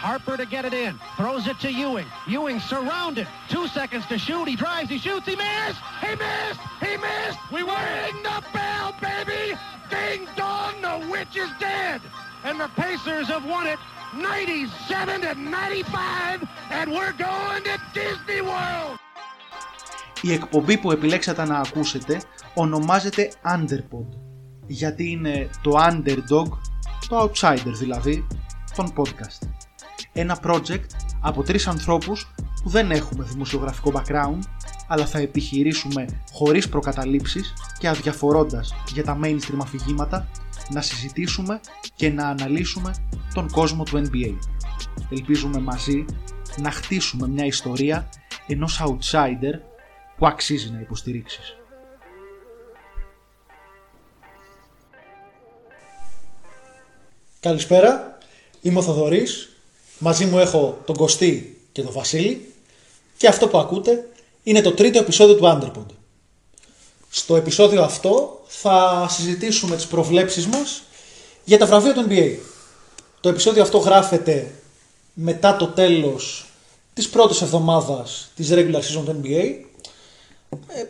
Harper to get it in. Throws it to Ewing. Ewing surrounded. Two seconds to shoot. He drives. He shoots. He missed. He missed. He missed. We ring the bell, baby. Ding dong. The witch is dead. And the Pacers have won it 97 to 95. And we're going to Disney World. Η εκπομπή που επιλέξατε να ακούσετε ονομάζεται Underpod γιατί είναι το underdog, το outsider δηλαδή, των podcast. Ένα project από τρεις ανθρώπους που δεν έχουμε δημοσιογραφικό background αλλά θα επιχειρήσουμε χωρίς προκαταλήψεις και αδιαφορώντας για τα mainstream αφηγήματα να συζητήσουμε και να αναλύσουμε τον κόσμο του NBA. Ελπίζουμε μαζί να χτίσουμε μια ιστορία ενός outsider που αξίζει να υποστηρίξεις. Καλησπέρα, είμαι ο Θοδωρής, μαζί μου έχω τον Κωστή και τον Βασίλη και αυτό που ακούτε είναι το τρίτο επεισόδιο του Underpod. Στο επεισόδιο αυτό θα συζητήσουμε τις προβλέψεις μας για τα βραβεία του NBA. Το επεισόδιο αυτό γράφεται μετά το τέλος της πρώτης εβδομάδας της regular season του NBA. Ε,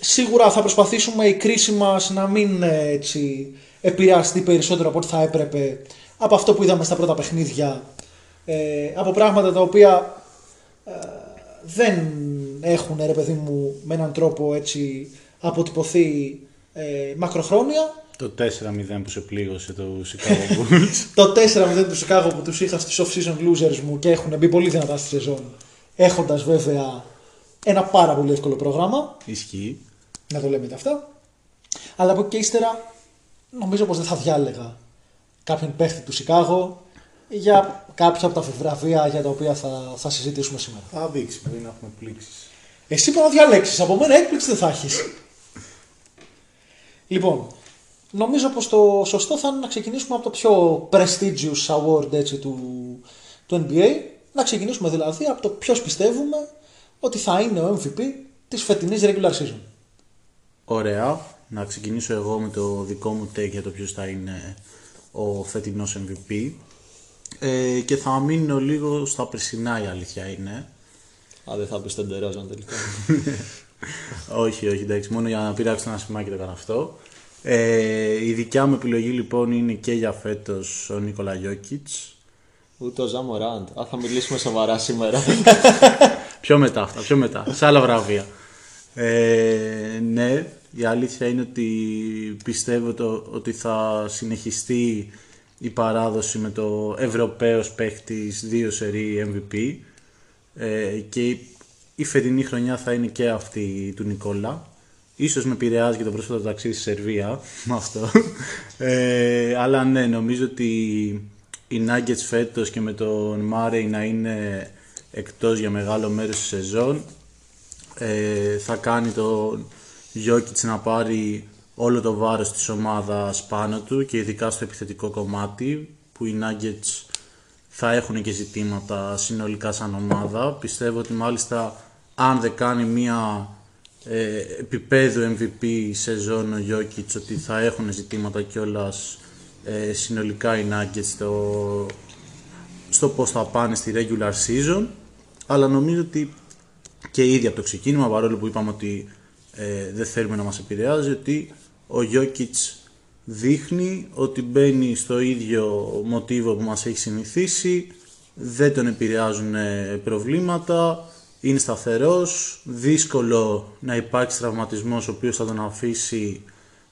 σίγουρα θα προσπαθήσουμε η κρίση μας να μην ε, έτσι επηρεαστεί περισσότερο από ό,τι θα έπρεπε από αυτό που είδαμε στα πρώτα παιχνίδια ε, από πράγματα τα οποία ε, δεν έχουν ρε παιδί μου με έναν τρόπο έτσι αποτυπωθεί ε, μακροχρόνια Το 4-0 που σε πλήγωσε το Chicago Bulls. το 4-0 του Chicago που τους είχα στους off-season losers μου και έχουν μπει πολύ δυνατά στη σεζόν έχοντας βέβαια ένα πάρα πολύ εύκολο πρόγραμμα Ισχύει. να το λέμε και αυτά αλλά από εκεί και ύστερα νομίζω πως δεν θα διάλεγα κάποιον παίχτη του Σικάγο για κάποια από τα βραβεία για τα οποία θα, θα συζητήσουμε σήμερα. Θα δείξει πριν να έχουμε πλήξει. Εσύ πρέπει να διαλέξεις, από μένα έκπληξη δεν θα έχεις. λοιπόν, νομίζω πως το σωστό θα είναι να ξεκινήσουμε από το πιο prestigious award έτσι, του, του NBA. Να ξεκινήσουμε δηλαδή από το ποιος πιστεύουμε ότι θα είναι ο MVP της φετινής regular season. Ωραία. Να ξεκινήσω εγώ με το δικό μου take για το ποιος θα είναι ο φετινός MVP. Ε, και θα μείνω λίγο στα περσινά η αλήθεια είναι. Α, δεν θα πεις τον Τερόζαν τελικά. όχι, όχι, εντάξει, μόνο για να πειράξω ένα σημάκι το έκανα αυτό. Ε, η δικιά μου επιλογή λοιπόν είναι και για φέτος ο Νίκολα Γιώκητς. Ούτε ο Ζαμοράντ. Α, θα μιλήσουμε σοβαρά σήμερα. Πιο μετά αυτά, πιο μετά, σε άλλα βραβεία. Ε, ναι, η αλήθεια είναι ότι πιστεύω το, ότι θα συνεχιστεί η παράδοση με το Ευρωπαίος παίχτης 2 σερί MVP ε, και η, η φετινή χρονιά θα είναι και αυτή του Νικόλα. Ίσως με επηρεάζει και το πρόσφατο ταξίδι στη Σερβία με αυτό. Ε, αλλά ναι, νομίζω ότι οι Nuggets φέτος και με τον Μάρεϊ να είναι εκτός για μεγάλο μέρος της σεζόν ε, θα κάνει το Jokic να πάρει όλο το βάρος της ομάδας πάνω του και ειδικά στο επιθετικό κομμάτι που οι Nuggets θα έχουν και ζητήματα συνολικά σαν ομάδα. Πιστεύω ότι μάλιστα αν δεν κάνει μία ε, επίπεδου MVP σεζόν ο Jokic ότι θα έχουν ζητήματα κιόλας ε, συνολικά οι Nuggets στο, στο πώς θα πάνε στη regular season αλλά νομίζω ότι και ήδη από το ξεκίνημα παρόλο που είπαμε ότι ε, δεν θέλουμε να μας επηρεάζει ότι ο Γιώκητς δείχνει ότι μπαίνει στο ίδιο μοτίβο που μας έχει συνηθίσει δεν τον επηρεάζουν ε, προβλήματα είναι σταθερός δύσκολο να υπάρξει τραυματισμός ο οποίος θα τον αφήσει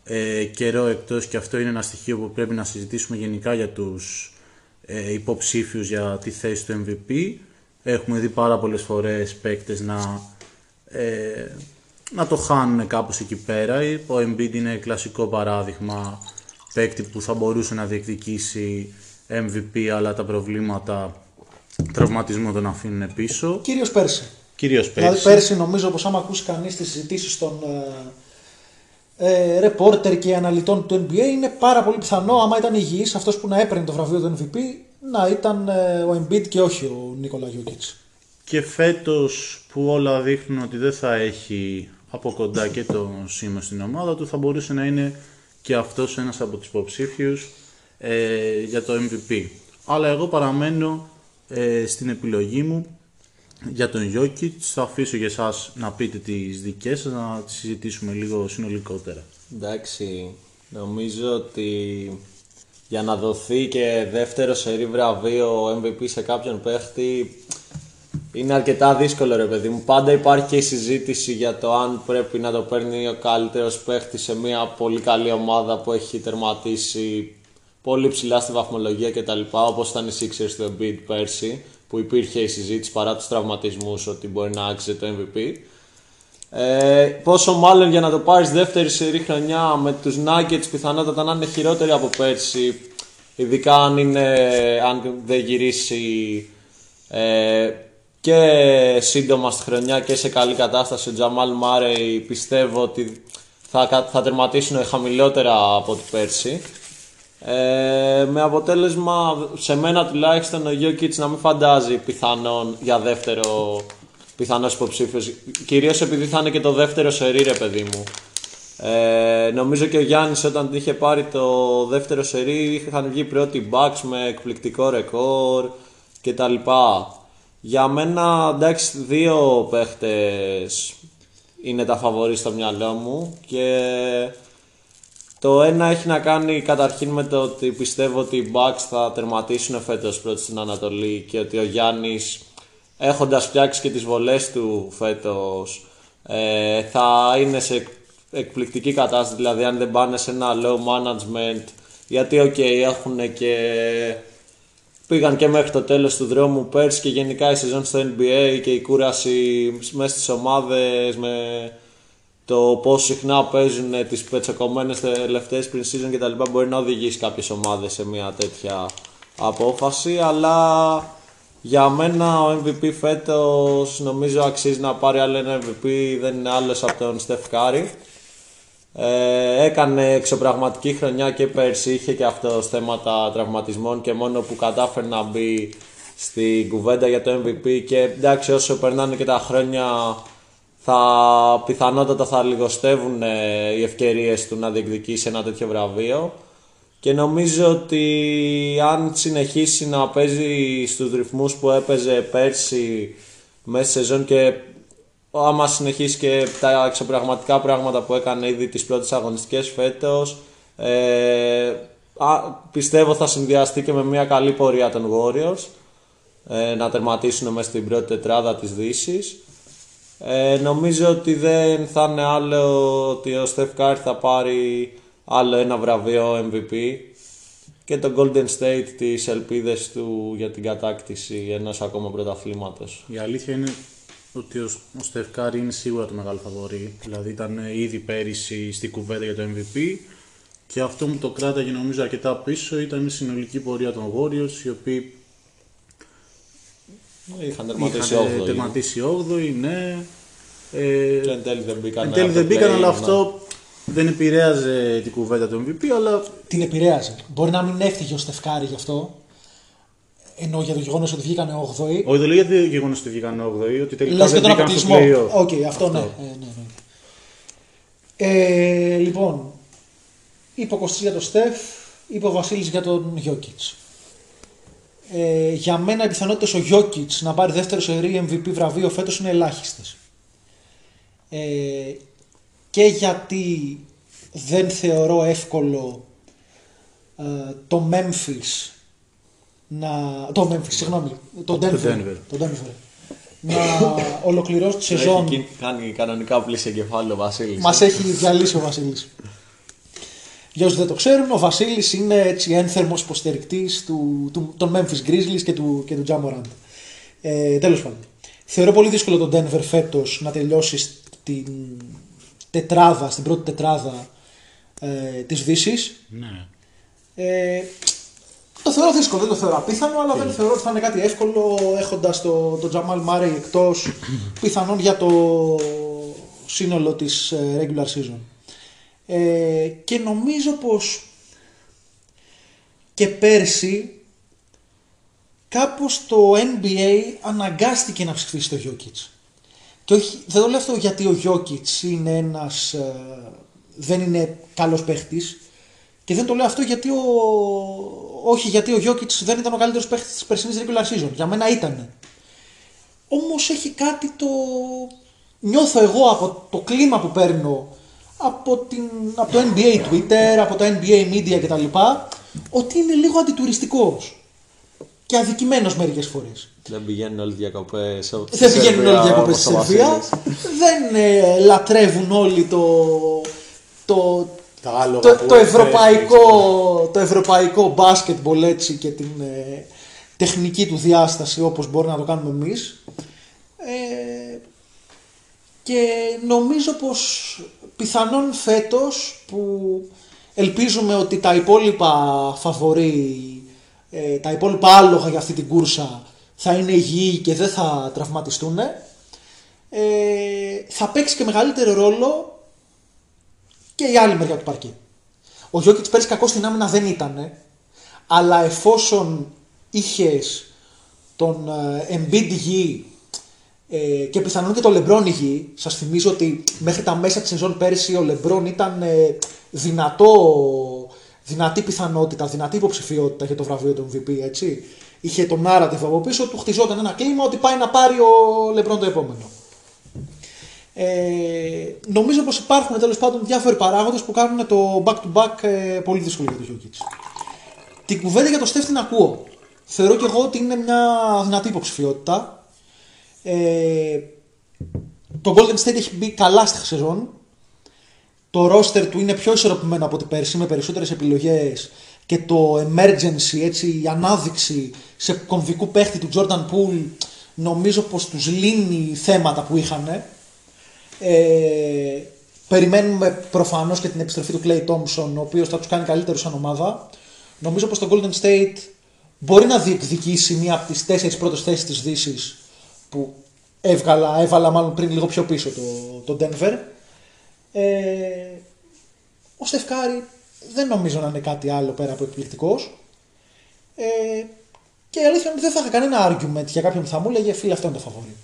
ε, καιρό εκτός και αυτό είναι ένα στοιχείο που πρέπει να συζητήσουμε γενικά για τους ε, υποψήφιους για τη θέση του MVP έχουμε δει πάρα πολλές φορές παίκτες να ε, να το χάνουν κάπως εκεί πέρα. Ο Embiid είναι κλασικό παράδειγμα παίκτη που θα μπορούσε να διεκδικήσει MVP αλλά τα προβλήματα τραυματισμού τον αφήνουν πίσω. Κυρίως πέρσι. Κυρίως πέρσι. Δηλαδή πέρσι νομίζω πως άμα ακούσει κανείς τις συζητήσεις των ε, ρεπόρτερ και αναλυτών του NBA είναι πάρα πολύ πιθανό άμα ήταν υγιής αυτός που να έπαιρνε το βραβείο του MVP να ήταν ε, ο Embiid και όχι ο Νίκολα Γιώκητς. Και φέτος που όλα δείχνουν ότι δεν θα έχει από κοντά και το σήμα στην ομάδα του θα μπορούσε να είναι και αυτός ένας από τους υποψήφιους ε, για το MVP. Αλλά εγώ παραμένω Ε, στην επιλογή μου για τον Jokic θα αφήσω για εσάς να πείτε τις δικές σας, να τις συζητήσουμε λίγο συνολικότερα. Εντάξει, νομίζω ότι για να δοθεί και δεύτερο σερή βραβείο MVP σε κάποιον παίχτη είναι αρκετά δύσκολο ρε παιδί μου. Πάντα υπάρχει και η συζήτηση για το αν πρέπει να το παίρνει ο καλύτερος παίχτης σε μια πολύ καλή ομάδα που έχει τερματίσει πολύ ψηλά στη βαθμολογία κτλ. Όπως ήταν οι Sixers του Embiid πέρσι που υπήρχε η συζήτηση παρά τους τραυματισμούς ότι μπορεί να άξιζε το MVP. Ε, πόσο μάλλον για να το πάρεις δεύτερη σερή χρονιά με τους Nuggets πιθανότατα να είναι χειρότεροι από πέρσι ειδικά αν, είναι, αν δεν γυρίσει ε, και σύντομα στη χρονιά και σε καλή κατάσταση ο Τζαμάλ Μάρεϊ πιστεύω ότι θα, θα τερματίσουν χαμηλότερα από την πέρσι ε, με αποτέλεσμα σε μένα τουλάχιστον ο Γιώκητς να μην φαντάζει πιθανόν για δεύτερο πιθανός υποψήφιος. Κυρίως επειδή θα είναι και το δεύτερο σερί, ρε παιδί μου. Ε, νομίζω και ο Γιάννης όταν είχε πάρει το δεύτερο σερί είχαν βγει πρώτοι Bucks με εκπληκτικό ρεκόρ κτλ. Για μένα εντάξει δύο παίχτες είναι τα φαβορή στο μυαλό μου και το ένα έχει να κάνει καταρχήν με το ότι πιστεύω ότι οι Bucks θα τερματίσουν φέτος πρώτοι στην Ανατολή και ότι ο Γιάννης έχοντας φτιάξει και τις βολές του φέτος ε, θα είναι σε εκπληκτική κατάσταση. Δηλαδή αν δεν πάνε σε ένα low management γιατί ok έχουν και πήγαν και μέχρι το τέλος του δρόμου πέρσι και γενικά η σεζόν στο NBA και η κούραση μέσα στις ομάδες με το πόσο συχνά παίζουν τις πετσοκομμένες τελευταίες πριν season και τα λοιπά μπορεί να οδηγήσει κάποιες ομάδες σε μια τέτοια απόφαση. Αλλά για μένα ο MVP φέτος νομίζω αξίζει να πάρει άλλο ένα MVP δεν είναι άλλος από τον Στεφ Κάρη ε, έκανε εξωπραγματική χρονιά και πέρσι είχε και αυτό θέματα τραυματισμών και μόνο που κατάφερε να μπει στην κουβέντα για το MVP και εντάξει όσο περνάνε και τα χρόνια θα πιθανότατα θα λιγοστεύουν ε, οι ευκαιρίες του να διεκδικήσει ένα τέτοιο βραβείο. Και νομίζω ότι αν συνεχίσει να παίζει στους ρυθμούς που έπαιζε πέρσι μέσα σε σεζόν και άμα συνεχίσει και τα εξωπραγματικά πράγματα που έκανε ήδη τις πρώτες αγωνιστικές φέτος ε, πιστεύω θα συνδυαστεί και με μια καλή πορεία των Warriors ε, να τερματίσουν μέσα στην πρώτη τετράδα της Δύσης ε, νομίζω ότι δεν θα είναι άλλο ότι ο Steph Curry θα πάρει άλλο ένα βραβείο MVP και το Golden State τις ελπίδες του για την κατάκτηση ενός ακόμα πρωταθλήματος. Η αλήθεια είναι ότι ο, ο Στεφ είναι σίγουρα το μεγάλο φαβορή. Δηλαδή ήταν ήδη πέρυσι στην κουβέντα για το MVP και αυτό που το κράταγε νομίζω αρκετά πίσω ήταν η συνολική πορεία των Warriors οι οποίοι είχαν τερματίσει 8 τερματίσει 8 ναι. Ε, και εν τέλει δεν μπήκαν. Εν τέλει δεν μπήκαν, αλλά αυτό δεν επηρέαζε την κουβέντα του MVP, αλλά. Την επηρέαζε. Μπορεί να μην έφυγε ο Στεφ Κάρι γι' αυτό, ενώ για το γεγονός ότι βγήκαν 8η. Όχι, δεν λέω για το γεγονός ότι βγήκαν 8η, ότι τελικά. Λες δεν και τον μπήκαν αποκλεισμό. OK, okay, αυτό, ναι. Αυτό. Ε, ναι, ναι. Ε, λοιπόν, είπε ο Κωστής για τον Στεφ, είπε ο Βασίλης για τον Γιόκιτς. Ε, για μένα οι πιθανότητε ο Γιώκητς να πάρει δεύτερο σερή MVP βραβείο φέτος είναι ελάχιστες. Ε, και γιατί δεν θεωρώ εύκολο ε, το Memphis να... Το Memphis, συγγνώμη, το Denver, Denver. το Denver να ολοκληρώσει τη σεζόν. Έχει κάνει κανονικά πλήση εγκεφάλαιο ο Βασίλης. Μας έχει διαλύσει ο Βασίλης. Για όσους δεν το ξέρουν, ο Βασίλης είναι έτσι ένθερμος υποστηρικτής του, του, των Memphis Grizzlies και του, και του Ja Morant. Ε, τέλος πάντων. Θεωρώ πολύ δύσκολο τον Denver φέτος να τελειώσει στην τετράδα, στην πρώτη τετράδα ε, της Δύσης. Ναι. Ε, το θεωρώ δύσκολο, δεν το θεωρώ απίθανο, αλλά δεν θεωρώ ότι θα είναι κάτι εύκολο έχοντας το, το Jamal Murray εκτός πιθανόν για το σύνολο της ε, regular season. Ε, και νομίζω πως και πέρσι κάπως το NBA αναγκάστηκε να ψηφίσει το Jokic. Και όχι, δεν το λέω αυτό γιατί ο Jokic είναι ένας, ε, δεν είναι καλός παίχτης και δεν το λέω αυτό γιατί ο, όχι γιατί ο Γιώκητς δεν ήταν ο καλύτερος παίχτης της περσινής regular season. Για μένα ήταν. Όμως έχει κάτι το. Νιώθω εγώ από το κλίμα που παίρνω από, την, από το NBA Twitter, από το NBA Media κτλ. Ότι είναι λίγο αντιτουριστικός και αδικημένος μερικές φορές. Δεν πηγαίνουν όλοι διακοπές. Δεν πηγαίνουν όλοι διακοπές στη Σερβία. Δεν ε, λατρεύουν όλοι το, το, Τα άλογα το, που το, έφερες, ευρωπαϊκό, το ευρωπαϊκό μπάσκετμπολ έτσι και την ε, τεχνική του διάσταση όπως μπορεί να το κάνουμε εμείς. Ε, και νομίζω πως πιθανόν φέτος που ελπίζουμε ότι τα υπόλοιπα φαβορεί, ε, τα υπόλοιπα άλογα για αυτή την κούρσα θα είναι υγιεί και δεν θα τραυματιστούν, ε, θα παίξει και μεγαλύτερο ρόλο και η άλλη μεριά του παρκέ. Ο Γιώκητς πέρυσι κακό στην άμυνα δεν ήταν, αλλά εφόσον είχες τον ε, Embiid υγιή ε, και πιθανόν και το Λεμπρόν υγιή, σας θυμίζω ότι μέχρι τα μέσα της σεζόν πέρυσι ο Λεμπρόν ήταν ε, δυνατό, δυνατή πιθανότητα, δυνατή υποψηφιότητα για το βραβείο του MVP, έτσι. Είχε τον narrative από πίσω του, χτιζόταν ένα κλίμα ότι πάει να πάρει ο Λεμπρόν το επόμενο. Ε, νομίζω πως υπάρχουν τέλος πάντων διάφοροι παράγοντες που κάνουν το back-to-back ε, πολύ δύσκολο για το Jokic. Την κουβέντα για το Στεφ την ακούω. Θεωρώ και εγώ ότι είναι μια δυνατή υποψηφιότητα. Ε, το Golden State έχει μπει καλά στη σεζόν. Το roster του είναι πιο ισορροπημένο από την πέρσι με περισσότερες επιλογές και το emergency, έτσι, η ανάδειξη σε κομβικού παίχτη του Jordan Poole νομίζω πως τους λύνει θέματα που είχαν. Ε, περιμένουμε προφανώς και την επιστροφή του Clay Thompson ο οποίος θα τους κάνει καλύτερους σαν ομάδα. Νομίζω πως το Golden State μπορεί να διεκδικήσει μία από τις τέσσερις πρώτες θέσεις της Δύσης που έβγαλα, έβαλα μάλλον πριν λίγο πιο πίσω το, το Denver. Ε, ο Στεφκάρη δεν νομίζω να είναι κάτι άλλο πέρα από εκπληκτικός. Ε, και η αλήθεια είναι ότι δεν θα είχα κανένα argument για κάποιον που θα μου έλεγε φίλε αυτό είναι το φαβόρι.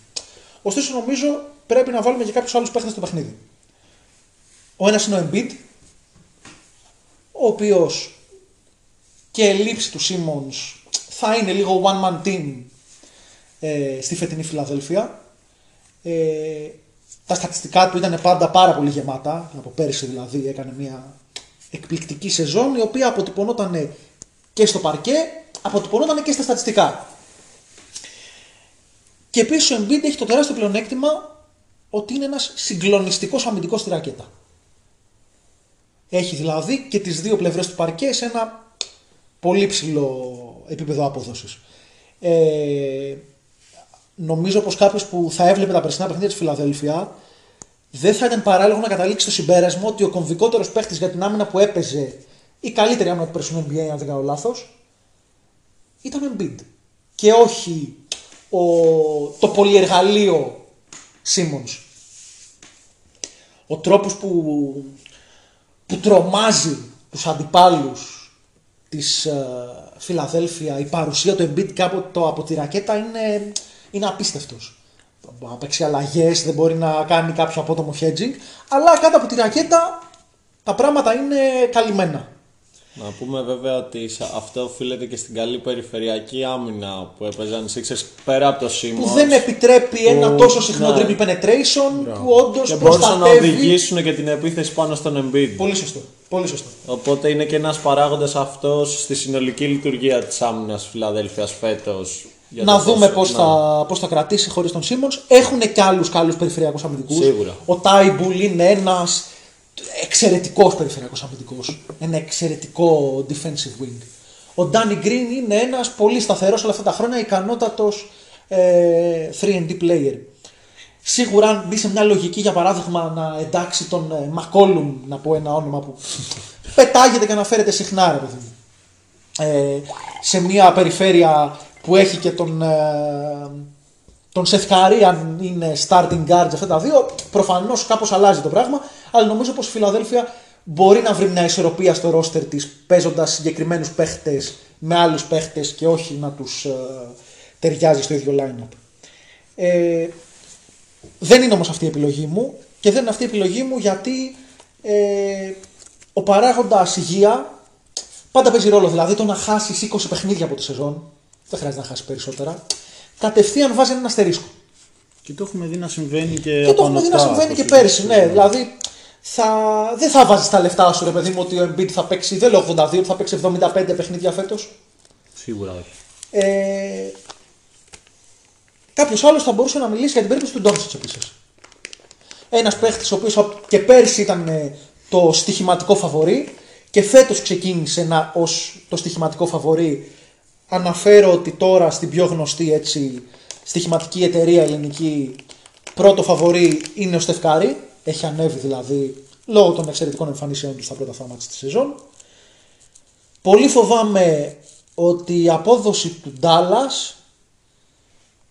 Ωστόσο νομίζω πρέπει να βάλουμε και κάποιους άλλους παίχτες στο παιχνίδι. Ο ένας είναι ο Embiid, ο οποίος και λήψη του Simmons θα είναι λίγο one man team ε, στη φετινή Φιλαδέλφια. Ε, τα στατιστικά του ήταν πάντα πάρα πολύ γεμάτα, από πέρυσι δηλαδή έκανε μια εκπληκτική σεζόν η οποία αποτυπωνόταν και στο παρκέ, αποτυπωνόταν και στα στατιστικά. Και επίσης ο Embiid έχει το τεράστιο πλεονέκτημα ότι είναι ένας συγκλονιστικός αμυντικός στη ρακέτα. Έχει δηλαδή και τις δύο πλευρές του παρκέ σε ένα πολύ ψηλό επίπεδο απόδοσης. Ε, νομίζω πως κάποιος που θα έβλεπε τα περσινά παιχνίδια της Φιλαδέλφια δεν θα ήταν παράλογο να καταλήξει στο συμπέρασμα ότι ο κομβικότερος παίχτης για την άμυνα που έπαιζε η καλύτερη άμυνα του περσινού NBA αν δεν κάνω λάθος ήταν ο Embiid και όχι ο, το πολυεργαλείο Simmons. Ο τρόπος που, που τρομάζει τους αντιπάλους της uh, Φιλαδέλφια, η παρουσία του Embiid κάπου από τη ρακέτα είναι, είναι απίστευτος. Να παίξει αλλαγές, δεν μπορεί να κάνει κάποιο απότομο hedging, αλλά κάτω από τη ρακέτα τα πράγματα είναι καλυμμένα. Να πούμε βέβαια ότι αυτό οφείλεται και στην καλή περιφερειακή άμυνα που έπαιζαν οι Sixers πέρα από το Simmons. Που δεν επιτρέπει ένα Που- τόσο συχνό ναι. dribble penetration που όντως Και μπορούσαν να προστατεύει. οδηγήσουν και την επίθεση πάνω στον Embiid. Πολύ σωστό. Πολύ σωστό. Οπότε είναι και ένας παράγοντας αυτός στη συνολική λειτουργία της άμυνας Φιλαδέλφειας φέτος. Για να το δούμε πώς- πώς ναι. θα, πώς θα κρατήσει χωρίς τον Σίμονς. Έχουν και άλλους καλούς περιφερειακούς αμυντικούς. Σίγουρα. Ο Τάιμπουλ είναι ένας εξαιρετικός περιφερειακός αμυντικός. Ένα εξαιρετικό defensive wing. Ο Ντάνι Γκριν είναι ένας πολύ σταθερός όλα αυτά τα χρόνια, ικανότατος ε, 3D player. Σίγουρα αν μπει σε μια λογική για παράδειγμα να εντάξει τον ε, Μακόλουμ, να πω ένα όνομα που πετάγεται και αναφέρεται συχνά ρε παιδί μου ε, σε μια περιφέρεια που έχει και τον, ε, τον Σεφκαρή αν είναι starting guards αυτά τα δύο, προφανώς κάπως αλλάζει το πράγμα, αλλά νομίζω πως η Φιλαδέλφια μπορεί να βρει μια ισορροπία στο ρόστερ της παίζοντας συγκεκριμένους παίχτες με άλλους παίχτες και όχι να τους ε, ταιριάζει στο ίδιο line-up. Ε, δεν είναι όμως αυτή η επιλογή μου και δεν είναι αυτή η επιλογή μου γιατί ε, ο παράγοντας υγεία Πάντα παίζει ρόλο. Δηλαδή το να χάσεις 20 παιχνίδια από τη σεζόν, δεν χρειάζεται να χάσεις περισσότερα. Κατευθείαν βάζει ένα αστερίσκο. Και το έχουμε δει να συμβαίνει και Και το έχουμε δει να συμβαίνει και πέρσι. Ναι, δηλαδή θα, δεν θα βάζεις τα λεφτά σου, ρε παιδί μου, ότι ο Embiid θα παίξει, δεν λέω 82, ότι θα παίξει 75 παιχνίδια φέτος. Σίγουρα όχι. Ε, Κάποιος άλλος θα μπορούσε να μιλήσει για την περίπτωση του Ντόνσιτς επίσης. Ένας παίχτης ο οποίος και πέρσι ήταν ε, το στοιχηματικό φαβορή και φέτος ξεκίνησε να, ως το στοιχηματικό φαβορή. Αναφέρω ότι τώρα στην πιο γνωστή έτσι, στοιχηματική εταιρεία ελληνική πρώτο φαβορή είναι ο Στεφκάρη. Έχει ανέβει δηλαδή λόγω των εξαιρετικών εμφανίσεων τους στα πρώτα φάματα της σεζόν. Πολύ φοβάμαι ότι η απόδοση του Ντάλλας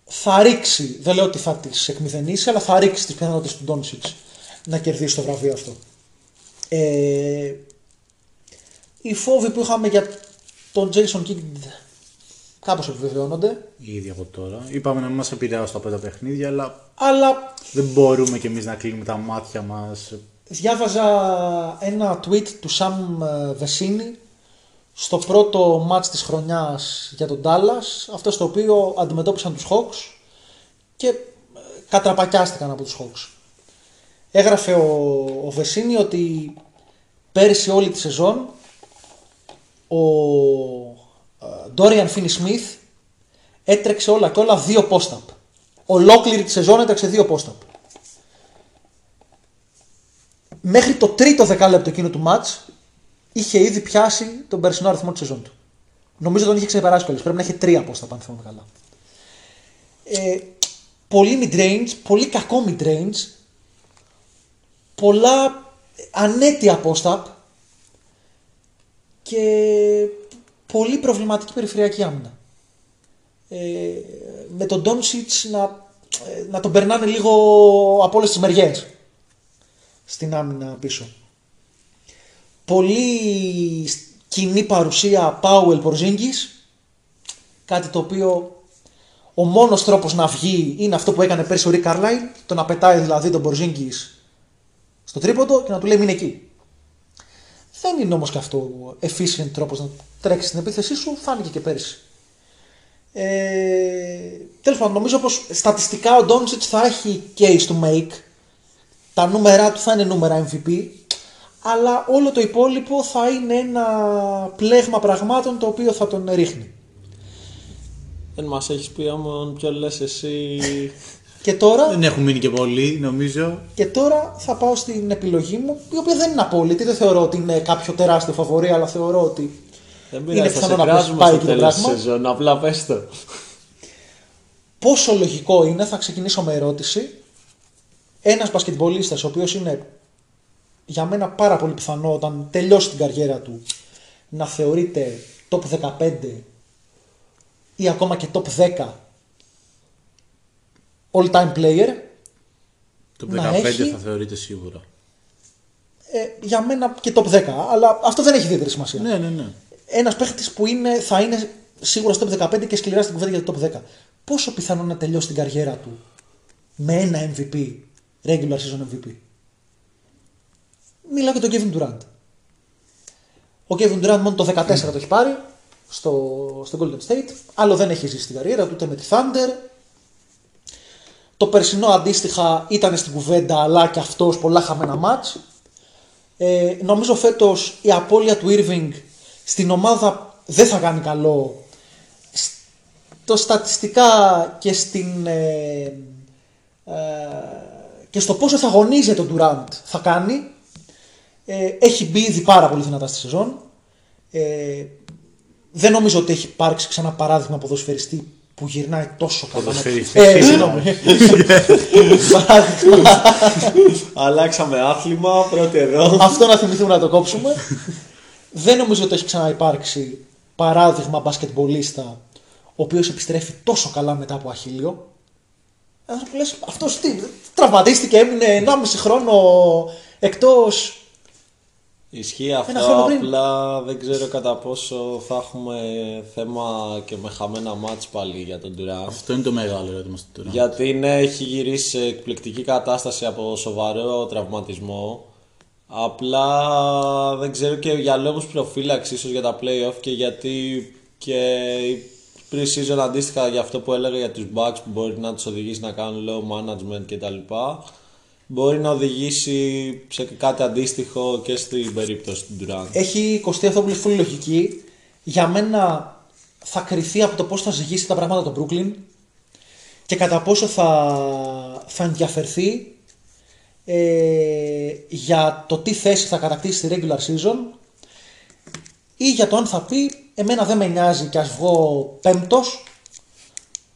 θα ρίξει, δεν λέω ότι θα τις εκμηδενήσει, αλλά θα ρίξει τις πιθανότητες του Ντόνσιτς να κερδίσει το βραβείο αυτό. Ε, οι φόβοι που είχαμε για τον Jason Kidd κάπως επιβεβαιώνονται, Ήδη από τώρα. Είπαμε να μην μας επηρεάσουν τα πρώτα παιχνίδια, αλλά αλλά δεν μπορούμε κι εμείς να κλείνουμε τα μάτια μας. διάβαζα ένα tweet του Sam Vecini στο πρώτο μάτς της χρονιάς για τον Dallas, αυτός στο οποίο αντιμετώπισαν τους Hawks και ε, κατραπακιάστηκαν από τους Hawks. Έγραφε ο, ο Βεσίνη ότι πέρυσι όλη τη σεζόν ο ε, Dorian Finney-Smith έτρεξε όλα και όλα δύο post-up. Ολόκληρη τη σεζόν έτρεξε δύο post-up. Μέχρι το τρίτο δεκάλεπτο εκείνου του μάτς είχε ήδη πιάσει τον περσινό αριθμό της σεζόν του. Νομίζω τον είχε ξεπεράσει κιόλας. Πρέπει να έχει τρία post-up αν θυμάμαι καλά. Ε, πολύ mid-range, πολύ κακό mid-range, πολλά ανέτεια post-up και πολύ προβληματική περιφερειακή άμυνα. Ε, με τον Doncic να, ε, να τον περνάνε λίγο από όλες τις μεριές στην άμυνα πίσω. Πολύ κοινή παρουσία Powell Porzingis, κάτι το οποίο ο μόνος τρόπος να βγει είναι αυτό που έκανε πέρσι ο Rick Carlisle, το να πετάει δηλαδή τον Porzingis στο τρίποντο και να του λέει μην εκεί. Δεν είναι όμως και αυτό efficient τρόπος να τρέξεις την επίθεσή σου, φάνηκε και πέρσι. Ε, τέλος πάντων, νομίζω πως στατιστικά ο Doncic θα έχει case to make. Τα νούμερά του θα είναι νούμερα MVP. Αλλά όλο το υπόλοιπο θα είναι ένα πλέγμα πραγμάτων το οποίο θα τον ρίχνει. Δεν μας έχεις πει όμω ποιο λες εσύ. Και τώρα, Δεν έχουν μείνει και πολλοί, νομίζω. και τώρα θα πάω στην επιλογή μου, η οποία δεν είναι απόλυτη. Δεν θεωρώ ότι είναι κάποιο τεράστιο φαβορή, αλλά θεωρώ ότι Δεν Είναι πειράζει, θα πιθανό σε να κράζουμε πάει στο εκεί το τέλος της πράγμα. σεζόν. Απλά πες το. πόσο λογικό είναι, θα ξεκινήσω με ερώτηση, ένας μπασκετμπολίστας ο οποίος είναι για μένα πάρα πολύ πιθανό όταν τελειώσει την καριέρα του να θεωρείται top 15 ή ακόμα και top 10 all time player. Το Να 15 έχει- θα θεωρείται σίγουρα. ε, για μένα και top 10 αλλά αυτό δεν έχει ιδιαίτερη σημασία. Ναι, ναι, ναι. ένας παίχτης που είναι, θα είναι σίγουρα στο top 15 και σκληρά στην κουβέντα για το top 10 πόσο πιθανό να τελειώσει την καριέρα του με ένα MVP regular season MVP Μιλάω για τον Kevin Durant. Ο Kevin Durant μόνο το 14 το έχει πάρει στο, στο Golden State. Άλλο δεν έχει ζήσει στην καριέρα του ούτε με τη Thunder το περσινό αντίστοιχα ήταν στην κουβέντα αλλά και αυτός πολλά χαμένα μάτς ε, νομίζω φέτος η απώλεια του Irving στην ομάδα δεν θα κάνει καλό. Στο στατιστικά και στην ε, ε, και στο πόσο θα αγωνίζεται ο Durant θα κάνει. Ε, έχει μπει ήδη πάρα πολύ δυνατά στη σεζόν. Ε, δεν νομίζω ότι έχει υπάρξει ξανά παράδειγμα ποδοσφαιριστή που γυρνάει τόσο καλά. Ποδοσφαιριστή. Ε, συγγνώμη. παράδειγμα. Αλλάξαμε άθλημα, πρώτη εδώ. Αυτό να θυμηθούμε να το κόψουμε. Δεν νομίζω ότι έχει ξαναυπάρξει παράδειγμα μπασκετμπολίστα ο οποίος επιστρέφει τόσο καλά μετά από αχίλιο. Ένα που λες, αυτός τι, τραυματίστηκε, έμεινε 1,5 χρόνο εκτός. Ισχύει Ένα αυτό, χρόνο πριν. απλά δεν ξέρω κατά πόσο θα έχουμε θέμα και με χαμένα μάτς πάλι για τον Durant. Αυτό είναι το μεγάλο ερώτημα στο Durant. Γιατί ναι, έχει γυρίσει σε εκπληκτική κατάσταση από σοβαρό τραυματισμό. Απλά δεν ξέρω και για λόγους προφύλαξης ίσως για τα playoff και γιατί και η pre-season αντίστοιχα για αυτό που έλεγα για τους Bucks που μπορεί να τους οδηγήσει να κάνουν low management κτλ. Μπορεί να οδηγήσει σε κάτι αντίστοιχο και στην περίπτωση του Durant. Έχει κοστεί αυτό που λέει λογική. Για μένα θα κρυθεί από το πώς θα ζυγίσει τα πράγματα το Brooklyn και κατά πόσο θα, θα ενδιαφερθεί ε, για το τι θέση θα κατακτήσει στη regular season ή για το αν θα πει εμένα δεν με νοιάζει και ας βγω πέμπτος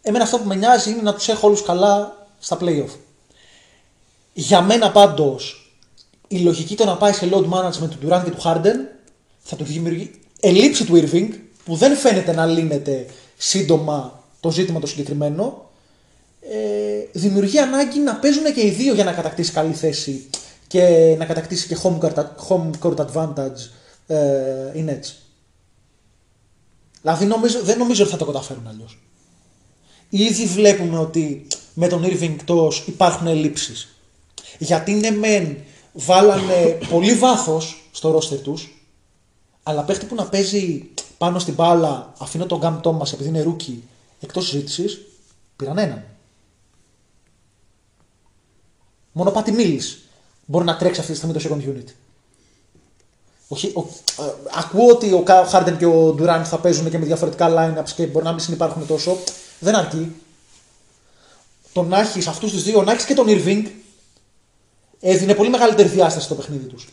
εμένα αυτό που με νοιάζει είναι να τους έχω όλους καλά στα playoff. Για μένα πάντως η λογική το να πάει σε load management του Durant και του Harden θα του δημιουργεί ελήψη του Irving που δεν φαίνεται να λύνεται σύντομα το ζήτημα το συγκεκριμένο ε, δημιουργεί ανάγκη να παίζουν και οι δύο για να κατακτήσει καλή θέση και να κατακτήσει και home court, home court advantage ε, οι Nets. Δηλαδή νομίζω, δεν νομίζω ότι θα το καταφέρουν αλλιώς. Ήδη βλέπουμε ότι με τον Irving εκτός υπάρχουν ελλείψεις. Γιατί ναι μεν βάλανε πολύ βάθος στο ρόστερ τους, αλλά παίχτη που να παίζει πάνω στην μπάλα, αφήνω τον Καμ Τόμας επειδή είναι rookie εκτός συζήτησης, πήραν έναν. Μόνο ο Πάτι Μίλης μπορεί να τρέξει αυτή τη στιγμή το second unit. Όχι, ο, ε, ακούω ότι ο Χάρντεν και ο Ντουράν θα παίζουν και με διαφορετικά lineups και μπορεί να μην συνεπάρχουν τόσο. Δεν αρκεί. Το να έχεις αυτούς τους δύο, να έχεις και τον Irving, έδινε πολύ μεγαλύτερη διάσταση στο παιχνίδι τους.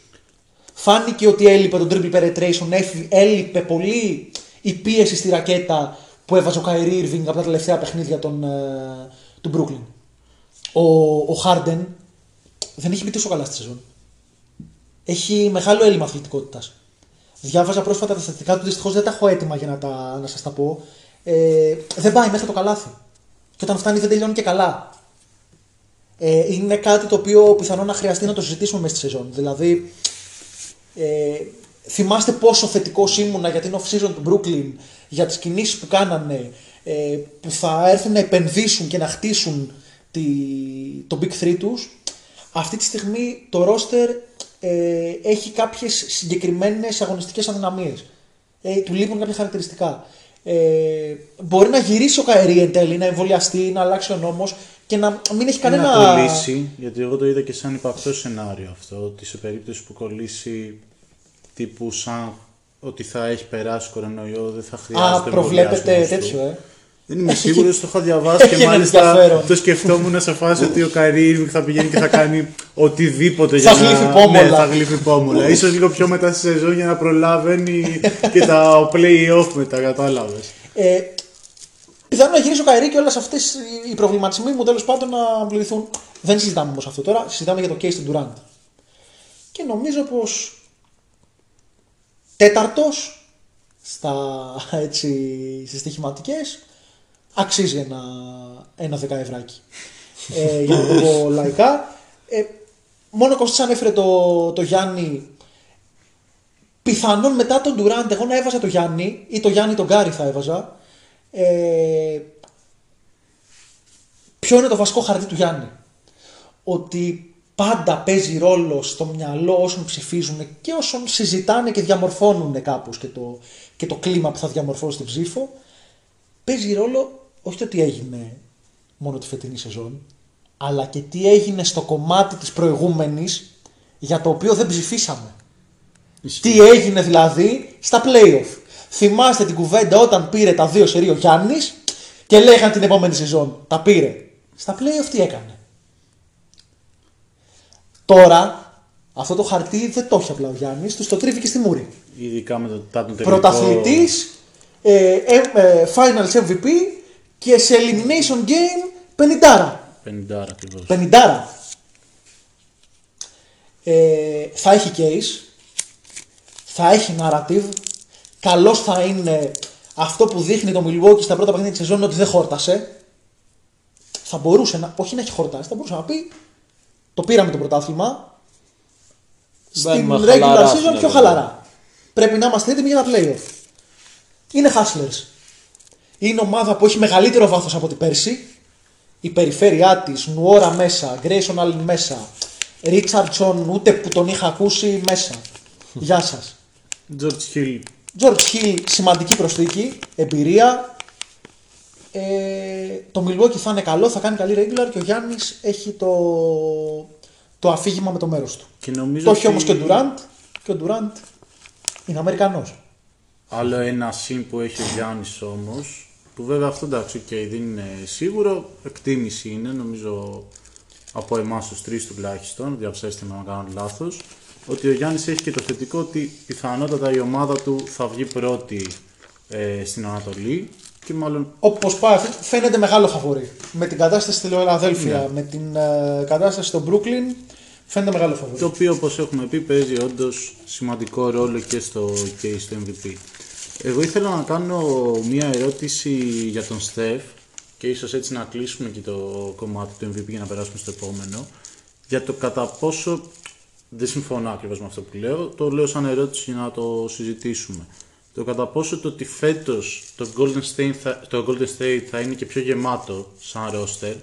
Φάνηκε ότι έλειπε το dribble penetration, έλειπε πολύ η πίεση στη ρακέτα που έβαζε ο Καϊρή Irving από τα τελευταία παιχνίδια των, ε, του Brooklyn. Ο, ο Harden δεν έχει μπει τόσο καλά στη σεζόν. Έχει μεγάλο έλλειμμα αθλητικότητας. Διάβαζα πρόσφατα τα στατιστικά του, δυστυχώς δεν τα έχω έτοιμα για να, τα, να σας τα πω. Ε, δεν πάει μέσα το καλάθι. Και όταν φτάνει δεν τελειώνει και καλά. Ε, είναι κάτι το οποίο πιθανόν να χρειαστεί να το συζητήσουμε μέσα στη σεζόν. Δηλαδή, ε, θυμάστε πόσο θετικός ήμουνα για την off-season του Brooklyn, για τις κινήσεις που κάνανε, ε, που θα έρθουν να επενδύσουν και να χτίσουν τη, το Big 3 τους. Αυτή τη στιγμή το roster ε, έχει κάποιες συγκεκριμένες αγωνιστικές αδυναμίες. Ε, του λείπουν κάποια χαρακτηριστικά. Ε, μπορεί να γυρίσει ο Καερή εν τέλει, να εμβολιαστεί, να αλλάξει ο νόμος και να μην έχει κανένα. Να κολλήσει, γιατί εγώ το είδα και σαν υπαρκτό σενάριο αυτό, ότι σε περίπτωση που κολλήσει τύπου σαν ότι θα έχει περάσει κορονοϊό, δεν θα χρειάζεται Α, προβλέπετε τέτοιο, ε. Δεν είμαι σίγουρος, το είχα διαβάσει και μάλιστα το σκεφτόμουν σε φάση ότι ο Καϊρή θα πηγαίνει και θα κάνει οτιδήποτε για να. Γλύφει πόμολα. Ναι, θα γλύφει πόμολα. σω λίγο πιο μετά στη σεζόν για να προλάβαινει και τα play-off μετά, κατάλαβες. Ε, πιθανόν να γυρίσει ο Καϊρή και όλες αυτές οι προβληματισμοί μου τέλος πάντων να βληθούν. Δεν συζητάμε όμως αυτό τώρα, συζητάμε για το case του Durant. Και νομίζω πως τέταρτος στα έτσι, στις στοιχηματικές αξίζει ένα, ένα δεκαευράκι. ε, για να το πω λαϊκά. Ε, μόνο Κωστής ανέφερε το, το Γιάννη πιθανόν μετά τον Ντουράντ εγώ να έβαζα το Γιάννη ή το Γιάννη τον Γκάρι θα έβαζα ε, ποιο είναι το βασικό χαρτί του Γιάννη; Ότι πάντα παίζει ρόλο στο μυαλό όσων ψηφίζουν και όσων συζητάνε και διαμορφώνουν κάπως και το, και το κλίμα που θα διαμορφώσει την ψήφο παίζει ρόλο όχι το τι έγινε μόνο τη φετινή σεζόν, αλλά και τι έγινε στο κομμάτι της προηγούμενης για το οποίο δεν ψηφίσαμε. Τι έγινε δηλαδή στα playoff. Θυμάστε την κουβέντα όταν πήρε τα δύο σερί ο Γιάννης και λέγαν την επόμενη σεζόν. Τα πήρε. Στα playoff τι έκανε; Τώρα αυτό το χαρτί δεν το έχει απλά ο Γιάννης, τους το τρίβει και στη μούρη. Ειδικά με το, τελικό... Πρωταθλητής, ε, ε, ε, Finals MVP, και σε elimination game 50. 50 ακριβώς. 50. Ε, θα έχει case, θα έχει narrative, καλό θα είναι αυτό που δείχνει το Milwaukee στα πρώτα παιχνίδια της σεζόν ότι δεν χόρτασε. Θα μπορούσε να, όχι να έχει χορτάσει, θα μπορούσε να πει το πήραμε το πρωτάθλημα. Στην regular season πιο χαλαρά. Πρέπει να είμαστε έτοιμοι για τα playoff. Είναι hustlers είναι ομάδα που έχει μεγαλύτερο βάθος από την πέρσι. Η περιφέρειά της, Νουόρα μέσα, Γκρέισον Allen μέσα, Ρίτσαρτσον ούτε που τον είχα ακούσει μέσα. Γεια σας. George Hill. George Hill, σημαντική προσθήκη, εμπειρία. Ε, το Milwaukee θα είναι καλό, θα κάνει καλή regular και ο Γιάννης έχει το, το αφήγημα με το μέρος του. Και νομίζω Το έχει ότι όμως και ο Durant και ο Durant είναι Αμερικανός. Άλλο ένα συν που έχει ο Γιάννης όμως, που βέβαια αυτό εντάξει, okay, δεν είναι σίγουρο, εκτίμηση είναι, νομίζω από εμάς τους τρεις τουλάχιστον, διαψέστε με αν κάνω λάθος, ότι ο Γιάννης έχει και το θετικό ότι πιθανότατα η ομάδα του θα βγει πρώτη ε, στην Ανατολή και μάλλον Όπως πάει, φαίνεται μεγάλο φαβορή. Με την κατάσταση στη Λεωλαδέλφια, με την ε, κατάσταση στο Brooklyn, φαίνεται μεγάλο φαβορή. Το οποίο όπως έχουμε πει παίζει όντως σημαντικό ρόλο και στο, και στο MVP. Εγώ ήθελα να κάνω μια ερώτηση για τον Στεφ και ίσως έτσι να κλείσουμε και το κομμάτι του MVP για να περάσουμε στο επόμενο. Για το κατά πόσο, δεν συμφωνώ ακριβώς με αυτό που λέω, το λέω σαν ερώτηση για να το συζητήσουμε. Το κατά πόσο το ότι φέτος το Golden State θα, το Golden State θα είναι και πιο γεμάτο σαν roster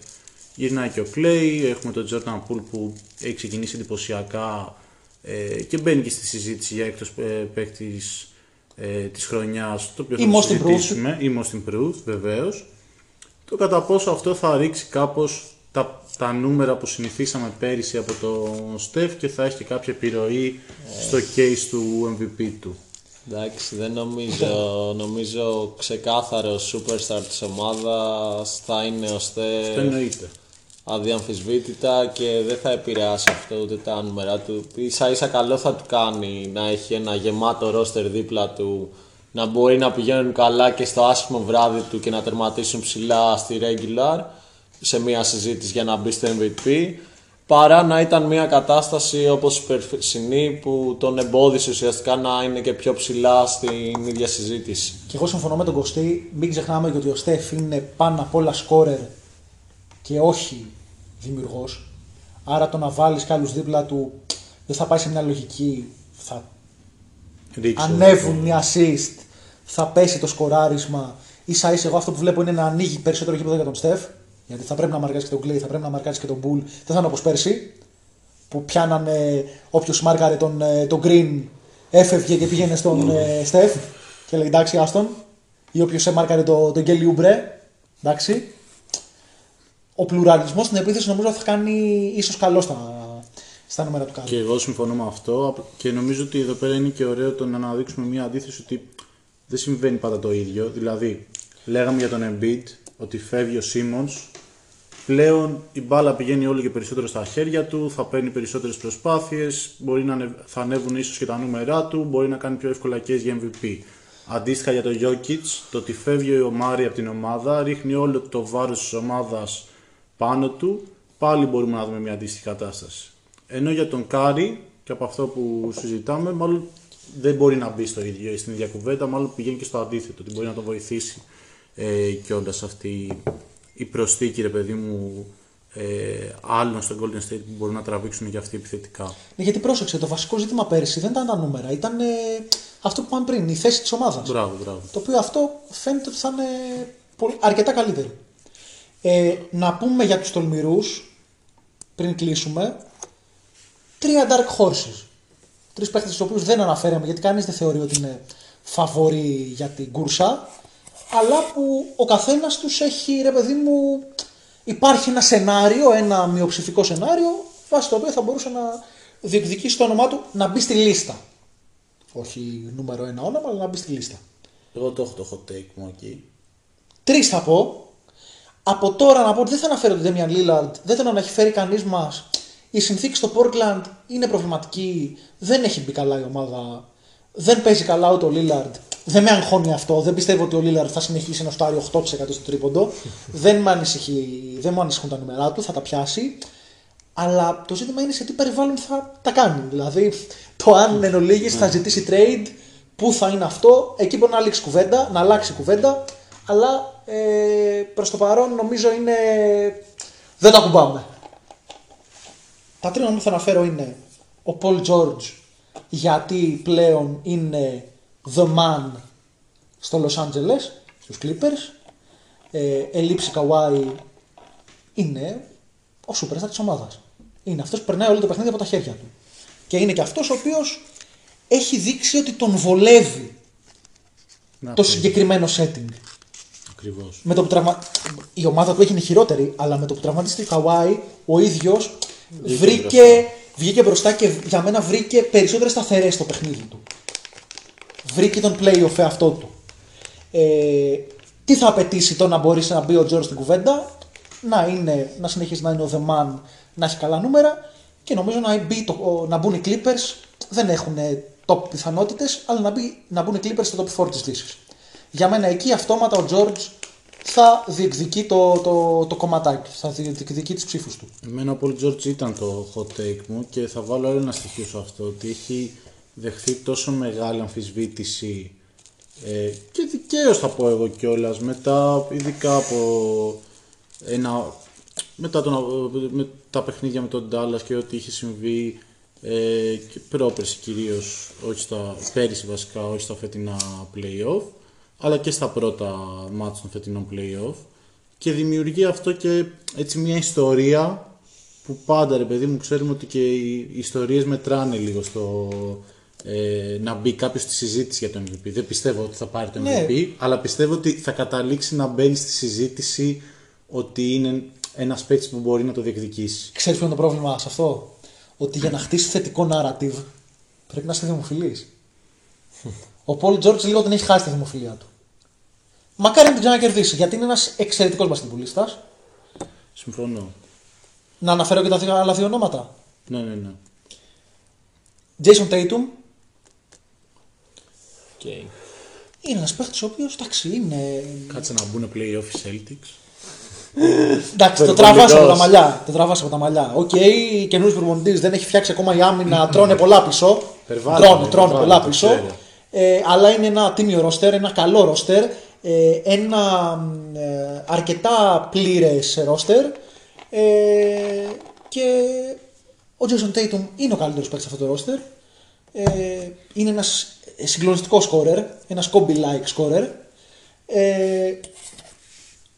Γυρνάει και ο Clay, έχουμε τον Jordan Poole που έχει ξεκινήσει εντυπωσιακά ε, και μπαίνει και στη συζήτηση για έκτος ε, παίκτης ε, της χρονιάς, το οποίο Ή θα most το συζητήσουμε, ή most improved βεβαίως. Το κατά πόσο αυτό θα ρίξει κάπως τα, τα νούμερα που συνηθίσαμε πέρυσι από τον Steph και θα έχει και κάποια επιρροή στο case του MVP του. Εντάξει, δεν νομίζω. Νομίζω ξεκάθαρο superstar της ομάδας θα είναι ο Το Στεφ εννοείται. αδιαμφισβήτητα και δεν θα επηρεάσει αυτό ούτε τα νούμερα του. Ίσα ίσα καλό θα του κάνει να έχει ένα γεμάτο ρόστερ δίπλα του, να μπορεί να πηγαίνουν καλά και στο άσχημο βράδυ του και να τερματίσουν ψηλά στη regular σε μια συζήτηση για να μπει στο MVP παρά να ήταν μια κατάσταση όπως η περσινή που τον εμπόδισε ουσιαστικά να είναι και πιο ψηλά στην ίδια συζήτηση. Και εγώ συμφωνώ με τον Κωστή, μην ξεχνάμε και ότι ο Στεφ είναι πάνω απ' όλα σκόρερ και όχι δημιουργός. Άρα το να βάλεις κι άλλους δίπλα του δεν θα πάει σε μια λογική. Θα Ρίξω. ανέβουν οι assist, θα πέσει το σκοράρισμα. σα ίσα εγώ αυτό που βλέπω είναι να ανοίγει περισσότερο γήπεδο για τον Στεφ. Γιατί θα πρέπει να μαρκάρει και τον Clay, θα πρέπει να μαρκάρει και τον Bull. Δεν θα είναι όπως πέρσι. Που πιάνανε όποιος μάρκαρε τον, ε, τον Green έφευγε και πήγαινε στον ε, Στεφ και λέει εντάξει, άστον. Ή όποιος έμαρκαρε τον, τον Kelly Oubre. Εντάξει. Ο πλουραλισμός στην επίθεση νομίζω θα κάνει ίσως καλό στα, στα νούμερα του κάτω. Και εγώ συμφωνώ με αυτό και νομίζω ότι εδώ πέρα είναι και ωραίο το να αναδείξουμε μια αντίθεση ότι δεν συμβαίνει πάντα το ίδιο. Δηλαδή, λέγαμε για τον Embiid ότι φεύγει ο Simmons, πλέον η μπάλα πηγαίνει όλο και περισσότερο στα χέρια του, θα παίρνει περισσότερες προσπάθειες, μπορεί να ανεβ- θα ανέβουν ίσως και τα νούμερά του, μπορεί να κάνει πιο εύκολα case για MVP. Αντίστοιχα για τον Jokic, το ότι φεύγει ο Μάρι από την ομάδα, ρίχνει όλο το βάρος της ομάδας πάνω του, πάλι μπορούμε να δούμε μια αντίστοιχη κατάσταση. Ενώ για τον Κάρι, και από αυτό που συζητάμε, μάλλον δεν μπορεί να μπει στο ίδιο, στην ίδια κουβέντα, μάλλον πηγαίνει και στο αντίθετο, ότι μπορεί να τον βοηθήσει ε, κιόλας αυτή η προσθήκη, ρε παιδί μου, ε, άλλων στο Golden State που μπορούν να τραβήξουν και αυτοί επιθετικά. Ναι, γιατί πρόσεξε, το βασικό ζήτημα πέρυσι δεν ήταν τα νούμερα, ήταν ε, αυτό που είπαμε πριν, η θέση της ομάδας. Μπράβο, μπράβο. Το οποίο αυτό φαίνεται ότι θα είναι πολύ, αρκετά καλύτερο. Ε, να πούμε για τους τολμηρούς, πριν κλείσουμε, τρία dark horses. Τρεις παίχτες τους οποίους δεν αναφέραμε γιατί κανείς δεν θεωρεί ότι είναι φαβοροί για την κούρσα, αλλά που ο καθένας τους έχει, ρε παιδί μου, υπάρχει ένα σενάριο, ένα μειοψηφικό σενάριο, βάσει το οποίο θα μπορούσε να διεκδικήσει το όνομά του να μπει στη λίστα. Όχι νούμερο ένα όνομα, αλλά να μπει στη λίστα. Εγώ το έχω το hot take μου εκεί. Τρεις θα πω. Από τώρα να πω ότι δεν θα αναφέρω τον Damian Lillard, δεν τον έχει φέρει κανείς μας. Η συνθήκη στο Portland είναι προβληματική. Δεν έχει μπει καλά η ομάδα. Δεν παίζει καλά ούτε ο Lillard. Δεν με αγχώνει αυτό. Δεν πιστεύω ότι ο Lillard θα συνεχίσει να φτάρει 8% στο τρίποντο. δεν, με ανησυχεί, δεν μου ανησυχούν τα νούμερά του, θα τα πιάσει. Αλλά το ζήτημα είναι σε τι περιβάλλον θα τα κάνει. Δηλαδή, το αν εν ολίγης θα ζητήσει trade, πού θα είναι αυτό, εκεί μπορεί να αλλάξει κουβέντα, να αλλάξει κουβέντα, αλλά ε, προς το παρόν νομίζω είναι... δεν τα κουμπάμε. Τα τρία που θα αναφέρω είναι ο Paul George, γιατί πλέον είναι the man στο Los Angeles, στους Clippers. Ε, ελείψη Kawhi είναι ο superstar της ομάδας. Είναι αυτός που περνάει όλο το παιχνίδι από τα χέρια του. Και είναι και αυτός ο οποίος έχει δείξει ότι τον βολεύει Να το πεις. συγκεκριμένο setting. Ακριβώς. Με το που τραυμα... Η ομάδα του έγινε χειρότερη, αλλά με το που τραυματίστηκε ο Καουάι, ο ίδιος βρήκε, μπροστά. βγήκε μπροστά και για μένα βρήκε περισσότερες σταθερές στο παιχνίδι του. Βρήκε τον playoff εαυτό του. Ε, τι θα απαιτήσει το να μπορέσει να μπει ο Τζόρ στην κουβέντα, να, είναι, να συνεχίσει να είναι ο The Man, να έχει καλά νούμερα και νομίζω να, μπει το, ο- να μπουν οι Clippers. Δεν έχουν top πιθανότητες, αλλά να, μπει, να μπουν οι Clippers στο top 4 της λύσης. Για μένα εκεί αυτόματα ο George θα διεκδικεί το, το, το κομματάκι, θα διεκδικεί τις ψήφους του. Εμένα ο Paul George ήταν το hot take μου και θα βάλω άλλο ένα στοιχείο σε αυτό ότι έχει δεχθεί τόσο μεγάλη αμφισβήτηση ε, και δικαίως θα πω εγώ κιόλας μετά ειδικά από ένα μετά τον, με τα παιχνίδια με τον Dallas και ό,τι είχε συμβεί ε, και πρόπερση κυρίως, όχι στα, πέρυσι βασικά, όχι στα φετινά play-off, αλλά και στα πρώτα μάτια των φετινών play-off. Και δημιουργεί αυτό και έτσι μια ιστορία που πάντα ρε παιδί μου ξέρουμε ότι και οι ιστορίες μετράνε λίγο στο ε, να μπει κάποιος στη συζήτηση για το MVP. Δεν πιστεύω ότι θα πάρει το Ναι. MVP, αλλά πιστεύω ότι θα καταλήξει να μπαίνει στη συζήτηση ότι είναι ένας παίκτης που μπορεί να το διεκδικήσει. Ξέρεις ποιο είναι το πρόβλημα σε αυτό; Ότι για να χτίσει θετικό narrative πρέπει να είσαι δημοφιλής. Ο Paul George λίγο την έχει χάσει τη δημοφιλία του. Μακάρι να την ξανακερδίσει γιατί είναι ένας εξαιρετικός μπασκετμπολίστας. Συμφωνώ. Να αναφέρω και τα δύο, άλλα δύο ονόματα. Ναι, ναι, ναι. Jason Tatum Okay. είναι ένας παίχτης ο οποίος εντάξει είναι Κάτσε να μπουν playoff οι Celtics. Εντάξει, το Υπερβολικός. τραβάς από τα μαλλιά. Το τραβάς από τα μαλλιά. OK, okay, καινούριο προπονητής δεν έχει φτιάξει ακόμα η άμυνα, τρώνε πολλά πίσω. Υπερβάλλει, τρώνε, υπερβάλλει, τρώνε πολλά το πίσω. ξέρω. Ε, αλλά είναι ένα τίμιο ρόστερ, ένα καλό ρόστερ, ε, ένα μ, ε, αρκετά πλήρες ρόστερ. Ε, και ο Jason Tatum είναι ο καλύτερος παίκτης σε αυτό το ρόστερ. Ε, είναι ένας συγκλονιστικό σκόρερ, ένα Kobe-like σκόρερ. Ε,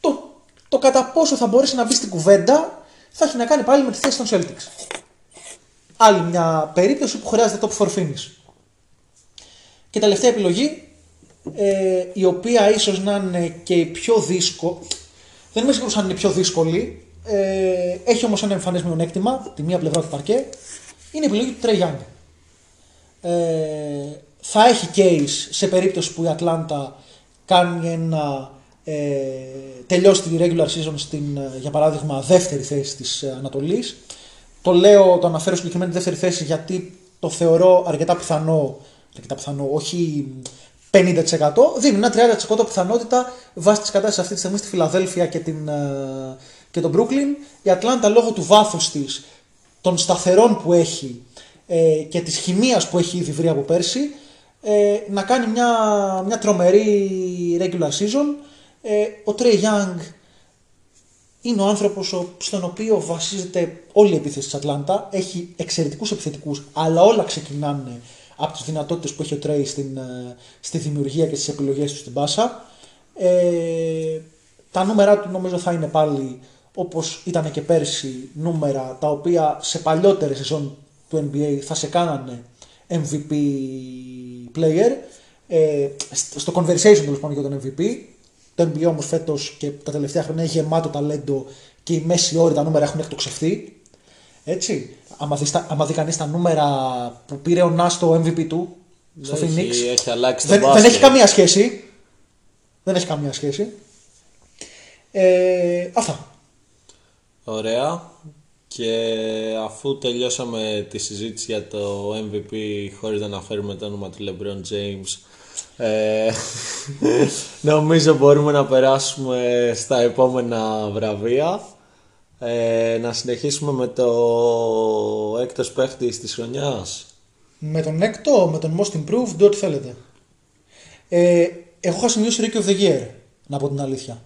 το, το κατά πόσο θα μπορέσει να μπει στην κουβέντα θα έχει να κάνει πάλι με τη θέση των Celtics. Άλλη μια περίπτωση που χρειάζεται top 4 finish. Και τελευταία επιλογή, ε, η οποία ίσως να είναι και η πιο δύσκολη, δεν είμαι σίγουρος αν είναι η πιο δύσκολη, ε, έχει όμως ένα εμφανές μειονέκτημα, τη μία πλευρά του παρκέ, είναι η επιλογή του Trey Young. Ε, θα έχει case σε περίπτωση που η Ατλάντα κάνει ένα ε, τελειώσει τη regular season στην, ε, για παράδειγμα, δεύτερη θέση της ε, Ανατολής. Το λέω, το αναφέρω συγκεκριμένη δεύτερη θέση γιατί το θεωρώ αρκετά πιθανό, αρκετά πιθανό, όχι 50%, δίνει ένα 30% πιθανότητα βάσει της κατάστασης αυτή τη στιγμή στη Φιλαδέλφια και, την, ε, και τον Brooklyn. Η Ατλάντα λόγω του βάθους της, των σταθερών που έχει ε, και της χημείας που έχει ήδη βρει από πέρσι ε, να κάνει μια, μια τρομερή regular season. Ε, ο Trey Young είναι ο άνθρωπος ο- στον οποίο βασίζεται όλη η επίθεση της Ατλάντα. Έχει εξαιρετικούς επιθετικούς, αλλά όλα ξεκινάνε από τις δυνατότητες που έχει ο Trey στην, ε, στη δημιουργία και στις επιλογές του στην πάσα. Ε, τα νούμερα του νομίζω θα είναι πάλι όπως ήταν και πέρσι νούμερα τα οποία σε παλιότερες σεζόν του NBA θα σε κάνανε MVP player. Ε, στο- στο conversation τέλο πάντων για τον MVP. Το NBA όμως φέτος και τα τελευταία χρόνια έχει γεμάτο ταλέντο και οι μέση όροι τα νούμερα έχουν εκτοξευτεί. Έτσι. Άμα δεις, τα- άμα δει κανείς τα νούμερα που πήρε ο Νάς το MVP του στο Έχει- Phoenix. έχει αλλάξει το δεν, δεν μπάσκετ. έχει καμία σχέση. Δεν έχει καμία σχέση. Ε, αυτά. Ωραία. Και αφού τελειώσαμε τη συζήτηση για το MVP χωρίς να αναφέρουμε το όνομα του LeBron James ε, νομίζω μπορούμε να περάσουμε στα επόμενα βραβεία ε, να συνεχίσουμε με το έκτος παίχτης της χρονιάς Με τον έκτο, με τον Most Improved, ό,τι θέλετε. Ε, εγώ είχα σημειώσει Rookie of the Year, να πω την αλήθεια.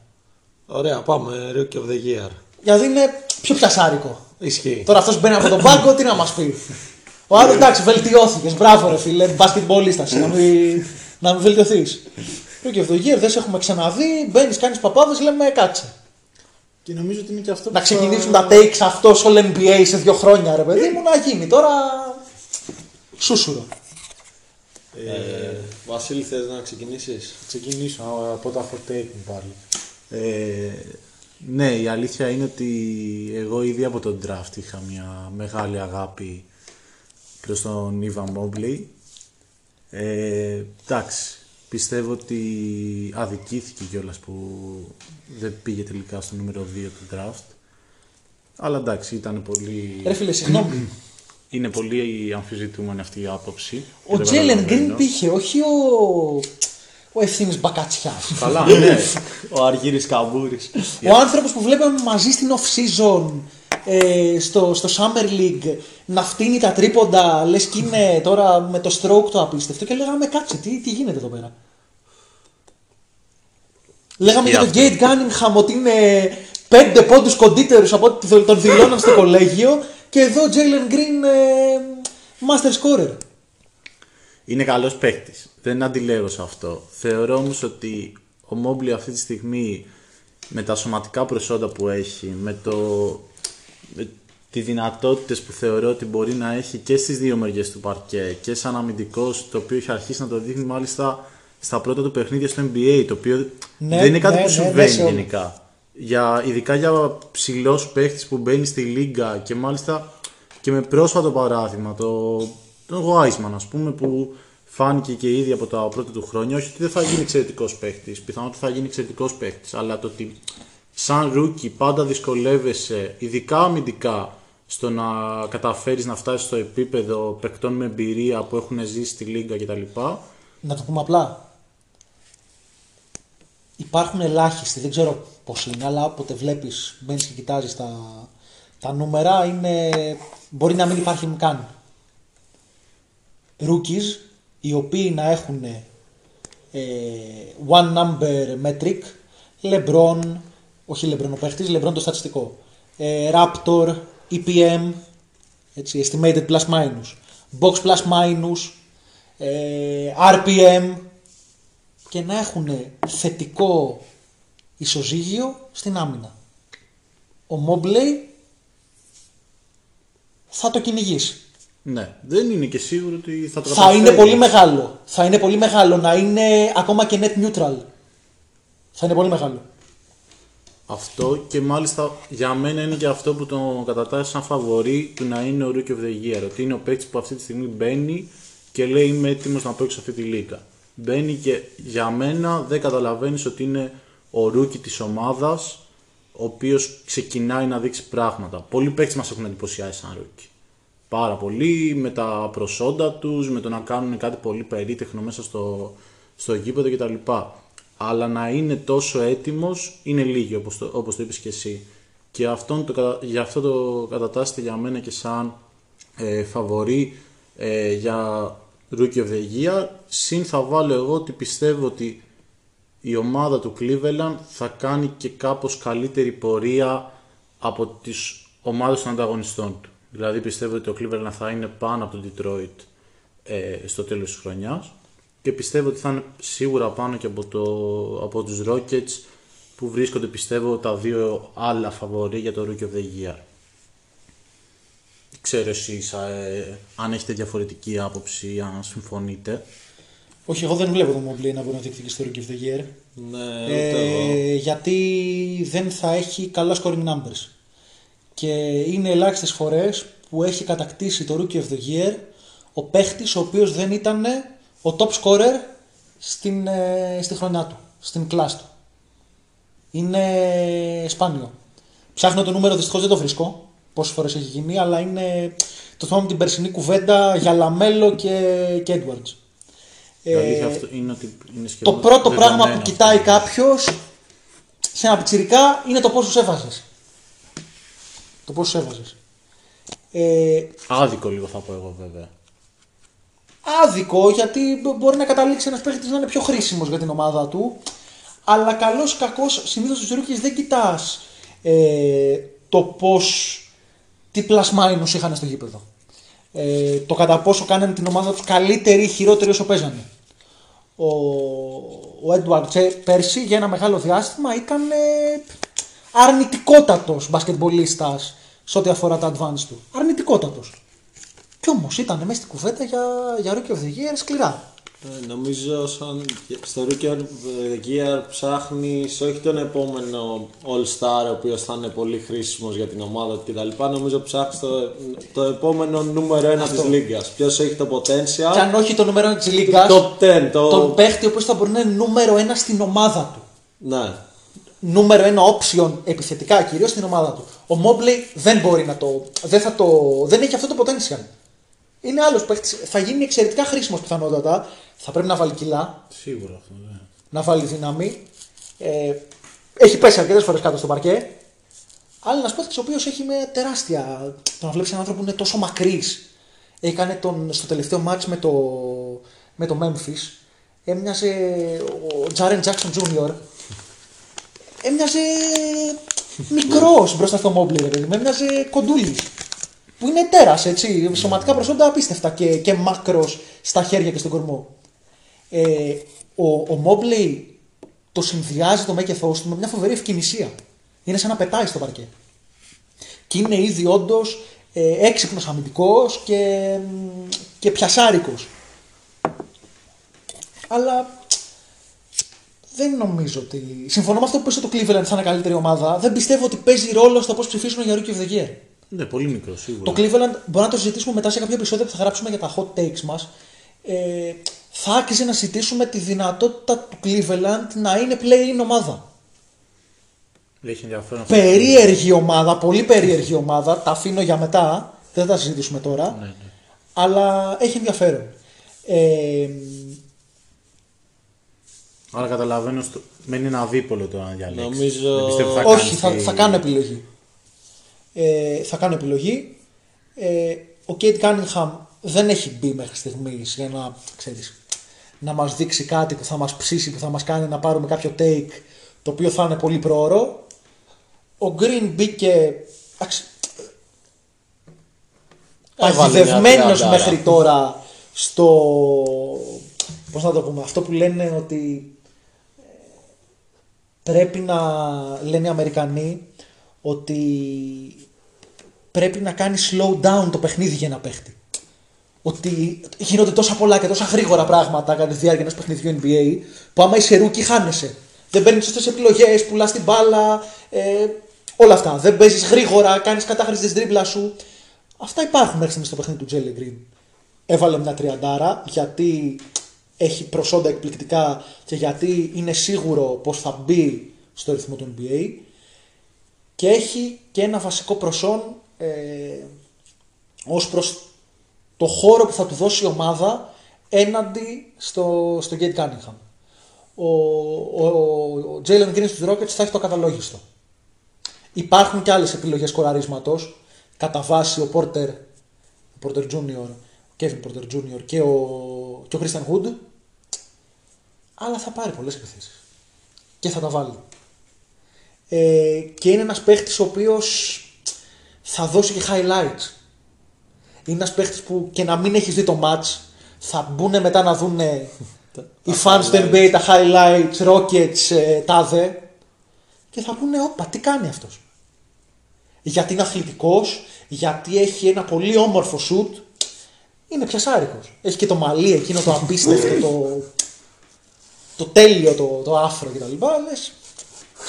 Ωραία πάμε Rookie of the Year Γιατί είναι πιο πιασάρικο. Ισχύει Τώρα αυτός μπαίνει από τον πάγκο, τι να μας πει; Ο άλλος εντάξει, βελτιώθηκες. Μπράβο, ρε φίλε, μπασκετμπολίστας. να μην, να μην βελτιωθείς. Rookie of the Year, δεν σε έχουμε ξαναδεί. Μπαίνεις, κάνεις παπάδες, λέμε κάτσε. Και νομίζω ότι είναι και αυτό Να ξεκινήσουν τα takes αυτός all NBA σε δύο χρόνια, ρε παιδί μου, να γίνει τώρα. Σούσουρο. Ε, Βασίλη, θες να ξεκινήσεις; ξεκινήσω από τα hot take μου πάλι. Ε, ναι, η αλήθεια είναι ότι εγώ ήδη από τον draft είχα μια μεγάλη αγάπη προς τον Ιβα Μόμπλη. Ε, εντάξει, πιστεύω ότι αδικήθηκε κιόλας που δεν πήγε τελικά στο νούμερο 2 του draft. Αλλά εντάξει, ήταν πολύ... Ρε φίλε, συγγνώμη. Είναι πολύ αμφισβητούμενη αυτή η άποψη. Ο Δεν Τζέλεν Γκριν καταλαβαίνω. πήγε, όχι ο. Ο ευθύνη Μπακατσιάς. Καλά, ναι. Ο Αργύρης Καμπούρης. Ο άνθρωπος που βλέπαμε μαζί στην off season ε, στο, στο Summer League να φτύνει τα τρίποντα, λες και είναι τώρα με το stroke το απίστευτο και λέγαμε κάτσε, τι, τι γίνεται εδώ πέρα; Λέγαμε για τον αυτό. Gate Cunningham ότι είναι πέντε πόντους κοντύτερους από ό,τι τον δηλώναν στο κολέγιο και εδώ Jalen Green ε, master scorer. Είναι καλός παίκτης. Δεν αντιλέγω σε αυτό. Θεωρώ όμως ότι ο Μόμπλη αυτή τη στιγμή με τα σωματικά προσόντα που έχει, με, το, με τι δυνατότητες που θεωρώ ότι μπορεί να έχει και στις δύο μεριές του παρκέ και σαν αμυντικός το οποίο έχει αρχίσει να το δείχνει μάλιστα στα πρώτα του παιχνίδια στο NBA το οποίο Ναι, δεν είναι κάτι ναι, που ναι, συμβαίνει ναι, σε όλο. γενικά. Για, ειδικά για ψηλός παίχτη που μπαίνει στη λίγκα και μάλιστα και με πρόσφατο παράδειγμα, το, τον Wiseman ας πούμε που φάνηκε και ήδη από τα πρώτα του χρόνια, όχι ότι δεν θα γίνει εξαιρετικός παίχτη, πιθανόν ότι θα γίνει εξαιρετικός παίχτη, αλλά το ότι σαν rookie πάντα δυσκολεύεσαι, ειδικά αμυντικά, στο να καταφέρεις να φτάσεις στο επίπεδο παικτών με εμπειρία που έχουν ζήσει στη λίγκα κτλ. Να το πούμε απλά. Υπάρχουν ελάχιστοι, δεν ξέρω πώς είναι, αλλά όποτε βλέπεις, μπαίνεις και κοιτάζεις τα, τα νούμερα, είναι, μπορεί να μην υπάρχει καν. Rookies, οι οποίοι να έχουν ε, one number metric, LeBron, όχι LeBron ο παίχτης, LeBron το στατιστικό, ε, Raptor, EPM, έτσι, estimated plus minus, box plus minus, ε, RPM και να έχουν θετικό ισοζύγιο στην άμυνα. Ο Mobley θα το κυνηγήσει. Ναι, δεν είναι και σίγουρο ότι θα το Θα καταφέρει. είναι πολύ μεγάλο. Θα είναι πολύ μεγάλο να είναι ακόμα και net neutral. Θα είναι πολύ μεγάλο. Αυτό και μάλιστα για μένα είναι και αυτό που τον κατατάσσει σαν φαβορή του να είναι ο Rookie of the Year. Ότι είναι ο παίκτης που αυτή τη στιγμή μπαίνει και λέει είμαι έτοιμος να παίξω αυτή τη λίγα. Μπαίνει και για μένα δεν καταλαβαίνεις ότι είναι ο Rookie της ομάδας ο οποίος ξεκινάει να δείξει πράγματα. Πολλοί παίκτες μας έχουν εντυπωσιάσει σαν Rookie. Πάρα πολύ με τα προσόντα τους, με το να κάνουν κάτι πολύ περίτεχνο μέσα στο, στο γήπεδο κτλ. Αλλά να είναι τόσο έτοιμος είναι λίγοι όπως το, όπως το είπες και εσύ. Και αυτόν το, κατα- γι' αυτό το κατατάσσεται για μένα και σαν ε, φαβορή ε, για Rookie of the Year. Συν θα βάλω εγώ ότι πιστεύω ότι η ομάδα του Cleveland θα κάνει και κάπως καλύτερη πορεία από τις ομάδες των ανταγωνιστών του. Δηλαδή πιστεύω ότι το Cleveland θα είναι πάνω από το Detroit ε, στο τέλος της χρονιάς και πιστεύω ότι θα είναι σίγουρα πάνω και από, το, από τους Rockets που βρίσκονται πιστεύω τα δύο άλλα φαβορή για το Rookie of the Year. Δεν Ξέρω εσείς ε, αν έχετε διαφορετική άποψη, αν συμφωνείτε. Όχι, εγώ δεν βλέπω τον Mobley να μπορεί να διεκδικήσει το Rookie of the Year. Ναι, ούτε εγώ. Ε, γιατί δεν θα έχει καλά scoring numbers. Και είναι ελάχιστες φορές που έχει κατακτήσει το Rookie of the Year ο παίχτης ο οποίος δεν ήταν ο top scorer στην, ε, στη χρονιά του, στην κλάση του. Είναι σπάνιο. Ψάχνω το νούμερο, δυστυχώς δεν το βρίσκω. Πόσες φορές έχει γίνει, αλλά είναι. Το θυμάμαι την περσινή κουβέντα για LaMelo και, και Edwards. Η αλήθεια Ε, αυτό είναι ότι είναι το σχεδόν πρώτο πράγμα δεδομένο που αυτό. κοιτάει κάποιος σε ένα πιτσιρικά είναι το πόσου έβαζε. Το πόσου έβαζες. Ε, Άδικο λίγο θα πω εγώ βέβαια. άδικο γιατί μπο- μπορεί να καταλήξει ένας παίχτης να είναι πιο χρήσιμος για την ομάδα του. Αλλά καλός ή κακός, συνήθως στους rookies δεν κοιτάς ε, το πώς. τι πλασμάινου είχαν στο γήπεδο. Ε, το κατά πόσο κάνανε την ομάδα τους καλύτερη ή χειρότερη όσο παίζανε. Ο, ο Edward Τσε πέρσι για ένα μεγάλο διάστημα ήταν ε, αρνητικότατος μπασκετμπολίστας σε ό,τι αφορά τα advance του. Αρνητικότατος. Κι όμως ήταν μέσα στην κουβέντα για, για Rookie of the Year σκληρά. Ε, νομίζω σαν στο Rookie of the Year ψάχνεις όχι τον επόμενο All Star ο οποίος θα είναι πολύ χρήσιμος για την ομάδα του κτλ. Νομίζω ψάχνεις το, το επόμενο νούμερο ένα της λίγας. Ποιος έχει το potential; Και αν όχι το νούμερο 1 της Λίγκα, Το top 10. Το... τον παίχτη ο οποίος θα μπορεί να είναι νούμερο 1 στην ομάδα του. Ναι. Νούμερο ένα option επιθετικά κυρίως στην ομάδα του. Ο Mobley δεν μπορεί να το. Δεν, θα το, δεν έχει αυτό το potential. Είναι άλλος παίχτη. Θα γίνει εξαιρετικά χρήσιμος πιθανότατα. Θα πρέπει να βάλει κιλά, Σίγουρα αυτό, ναι. να βάλει δύναμη. Ε, έχει πέσει αρκετές φορές κάτω στο παρκέ. Αλλά ένας παίχτη ο οποίος έχει με τεράστια. Το να βλέπεις έναν άνθρωπο που είναι τόσο μακρύς. Έκανε τον, στο τελευταίο μάτς με το, με το Memphis. Έμοιαζε ο Jaren Jackson Jr. Έμοιαζε μικρός μπροστά στο Mobley, ρε παιδί μου. Έμοιαζε κοντούλης. Που είναι τέρας, έτσι. Σωματικά προσόντα απίστευτα και, και μάκρο στα χέρια και στον κορμό. Ε, ο, ο Mobley το συνδυάζει το μέγεθό του με μια φοβερή ευκαινησία. Είναι σαν να πετάει στο παρκέ. Και είναι ήδη όντως ε, έξυπνος αμυντικός και, και πιασάρικος. Αλλά δεν νομίζω ότι. Συμφωνώ με αυτό που είπε στο Cleveland θα είναι καλύτερη ομάδα. Δεν πιστεύω ότι παίζει ρόλο στο πώς ψηφίσουν για Rookie of the Year. Ναι, πολύ μικρό σίγουρα. Το Cleveland μπορεί να το συζητήσουμε μετά σε κάποιο επεισόδιο που θα γράψουμε για τα hot takes μας. Ε, θα άξιζε να συζητήσουμε τη δυνατότητα του Cleveland να είναι play-in ομάδα. Έχει ενδιαφέρον αυτό. Περίεργη ομάδα, πολύ περίεργη ομάδα. Τα αφήνω για μετά. Δεν θα τα συζητήσουμε τώρα. Ναι, ναι. Αλλά έχει ενδιαφέρον. Ε, Άρα καταλαβαίνω, στο... μένει ένα δίπολο το να διαλέξεις. Νομίζω- Δεν πιστεύω θα όχι, κάνεις θα, τη- θα κάνω επιλογή. Ε, θα κάνω επιλογή. Ε, ο Κέιτ Κάνιγχαμ δεν έχει μπει μέχρι στιγμής για να, ξέρεις, να μας δείξει κάτι που θα μας ψήσει, που θα μας κάνει να πάρουμε κάποιο take το οποίο θα είναι πολύ πρόωρο. Ο Green μπήκε εντάξει, Έβαλε μια παγιδευμένος τριαντάρα. μέχρι τώρα στο πώς να το πούμε αυτό που λένε ότι ε, πρέπει να λένε οι Αμερικανοί ότι πρέπει να κάνει slow down το παιχνίδι για ένα παίχτη. Ότι γίνονται τόσα πολλά και τόσα γρήγορα πράγματα κατά τη διάρκεια ενός παιχνιδιού NBA που άμα είσαι rookie χάνεσαι. Δεν παίρνεις σωστές επιλογές, πουλάς την μπάλα, ε, όλα αυτά. Δεν παίζεις γρήγορα, κάνεις κατάχρηση της δίπλα σου. Αυτά υπάρχουν μέχρι στιγμής στο παιχνίδι του Τζέλι Green. Έβαλε μια τριαντάρα γιατί έχει προσόντα εκπληκτικά και γιατί είναι σίγουρο πως θα μπει στο ρυθμό του NBA και έχει και ένα βασικό προσόν ε, ως προς το χώρο που θα του δώσει η ομάδα έναντι στο, στο Gate Cunningham. Ο, ο, ο Jalen Green στους Rockets θα έχει το καταλόγιστο. Υπάρχουν και άλλες επιλογές κοραρίσματος. Κατά βάση ο Porter, ο Porter Jr., ο Kevin Porter Jr. και ο, και ο Christian Wood. Αλλά θα πάρει πολλές επιθέσεις. Και θα τα βάλει. Ε, και είναι ένας παίχτης ο οποίος θα δώσει και highlights. Είναι ένας παίχτης που και να μην έχεις δει το match θα μπουν μετά να δουν οι fans του NBA τα highlights, rockets, ε, τάδε και θα πούνε όπα τι κάνει αυτός; Γιατί είναι αθλητικός, γιατί έχει ένα πολύ όμορφο shoot, είναι πιασάρικος. Έχει και το μαλλί εκείνο το απίστευτο, το, το τέλειο, το, το άφρο κτλ. Λες,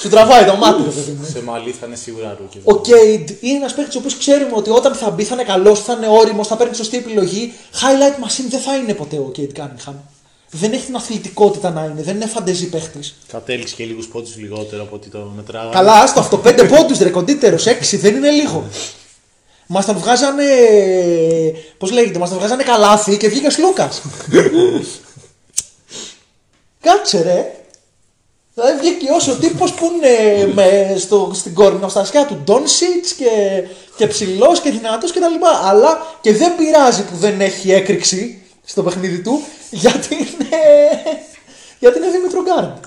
σου τραβάει το μάτι, ρε παιδί μου. Σε μαλλί θα είναι σίγουρα ρούκι. Ο Κέιντ είναι ένας παίκτης ο οποίος ξέρουμε ότι όταν θα μπει θα είναι καλός, θα είναι όριμος, θα παίρνει τη σωστή επιλογή. Highlight machine δεν θα είναι ποτέ ο Κέιντ Κάνιχαμ. Δεν έχει την αθλητικότητα να είναι, δεν είναι φαντεζή παίχτη. Κατέληξε και λίγους πόντους λιγότερο από ότι το μετράγαμε. Καλά, άστο αυτό. Πέντε πόντους ρε κοντύτερος, έξι δεν είναι λίγο. Μας τον βγάζανε. Πώς λέγεται, μας τον βγάζανε καλάθι και βγήκε ο Λούκας. Κάτσε ρε. Δηλαδή βγήκε όσο ο τύπος που είναι με, στο, στην κορυνοστασιά του Ντόνσιτς και, και ψηλός και δυνατός και τα λοιπά. Αλλά και δεν πειράζει που δεν έχει έκρηξη στο παιχνίδι του γιατί είναι, γιατί είναι Δήμητρο Γκάρντ.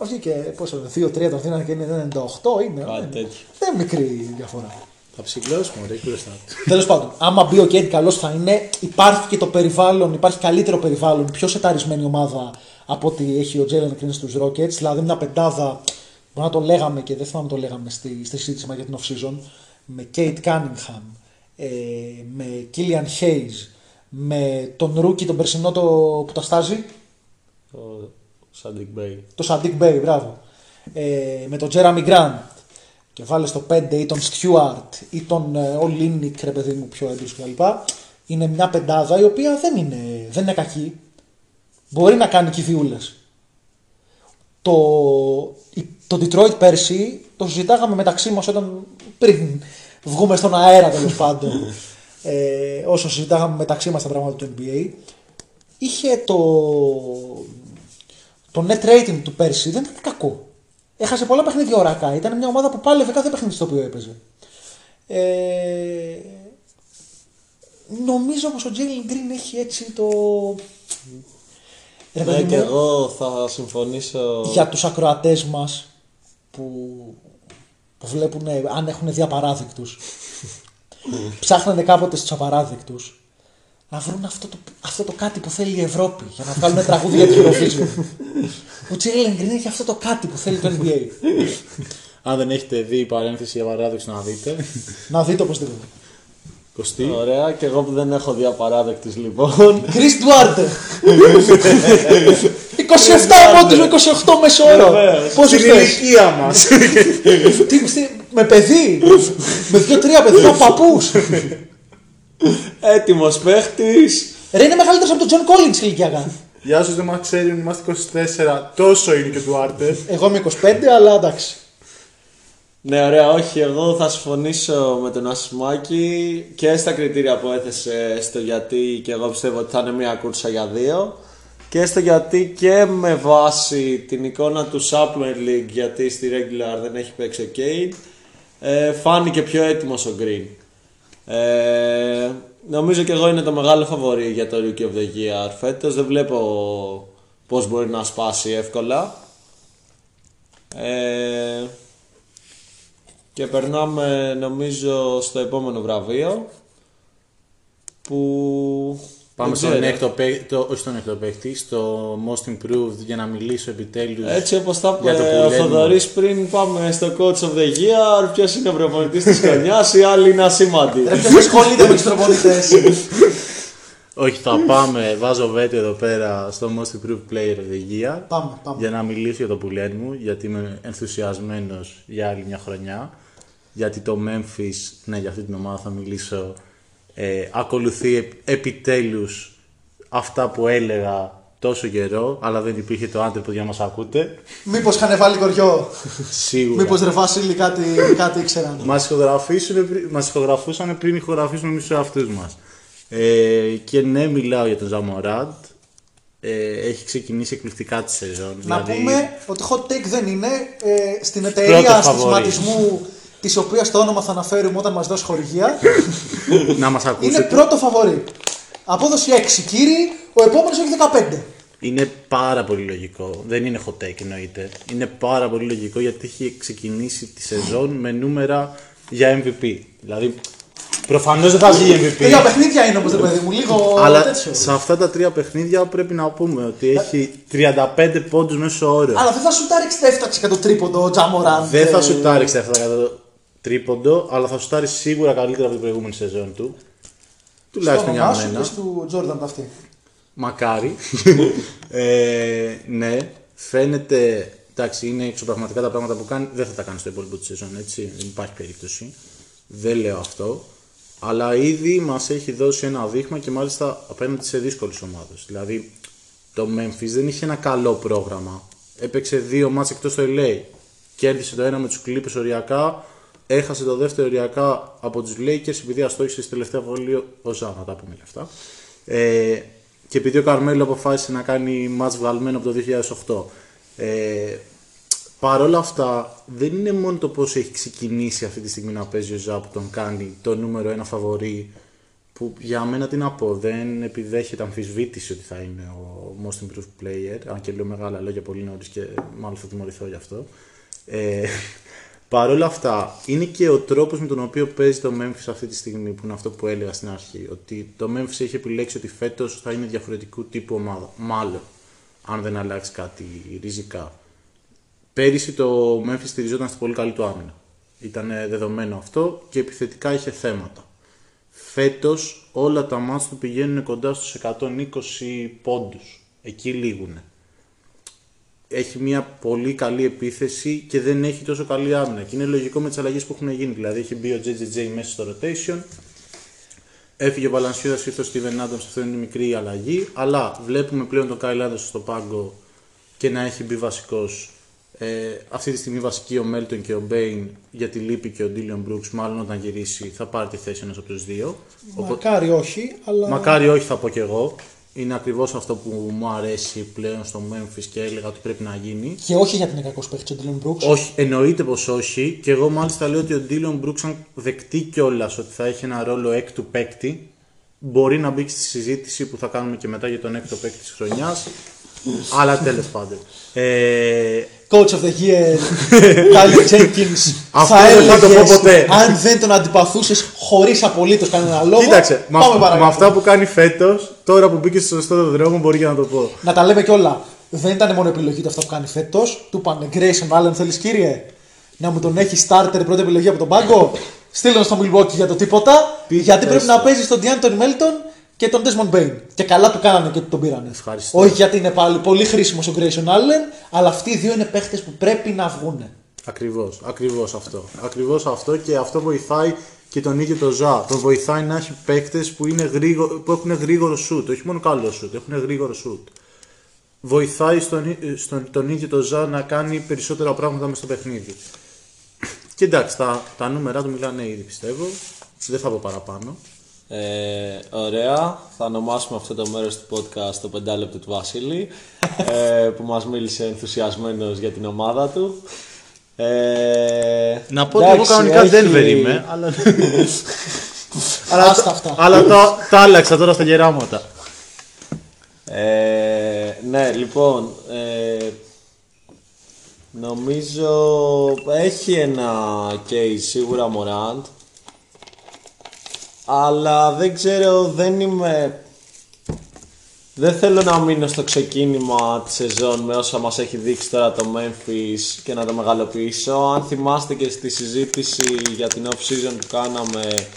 Βγήκε πόσο είναι, 2-3 τον δίνανε και είναι 98 είναι. Κάτι δεν- τέτοιο. Δεν είναι μικρή διαφορά. Θα ψηλώσουμε, ωραία, έχει μπροστά του. Τέλος πάντων, άμα μπει ο Κέντ καλός θα είναι, υπάρχει και το περιβάλλον, υπάρχει καλύτερο περιβάλλον, πιο σεταρισμένη ομάδα από ό,τι έχει ο Jalen Green στους Rockets. Δηλαδή μια πεντάδα μπορεί να το λέγαμε και δεν θυμάμαι το λέγαμε στη, στη συζήτηση μας για την off-season, με Cade Cunningham, ε, με Killian Hayes, με τον rookie τον περσινό το, που τα στάζει, Το Saddiq Bey. το Saddiq Bey, μπράβο. Ε, με τον Jerami Grant και βάλε στο 5 ή τον Stewart ή τον ε, Olynyk, ρε παιδί μου, πιο έντονο κλπ. Είναι μια πεντάδα η οποία δεν είναι, δεν είναι κακή. Μπορεί να κάνει κυβιούλες. Το, η- το Detroit πέρσι το συζητάγαμε μεταξύ μας όταν πριν βγούμε στον αέρα τέλος πάντων. Ε, όσο συζητάγαμε μεταξύ μας τα πράγματα του NBA. Είχε το, το net rating του πέρσι δεν ήταν κακό. Έχασε πολλά παιχνίδια ωρακά. Ήταν μια ομάδα που πάλευε κάθε παιχνίδι στο οποίο έπαιζε. Ε, νομίζω πως ο Jalen Green έχει έτσι το... Ρε Ναι, παιδί και μου, εγώ θα συμφωνήσω. για τους ακροατές μας που, που βλέπουν αν έχουν δει απαράδεκτους ψάχνανε κάποτε στους απαράδεκτους να βρουν αυτό το, αυτό το κάτι που θέλει η Ευρώπη για να βγάλουν τραγούδια για την Eurovision. Ο Jalen Green έχει αυτό το κάτι που θέλει το NBA. Αν δεν έχετε δει η παρένθεση για παράδοξη να δείτε. να δείτε οπωσδήποτε. Κωστή. Ωραία, και εγώ που δεν έχω δει απαράδεκτης λοιπόν. Chris Duarte. 27 πόντους με 28 μέσο όρο. Βεβαίως. Πόσους Στην θες. ηλικία μας. Τι- τι- Με παιδί; με δύο-τρία παιδιά. Παππούς. Έτοιμος παίχτης. Ρε είναι μεγαλύτερος από τον John Collins ηλικιακά. Για όσους δεν μας ξέρουν, είμαστε 24, τόσο είναι και του Άρτερ. Εγώ είμαι 25, αλλά εντάξει. Ναι, ωραία, όχι. Εγώ θα συμφωνήσω με τον Ασημάκη και στα κριτήρια που έθεσε στο γιατί και εγώ πιστεύω ότι θα είναι μια κούρσα για δύο. Και στο γιατί και με βάση την εικόνα του Supplement League γιατί στη regular δεν έχει παίξει ο Kane ε, φάνηκε πιο έτοιμος ο Green. Ε, νομίζω και εγώ είναι το μεγάλο φαβορή για το Rookie of the Year φέτος. Δεν βλέπω πώς μπορεί να σπάσει εύκολα. Ε, και περνάμε νομίζω στο επόμενο βραβείο που Πάμε δεν στον ξέρω. έκτο παίκτη, το- όχι στον έκτο παίκτη, στο Most Improved για να μιλήσω επιτέλους Έτσι όπως τα για το είπε που ο λέμε. Θοδωρής πριν πάμε στο Coach of the Year ποιος είναι ο προπονητής της χρονιάς οι άλλοι είναι ασήμαντοι Ρε ποιος ασχολείται με τους προπονητές. Όχι, θα πάμε, βάζω βέτο εδώ πέρα στο Most Improved Player of the Year. Πάμε, πάμε. Για να μιλήσω για το πουλέν μου, γιατί είμαι ενθουσιασμένος για άλλη μια χρονιά. Γιατί το Memphis, ναι, για αυτή την ομάδα θα μιλήσω, ε, ακολουθεί επ- επιτέλους αυτά που έλεγα τόσο καιρό, αλλά δεν υπήρχε το άντερ που για να μας ακούτε. Μήπως είχαν βάλει κοριό; Σίγουρα. Μήπως ρε Βασίλη κάτι, κάτι ήξεραν; Μας, ηχογραφήσουν, πρι- μας ηχογραφούσαν πριν ηχογραφήσουμε εμείς τους εαυτούς μας. Ε, και ναι, μιλάω για τον Ζαμοράντ. Ε, έχει ξεκινήσει εκπληκτικά τη σεζόν. Να δηλαδή, πούμε ότι hot take δεν είναι ε, στην Πρώτος εταιρεία φαβορί. Στοιχηματισμού της οποίας το όνομα θα αναφέρουμε όταν μας δώσει χορηγία. να μας ακούσετε. είναι πρώτο φαβορή. Απόδοση 6 κύριοι, ο επόμενος έχει 15. Είναι πάρα πολύ λογικό. Δεν είναι hot take εννοείται. Είναι πάρα πολύ λογικό γιατί έχει ξεκινήσει τη σεζόν με νούμερα για MVP. Δηλαδή, προφανώς δεν θα βγει MVP. Τρία παιχνίδια είναι όμως, ρε παιδί μου, λίγο Αλλά τέτοιο. σε αυτά τα τρία παιχνίδια πρέπει να πούμε ότι έχει 35 πόντους μέσω όρο. Αλλά δεν θα σουτάρει 67% τρίποντο ο Τζαμοράν. Δεν θα σουτάρει 67% τρίποντο, αλλά θα σουτάρει σίγουρα καλύτερα από την προηγούμενη σεζόν του. Τουλάχιστον για σου μένα. και του Τζόρνταν αυτή. Μακάρι. ε, ναι, φαίνεται. Εντάξει, είναι εξωπραγματικά τα πράγματα που κάνει. Δεν θα τα κάνει στο υπόλοιπο της σεζόν, έτσι. Δεν υπάρχει περίπτωση. Δεν λέω αυτό. Αλλά ήδη μας έχει δώσει ένα δείγμα και μάλιστα απέναντι σε δύσκολες ομάδες. Δηλαδή, το Memphis δεν είχε ένα καλό πρόγραμμα. Έπαιξε δύο μάτς εκτός στο LA. Κέρδισε το ένα με τους Clippers οριακά. Έχασε το δεύτερο οριακά από τους Lakers επειδή αστόχησε στη τελευταία βολή ο Ζα, να τα πούμε και αυτά. Ε, και επειδή ο Καρμέλο αποφάσισε να κάνει μάτς βγαλμένο από το 2008. Ε, Παρ' όλα αυτά, δεν είναι μόνο το πώς έχει ξεκινήσει αυτή τη στιγμή να παίζει ο Ζα που τον κάνει το νούμερο ένα φαβορή που για μένα τι να πω, δεν επιδέχεται αμφισβήτηση ότι θα είναι ο most improved player, αν και λέω μεγάλα λόγια πολύ νωρίς και μάλλον θα τιμωρηθώ γι' αυτό. Ε, Παρ' όλα αυτά, είναι και ο τρόπος με τον οποίο παίζει το Memphis αυτή τη στιγμή, που είναι αυτό που έλεγα στην αρχή, ότι το Memphis έχει επιλέξει ότι φέτος θα είναι διαφορετικού τύπου ομάδα, μάλλον, αν δεν αλλάξει κάτι ριζικά. Πέρυσι το Memphis στηριζόταν στη πολύ καλή του άμυνα. Ήταν δεδομένο αυτό και επιθετικά είχε θέματα. Φέτος όλα τα μάτς του πηγαίνουν κοντά στους 120 πόντους. Εκεί λήγουνε. Έχει μια πολύ καλή επίθεση και δεν έχει τόσο καλή άμυνα. Και είναι λογικό με τις αλλαγές που έχουν γίνει. Δηλαδή έχει μπει ο JJJ μέσα στο rotation, Έφυγε ο Βαλανσιούδα, ήρθε ο Steven Adams, αυτό είναι μικρή αλλαγή. Αλλά βλέπουμε πλέον τον Kyle Anderson στο πάγκο και να έχει μπει βασικός. Ε, αυτή τη στιγμή βασική ο Melton και ο Bane για τη λύπη και ο Dillon Brooks. Μάλλον όταν γυρίσει θα πάρει τη θέση ενός από τους δύο. Μακάρι όχι, αλλά. Μακάρι όχι, θα πω κι εγώ. Είναι ακριβώς αυτό που μου αρέσει πλέον στο Memphis και έλεγα ότι πρέπει να γίνει. Και όχι γιατί είναι κακός παίχτης ο Dillon Brooks. Όχι, εννοείται πως όχι. Και εγώ μάλιστα λέω ότι ο Dillon Brooks, αν δεχτεί κιόλας ότι θα έχει ένα ρόλο έκτου παίκτη, μπορεί να μπει στη συζήτηση που θα κάνουμε και μετά για τον έκτο παίκτη της χρονιάς. Αλλά τέλος πάντων. Ε, Coach of the Year, Tyler Jenkins. Αυτό θα δεν θα το έλεγες, πω ποτέ. Αν δεν τον αντιπαθούσες χωρίς απολύτως κανένα λόγο. Κοίταξε, με, πάμε αυ- παρακάτω. με αυτά που κάνει φέτος, τώρα που μπήκε στο σωστό δρόμο, μπορεί και να το πω. Να τα λέμε κιόλα. Δεν ήταν μόνο επιλογή του αυτό που κάνει φέτος. Του είπαν Grayson Allen, θέλεις κύριε, να μου τον έχει starter πρώτη επιλογή από τον πάγκο; Στείλ στο Milwaukee για το τίποτα. Πείτε γιατί πρέπει έστω. να παίζεις στον D'Antoni Melton και τον Desmond Bain. Και καλά του κάνανε και του τον πήρανε. Ευχαριστώ. Όχι γιατί είναι πάλι πολύ χρήσιμο ο Grayson Allen, αλλά αυτοί οι δύο είναι παίχτες που πρέπει να βγουν. Ακριβώς, ακριβώς αυτό. Ακριβώς αυτό και αυτό βοηθάει και τον ίδιο τον Ζα. Τον βοηθάει να έχει παίκτε που, είναι γρήγο, που έχουν γρήγορο σουτ. Όχι μόνο καλό σουτ, έχουν γρήγορο σουτ. Βοηθάει στον, ί- στον, τον ίδιο τον Ζα να κάνει περισσότερα πράγματα μέσα στο παιχνίδι. Και εντάξει, τα, τα νούμερα του μιλάνε ήδη πιστεύω. Δεν θα πω παραπάνω. Ε, ωραία. Θα ονομάσουμε αυτό το μέρος του podcast το πεντάλεπτο του Βασίλη ε, που μας μίλησε ενθουσιασμένος για την ομάδα του. Ε, Να πω ότι εγώ εντάξει, κανονικά έχει- δεν είμαι, αλλά, αλλά, Άστα αυτά. αλλά τα, τα άλλαξα τώρα στα γεράματα. Ε, ναι, λοιπόν, ε, νομίζω έχει ένα case σίγουρα Morant, αλλά δεν ξέρω, δεν είμαι... Δεν θέλω να μείνω στο ξεκίνημα της σεζόν με όσα μας έχει δείξει τώρα το Memphis και να το μεγαλοποιήσω. Αν θυμάστε και στη συζήτηση για την off-season που κάναμε,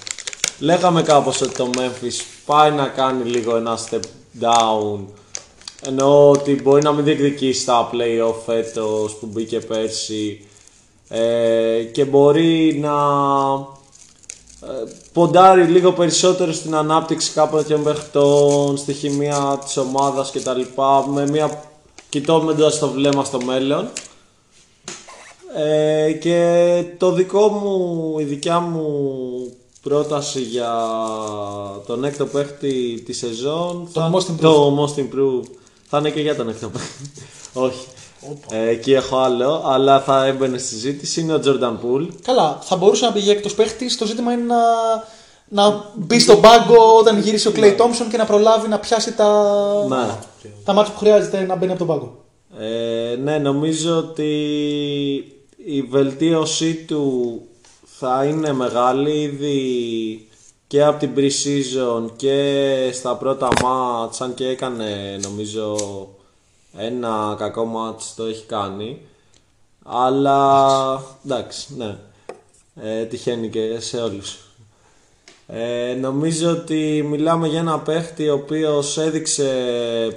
λέγαμε κάπως ότι το Memphis πάει να κάνει λίγο ένα step down. Εννοώ ότι μπορεί να μην διεκδικήσει τα play-off φέτος που μπήκε πέρσι ε, και μπορεί να ε, ποντάρει λίγο περισσότερο στην ανάπτυξη κάποιων παιχτών, στη χημεία της ομάδας κτλ. Με μια κοιτώντας το βλέμμα στο μέλλον. Ε, και το δικό μου, η δικιά μου πρόταση για τον έκτο παίχτη της σεζόν Το θα- most improved. το most improved θα είναι και για τον έκτο παίχτη. Όχι. Ε, εκεί έχω άλλο, αλλά θα έμπαινε στη συζήτηση. Είναι ο Jordan Poole. Καλά, θα μπορούσε να πηγαίνει εκτός παίχτης. Το ζήτημα είναι να, να μπει στον πάγκο όταν γυρίσει ο Clay Thompson και να προλάβει να πιάσει τα, Ναι. τα μάτια που χρειάζεται να μπαίνει από τον πάγκο. Ε, ναι, νομίζω ότι η βελτίωσή του θα είναι μεγάλη ήδη και από την pre-season και στα πρώτα μάτς, αν και έκανε νομίζω ένα κακό μάτς το έχει κάνει. Αλλά εντάξει, ναι. Ε, τυχαίνει και σε όλους. Ε, νομίζω ότι μιλάμε για ένα παίχτη ο οποίος έδειξε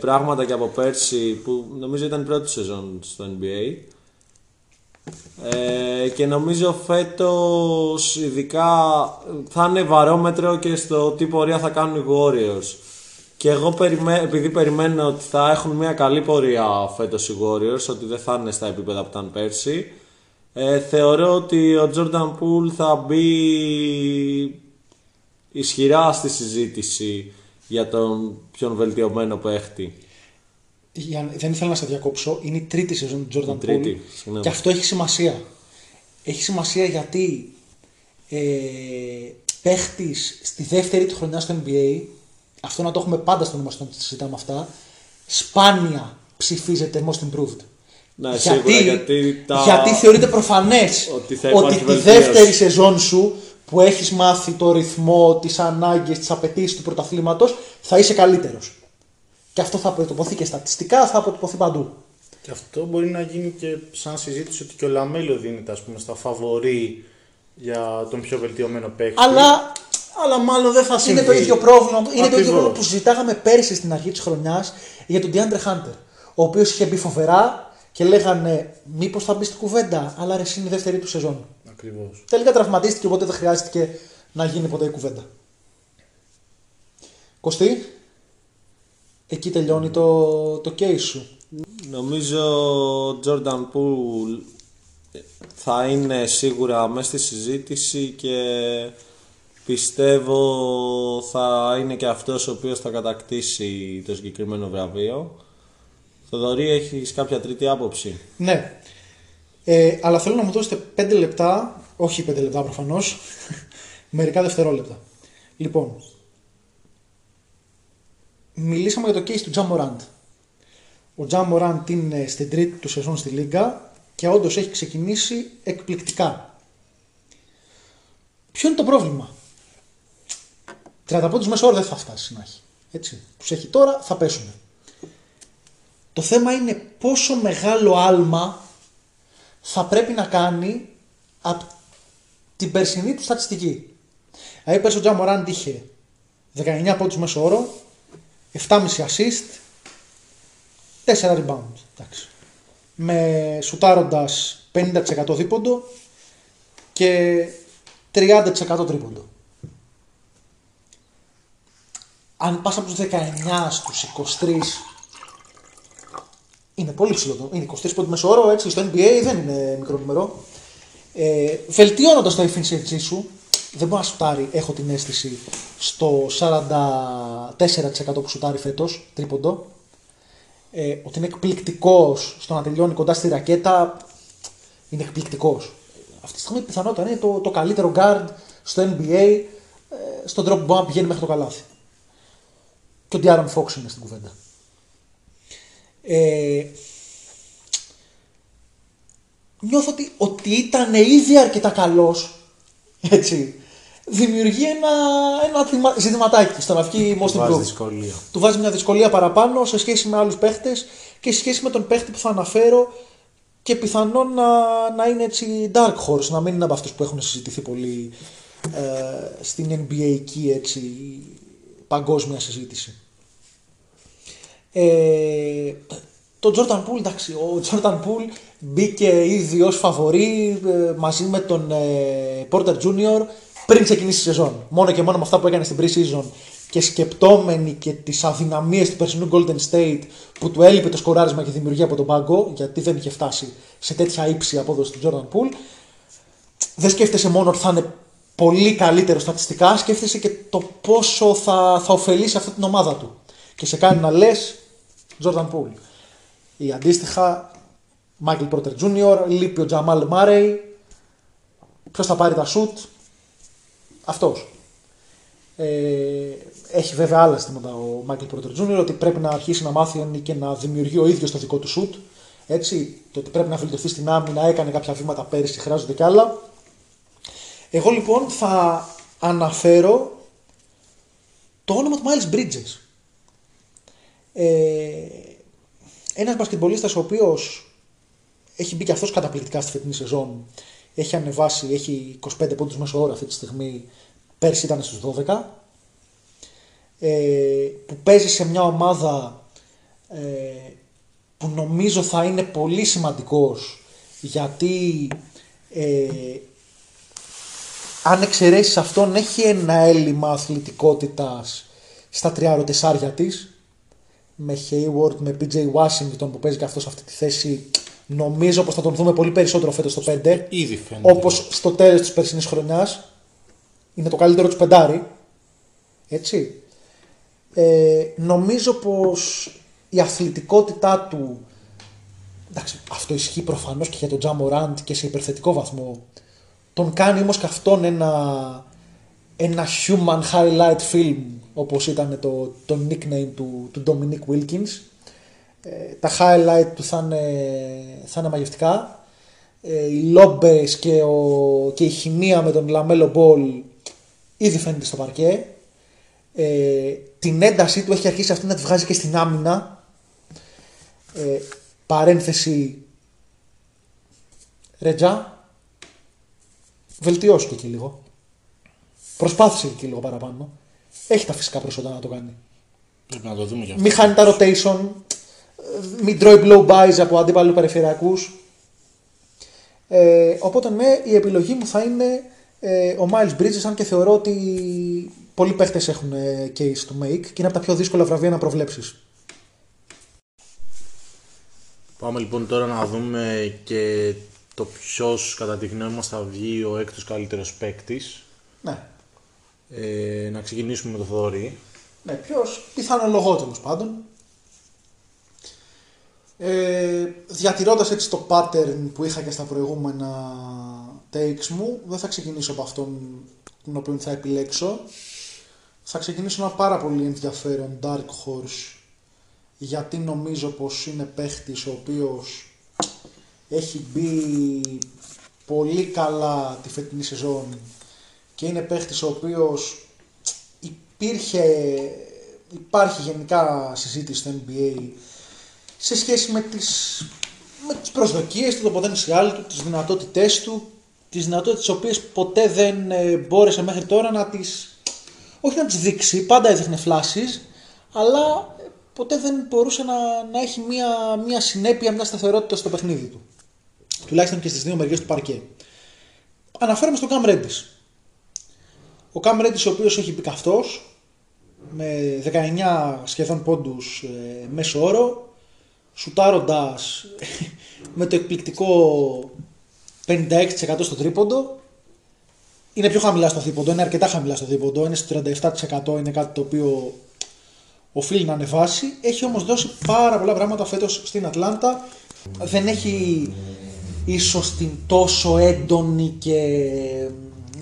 πράγματα και από πέρσι που νομίζω ήταν η πρώτη σεζόν στο NBA ε, και νομίζω φέτος ειδικά θα είναι βαρόμετρο και στο τι πορεία θα κάνουν οι Warriors και εγώ περιμέ, επειδή περιμένω ότι θα έχουν μια καλή πορεία φέτος οι Warriors ότι δεν θα είναι στα επίπεδα που ήταν πέρσι ε, θεωρώ ότι ο Jordan Poole θα μπει ισχυρά στη συζήτηση για τον πιο βελτιωμένο παίχτη. Για- δεν ήθελα να σε διακόψω. Είναι η τρίτη σεζόν του Jordan Η τρίτη, Poole. συγγνώμη. Και αυτό έχει σημασία. Έχει σημασία γιατί ε, παίχτης στη δεύτερη του χρονιά στο NBA, αυτό να το έχουμε πάντα στο νόημα όταν συζητάμε αυτά, σπάνια ψηφίζεται most improved. Ναι, σίγουρα, γιατί τα- γιατί θεωρείται προφανές Ότι θα ότι υπάρχει τη βελτίωση. δεύτερη σεζόν σου που έχεις μάθει το ρυθμό, τις ανάγκες, τις απαιτήσεις του πρωταθλήματος θα είσαι καλύτερος. Και αυτό θα αποτυπωθεί και στατιστικά, θα αποτυπωθεί παντού. Και αυτό μπορεί να γίνει και σαν συζήτηση ότι και ο LaMelo δίνεται ας πούμε, στα φαβορή για τον πιο βελτιωμένο παίκτη. Αλλά Αλλά μάλλον δεν θα συμβεί. είναι το ίδιο πρόβλημα. Είναι το ίδιο Ακριβώς. πρόβλημα που συζητάγαμε πέρυσι στην αρχή της χρονιάς για τον DeAndre Hunter. Ο οποίος είχε μπει φοβερά και λέγανε Μήπως θα μπεις στην κουβέντα. Αλλά ρε, είναι η δεύτερη του σεζόν. Ακριβώς. Τελικά τραυματίστηκε, οπότε δεν χρειάστηκε να γίνει ποτέ η κουβέντα. Κωστή, εκεί τελειώνει το, το case σου. Νομίζω ο Jordan Poole θα είναι σίγουρα μέσα στη συζήτηση και πιστεύω θα είναι και αυτός ο οποίος θα κατακτήσει το συγκεκριμένο βραβείο. Θοδωρή, έχεις κάποια τρίτη άποψη; Ναι. Ε, αλλά θέλω να μου δώσετε 5 λεπτά, όχι 5 λεπτά προφανώς, μερικά δευτερόλεπτα. Λοιπόν, μιλήσαμε για το case του Τζα Μοράντ. Ο Τζα Μοράντ είναι στην τρίτη του σεζόν στη Λίγκα και όντως έχει ξεκινήσει εκπληκτικά. Ποιο είναι το πρόβλημα; 30 πόντους μέσα ώρα δεν θα φτάσει να έχει. Έτσι. Τους έχει τώρα, θα πέσουν. Το θέμα είναι πόσο μεγάλο άλμα θα πρέπει να κάνει από την περσινή του στατιστική. Δηλαδή πέρσι ο Τζα Μοράντ είχε 19 πόντους μέσω όρο, 7,5 assist, 4 rebound. Εντάξει. Με σουτάροντας 50% δίποντο και 30% τρίποντο. Αν πας από τους 19 στους 23 είναι πολύ ψηλό το. Είναι 23 πόντου μέσο όρο, έτσι. Στο NBA δεν είναι μικρό νούμερο. Ε, Βελτιώνοντας το efficiency σου, δεν μπορεί να σουτάρει, έχω την αίσθηση, στο 44% που σουτάρει φέτος, τρίποντο. Ε, ότι είναι εκπληκτικός στο να τελειώνει κοντά στη ρακέτα, είναι εκπληκτικός. Αυτή τη στιγμή η πιθανότητα είναι το, το καλύτερο guard στο NBA, ε, στον τρόπο που μπορεί να πηγαίνει μέχρι το καλάθι. Και ο Diaron Fox είναι στην κουβέντα. Ε, νιώθω ότι, ότι ήταν ήδη αρκετά καλός, έτσι, δημιουργεί ένα, ένα θυμα- ζητηματάκι στο να βγει most Βάζει improved. δυσκολία. Του βάζει μια δυσκολία παραπάνω σε σχέση με άλλους παίχτες και σε σχέση με τον παίχτη που θα αναφέρω και πιθανόν να, να είναι έτσι dark horse, να μην είναι από αυτούς που έχουν συζητηθεί πολύ ε, στην NBA εκεί έτσι παγκόσμια συζήτηση. Ε, το Jordan Poole, εντάξει, ο Jordan Poole μπήκε ήδη ως φαβορή ε, μαζί με τον ε, Porter Jr. πριν ξεκινήσει η σεζόν. Μόνο και μόνο με αυτά που έκανε στην pre-season και σκεπτόμενοι και τις αδυναμίες του περσινού Golden State που του έλειπε το σκοράρισμα και η δημιουργία από τον πάγκο γιατί δεν είχε φτάσει σε τέτοια ύψη απόδοση του Jordan Poole δεν σκέφτεσαι μόνο ότι θα είναι πολύ καλύτερο στατιστικά, σκέφτεσαι και το πόσο θα, θα ωφελήσει αυτή την ομάδα του. Και σε κάνει να λες Jordan Poole. Ή αντίστοιχα, Michael Porter Jr., λείπει ο Jamal Murray. Ποιος θα πάρει τα shoot, αυτός. Ε, έχει βέβαια άλλα ζητήματα ο Michael Porter Jr. ότι πρέπει να αρχίσει να μάθει και να δημιουργεί ο ίδιος το δικό του shoot. Έτσι, το ότι πρέπει να βελτιωθεί στην άμυνα, έκανε κάποια βήματα πέρυσι, χρειάζονται κι άλλα. Εγώ λοιπόν θα αναφέρω το όνομα του Miles Bridges. Ε, ένας μπασκετμπολίστας ο οποίος έχει μπει και αυτός καταπληκτικά στη φετινή σεζόν. Έχει ανεβάσει, έχει 25 πόντους μέσω ώρα αυτή τη στιγμή. Πέρσι ήταν στους 12. Ε, που παίζει σε μια ομάδα ε, που νομίζω θα είναι πολύ σημαντικός γιατί ε, αν εξαιρέσεις αυτόν έχει ένα έλλειμμα αθλητικότητας στα τριάρο-τεσσάρια της με Hayward, με PJ Washington που παίζει και αυτός σε αυτή τη θέση. Νομίζω πως θα τον δούμε πολύ περισσότερο φέτος στο 5 Ήδη φαίνεται. όπως στο τέλος της περσινής χρονιάς. Είναι το καλύτερο του πεντάρι. Έτσι. Ε, νομίζω πως η αθλητικότητά του εντάξει, αυτό ισχύει προφανώς και για τον Τζα Morant και σε υπερθετικό βαθμό. Τον κάνει όμως και αυτόν ένα, ένα human highlight film όπως ήταν το, το nickname του, του Dominic Wilkins. Ε, τα highlight του θα είναι, θα είναι μαγευτικά. Ε, οι λόμπες και, ο, και η χημεία με τον LaMelo Ball ήδη φαίνεται στο παρκέ. Ε, την έντασή του έχει αρχίσει αυτή να τη βγάζει και στην άμυνα. Ε, παρένθεση Ρετζά, βελτιώσου το εκεί λίγο. Προσπάθησε εκεί λίγο παραπάνω. Έχει τα φυσικά προσόντα να το κάνει. Πρέπει να το δούμε κι αυτό. Μην χάνει τα rotation. Μην τρώει blow buys από αντίπαλους περιφερειακούς. Ε, οπότε ναι, η επιλογή μου θα είναι ε, ο Miles Bridges, αν και θεωρώ ότι πολλοί παίχτες έχουν ε, case to make και είναι από τα πιο δύσκολα βραβεία να προβλέψεις. Πάμε λοιπόν τώρα να δούμε και το ποιος κατά τη γνώμη μας θα βγει ο έκτος καλύτερος παίκτης. Ναι. Ε, να ξεκινήσουμε με το Θοδωρή. Ναι, ποιος; Πιθανολογώ τέλο πάντων. Ε, διατηρώντας έτσι το pattern που είχα και στα προηγούμενα takes μου, δεν θα ξεκινήσω από αυτόν τον οποίο θα επιλέξω. Θα ξεκινήσω ένα πάρα πολύ ενδιαφέρον Dark Horse γιατί νομίζω πως είναι παίχτης ο οποίος έχει μπει πολύ καλά τη φετινή σεζόν και είναι παίχτης ο οποίος υπήρχε, υπάρχει γενικά συζήτηση στο NBA σε σχέση με τις, με τις προσδοκίες του, το potential του, τις δυνατότητές του, τις δυνατότητες τις οποίες ποτέ δεν ε, μπόρεσε μέχρι τώρα να τις, όχι να τις δείξει, πάντα έδειχνε φλάσεις, αλλά ε, ποτέ δεν μπορούσε να, να έχει μια, μια συνέπεια, μια σταθερότητα στο παιχνίδι του. Τουλάχιστον και στις δύο μεριές του παρκέ. Αναφέρομαι στον Cam Reddish. Ο Cam Reddish ο οποίος έχει μπει καυτός, με 19 σχεδόν πόντους ε, μέσο όρο, σουτάροντας με το εκπληκτικό 56% στο τρίποντο. Είναι πιο χαμηλά στο δίποντο, είναι αρκετά χαμηλά στο δίποντο, είναι στο 37% είναι κάτι το οποίο οφείλει να ανεβάσει. Έχει όμως δώσει πάρα πολλά πράγματα φέτος στην Ατλάντα. Δεν έχει ίσως την τόσο έντονη και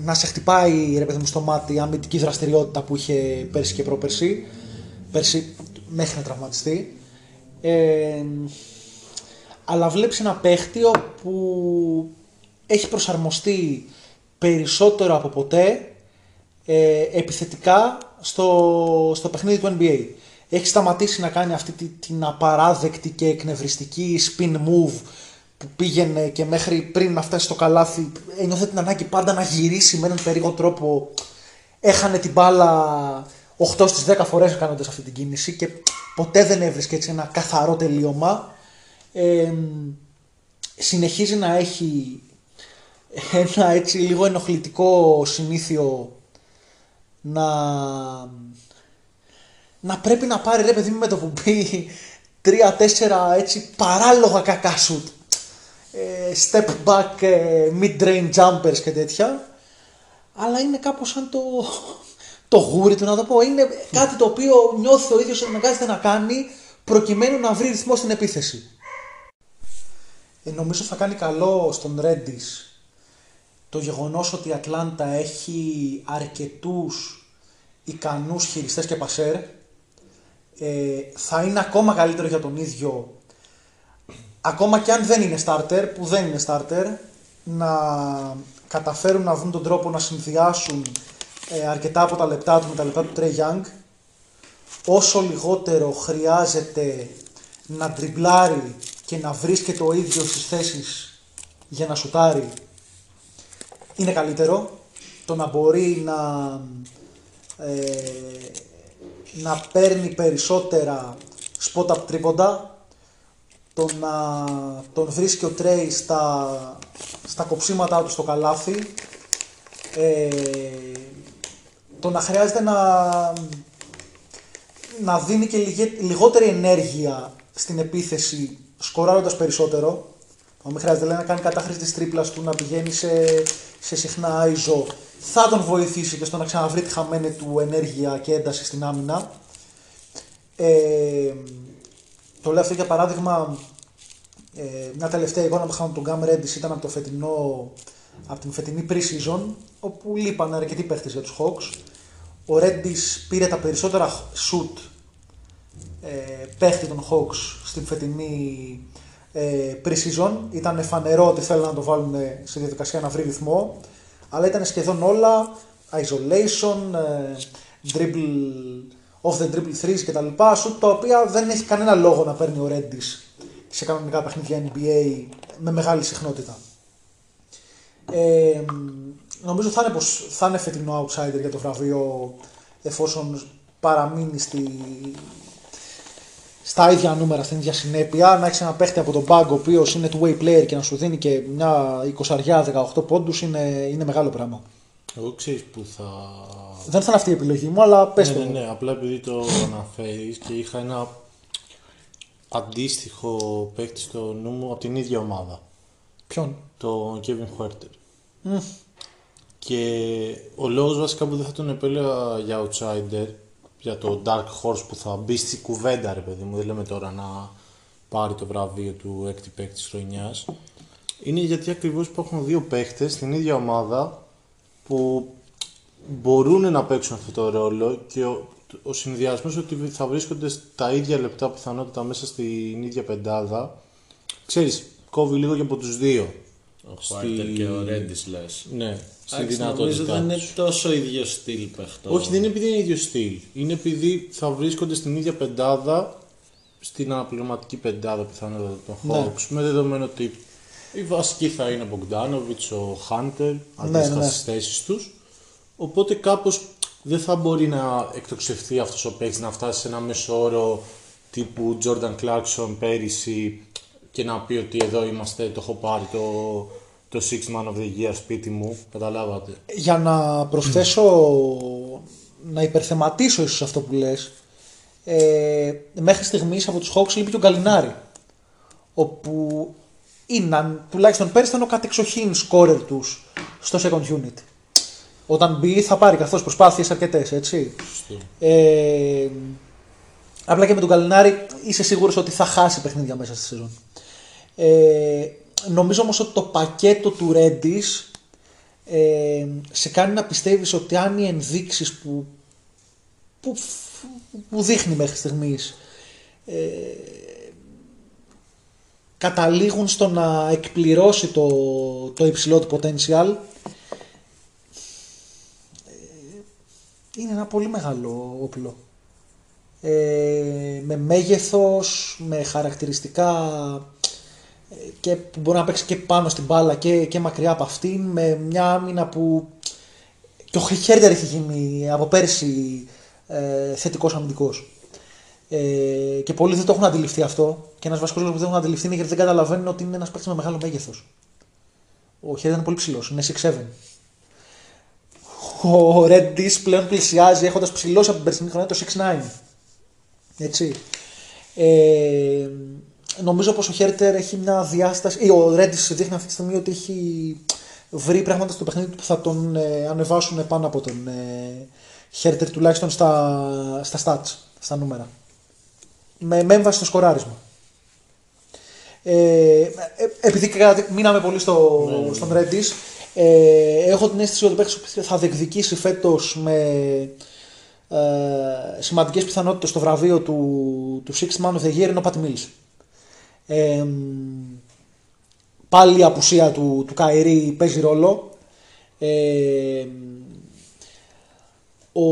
να σε χτυπάει ρε παιδί μου στο μάτι αμυντική δραστηριότητα που είχε πέρσι και πρόπερσι. Πέρσι μέχρι να τραυματιστεί. Ε, αλλά βλέπεις ένα παίχτη που έχει προσαρμοστεί περισσότερο από ποτέ ε, επιθετικά στο, στο παιχνίδι του NBA. Έχει σταματήσει να κάνει αυτή την απαράδεκτη και εκνευριστική spin move που πήγαινε και μέχρι πριν να φτάσει στο καλάθι ένιωθε την ανάγκη πάντα να γυρίσει με έναν περίεργο τρόπο. Έχανε την μπάλα 8 στις 10 φορές κάνοντας αυτή την κίνηση και ποτέ δεν έβρισκε έτσι ένα καθαρό τελείωμα. Ε, συνεχίζει να έχει ένα έτσι λίγο ενοχλητικό συνήθιο να να πρέπει να πάρει ρε παιδί μου με το που πει τρία-τέσσερα έτσι παράλογα κακά σουτ. ε, step back, ε, mid-range jumpers και τέτοια. Αλλά είναι κάπως σαν το, το γούρι του να το πω. Είναι κάτι το οποίο νιώθει ο ίδιος ότι αναγκάζεται να κάνει προκειμένου να βρει ρυθμό στην επίθεση. Ε, νομίζω θα κάνει καλό στον Redis το γεγονός ότι η Ατλάντα έχει αρκετούς ικανούς χειριστές και πασέρ ε, θα είναι ακόμα καλύτερο για τον ίδιο ακόμα και αν δεν είναι starter, που δεν είναι starter, να καταφέρουν να βρουν τον τρόπο να συνδυάσουν ε, αρκετά από τα λεπτά του με τα λεπτά του Trey Young. Όσο λιγότερο χρειάζεται να ντριμπλάρει και να βρίσκεται ο ίδιος στις θέσεις για να σουτάρει είναι καλύτερο. Το να μπορεί να, ε, να παίρνει περισσότερα spot up τρίποντα το να τον βρίσκει ο Τρέι στα, στα κοψίματά του στο καλάθι, ε, το να χρειάζεται να, να δίνει και λιγότερη ενέργεια στην επίθεση σκοράροντας περισσότερο. Μην χρειάζεται λέει, να κάνει κατάχρηση της τρίπλας του, να πηγαίνει σε, σε συχνά άιζο. Θα τον βοηθήσει και στο να ξαναβρει τη χαμένη του ενέργεια και ένταση στην άμυνα. Ε, το λέω αυτό για παράδειγμα, ε, μια τελευταία εικόνα που είχαμε τον Γκάμ Redis ήταν από, το φετινό, από την φετινή pre-season, όπου λείπαν αρκετοί παίχτες για τους Hawks. Ο Redis πήρε τα περισσότερα shoot ε, παίχτη των Hawks στην φετινή ε, pre-season. Ήταν φανερό ότι θέλουν να το βάλουν σε διαδικασία να βρει ρυθμό, αλλά ήταν σχεδόν όλα isolation, ε, dribble, off the dribble threes κτλ. Shoot τα οποία δεν έχει κανένα λόγο να παίρνει ο Redis σε κανονικά παιχνίδια NBA με μεγάλη συχνότητα. Ε, νομίζω θα είναι, πως, θα είναι φετινό outsider για το βραβείο εφόσον παραμείνει στη, στα ίδια νούμερα, στην ίδια συνέπεια, να έχεις ένα παίχτη από τον πάγκο ο οποίος είναι two way player και να σου δίνει και μια 20-18 πόντους είναι, είναι μεγάλο πράγμα. Εγώ ξέρεις που θα. Δεν θα είναι αυτή η επιλογή μου, αλλά πες ναι, το. ναι, ναι, απλά επειδή το αναφέρεις και είχα ένα αντίστοιχο παίκτη στο νου μου από την ίδια ομάδα. Ποιον; Το Kevin Huerter. Και ο λόγος βασικά που δεν θα τον επέλεγα για outsider, για το Dark Horse που θα μπει στη κουβέντα ρε παιδί μου, δεν λέμε τώρα να πάρει το βραβείο του έκτη παίκτη της χρονιάς, είναι γιατί ακριβώς υπάρχουν δύο παίχτες στην ίδια ομάδα που μπορούν να παίξουν αυτό το ρόλο και ο, ο συνδυασμός ότι θα βρίσκονται στα ίδια λεπτά πιθανότητα μέσα στην ίδια πεντάδα, ξέρεις, κόβει λίγο και από τους δύο. Ο Στη- Χουάρτερ και ο Ρέντις λες. Ναι, στη Νομίζω δυνατότητά δεν είναι τους. τόσο ίδιο στυλ παιχτό. Όχι, δεν είναι επειδή είναι ίδιο στυλ. Είναι επειδή θα βρίσκονται στην ίδια πεντάδα, στην αναπληρωματική πεντάδα πιθανότατα των Ναι. Hawks, με δεδομένο ότι η βασική θα είναι ο Μπογκδάνοβιτ, ο Χάντερ, αντίστοιχα ναι, ναι. στι θέσεις τους. Οπότε κάπως δεν θα μπορεί να εκτοξευθεί αυτός ο παίκτης να φτάσει σε ένα μέσο όρο τύπου Jordan Clarkson πέρυσι και να πει ότι εδώ είμαστε, το έχω πάρει το, το Six Man of the Year σπίτι μου. Καταλάβατε. Για να προσθέσω, να υπερθεματίσω ίσως αυτό που λες, ε, μέχρι στιγμής από τους Hawks λείπει και ο Γκαλινάρη, όπου είναι, αν- τουλάχιστον πέρυσι ήταν ο κατεξοχήν σκόρερ τους στο second unit. Όταν μπει θα πάρει καθώς προσπάθειες αρκετές, έτσι. Ε, απλά και με τον Καλινάρη είσαι σίγουρος ότι θα χάσει παιχνίδια μέσα στη σεζόν. Ε, νομίζω όμως ότι το πακέτο του Ρέντις ε, σε κάνει να πιστεύεις ότι αν οι ενδείξεις που, που, που δείχνει μέχρι στιγμής ε, καταλήγουν στο να εκπληρώσει το, το υψηλό του potential ε, είναι ένα πολύ μεγάλο όπλο. Ε, με μέγεθος, με χαρακτηριστικά ε, και που μπορεί να παίξει και πάνω στην μπάλα και, και μακριά από αυτήν με μια άμυνα που και ο Χέρτερ έχει γίνει από πέρσι ε, θετικός αμυντικός. Ε, και πολλοί δεν το έχουν αντιληφθεί αυτό. Και ένας βασικός λόγος που δεν έχουν αντιληφθεί είναι γιατί δεν καταλαβαίνουν ότι είναι ένας παίκτης με μεγάλο μέγεθος. Ο Χέρτερ είναι πολύ ψηλός, είναι 6'7. Ο Ρέντις πλέον πλησιάζει έχοντας ψηλώσει από την περσινή χρονιά το 6'9. Έτσι. Ε, νομίζω πως ο Χέρτερ έχει μια διάσταση. ή ο Ρέντις δείχνει αυτή τη στιγμή ότι έχει βρει πράγματα στο παιχνίδι του που θα τον ε, ανεβάσουν πάνω από τον ε, Χέρτερ τουλάχιστον στα, στα stats, στα νούμερα. Με, με έμβαση στο σκοράρισμα. Ε, ε, επειδή κράτη- μείναμε πολύ στο, στον Redis, ε, έχω την αίσθηση ότι ο παίκτης που θα διεκδικήσει φέτος με ε, σημαντικές πιθανότητες στο βραβείο του, του Sixth Man of the Year είναι ο Pat Mills. Ε, πάλι η απουσία του, του Καϊρή παίζει ρόλο. Ε, ο,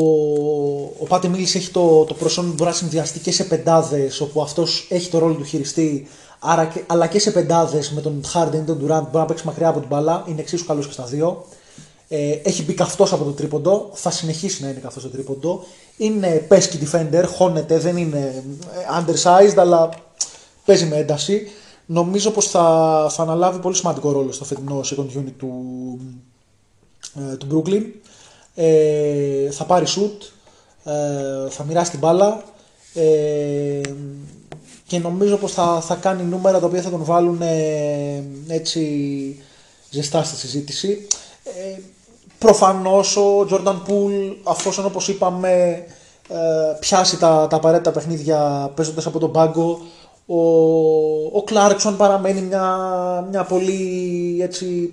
ο Πάτη Μίλης έχει το, το προσόν που μπορεί να συνδυαστεί και σε πεντάδες όπου αυτός έχει το ρόλο του χειριστή άρα και, αλλά και σε πεντάδες με τον Harden ή τον Durant που μπορεί να παίξει μακριά από την μπάλα είναι εξίσου καλός και στα δύο. Ε, έχει μπει καυτός από το τρίποντο θα συνεχίσει να είναι καυτός στο τρίποντο. Είναι pesky defender, χώνεται δεν είναι ε, undersized αλλά παίζει με ένταση. Νομίζω πως θα, θα αναλάβει πολύ σημαντικό ρόλο στο φετινό second unit του, ε, του Brooklyn. Ε, θα πάρει shoot, ε, θα μοιράσει την μπάλα ε, και νομίζω πως θα, θα κάνει νούμερα τα οποία θα τον βάλουν ε, έτσι ζεστά στη συζήτηση. Ε, προφανώς ο Jordan Poole, αφόσον όπως είπαμε ε, πιάσει τα, τα απαραίτητα παιχνίδια παίζοντας από τον πάγκο, ο, ο Clarkson παραμένει μια, μια πολύ έτσι,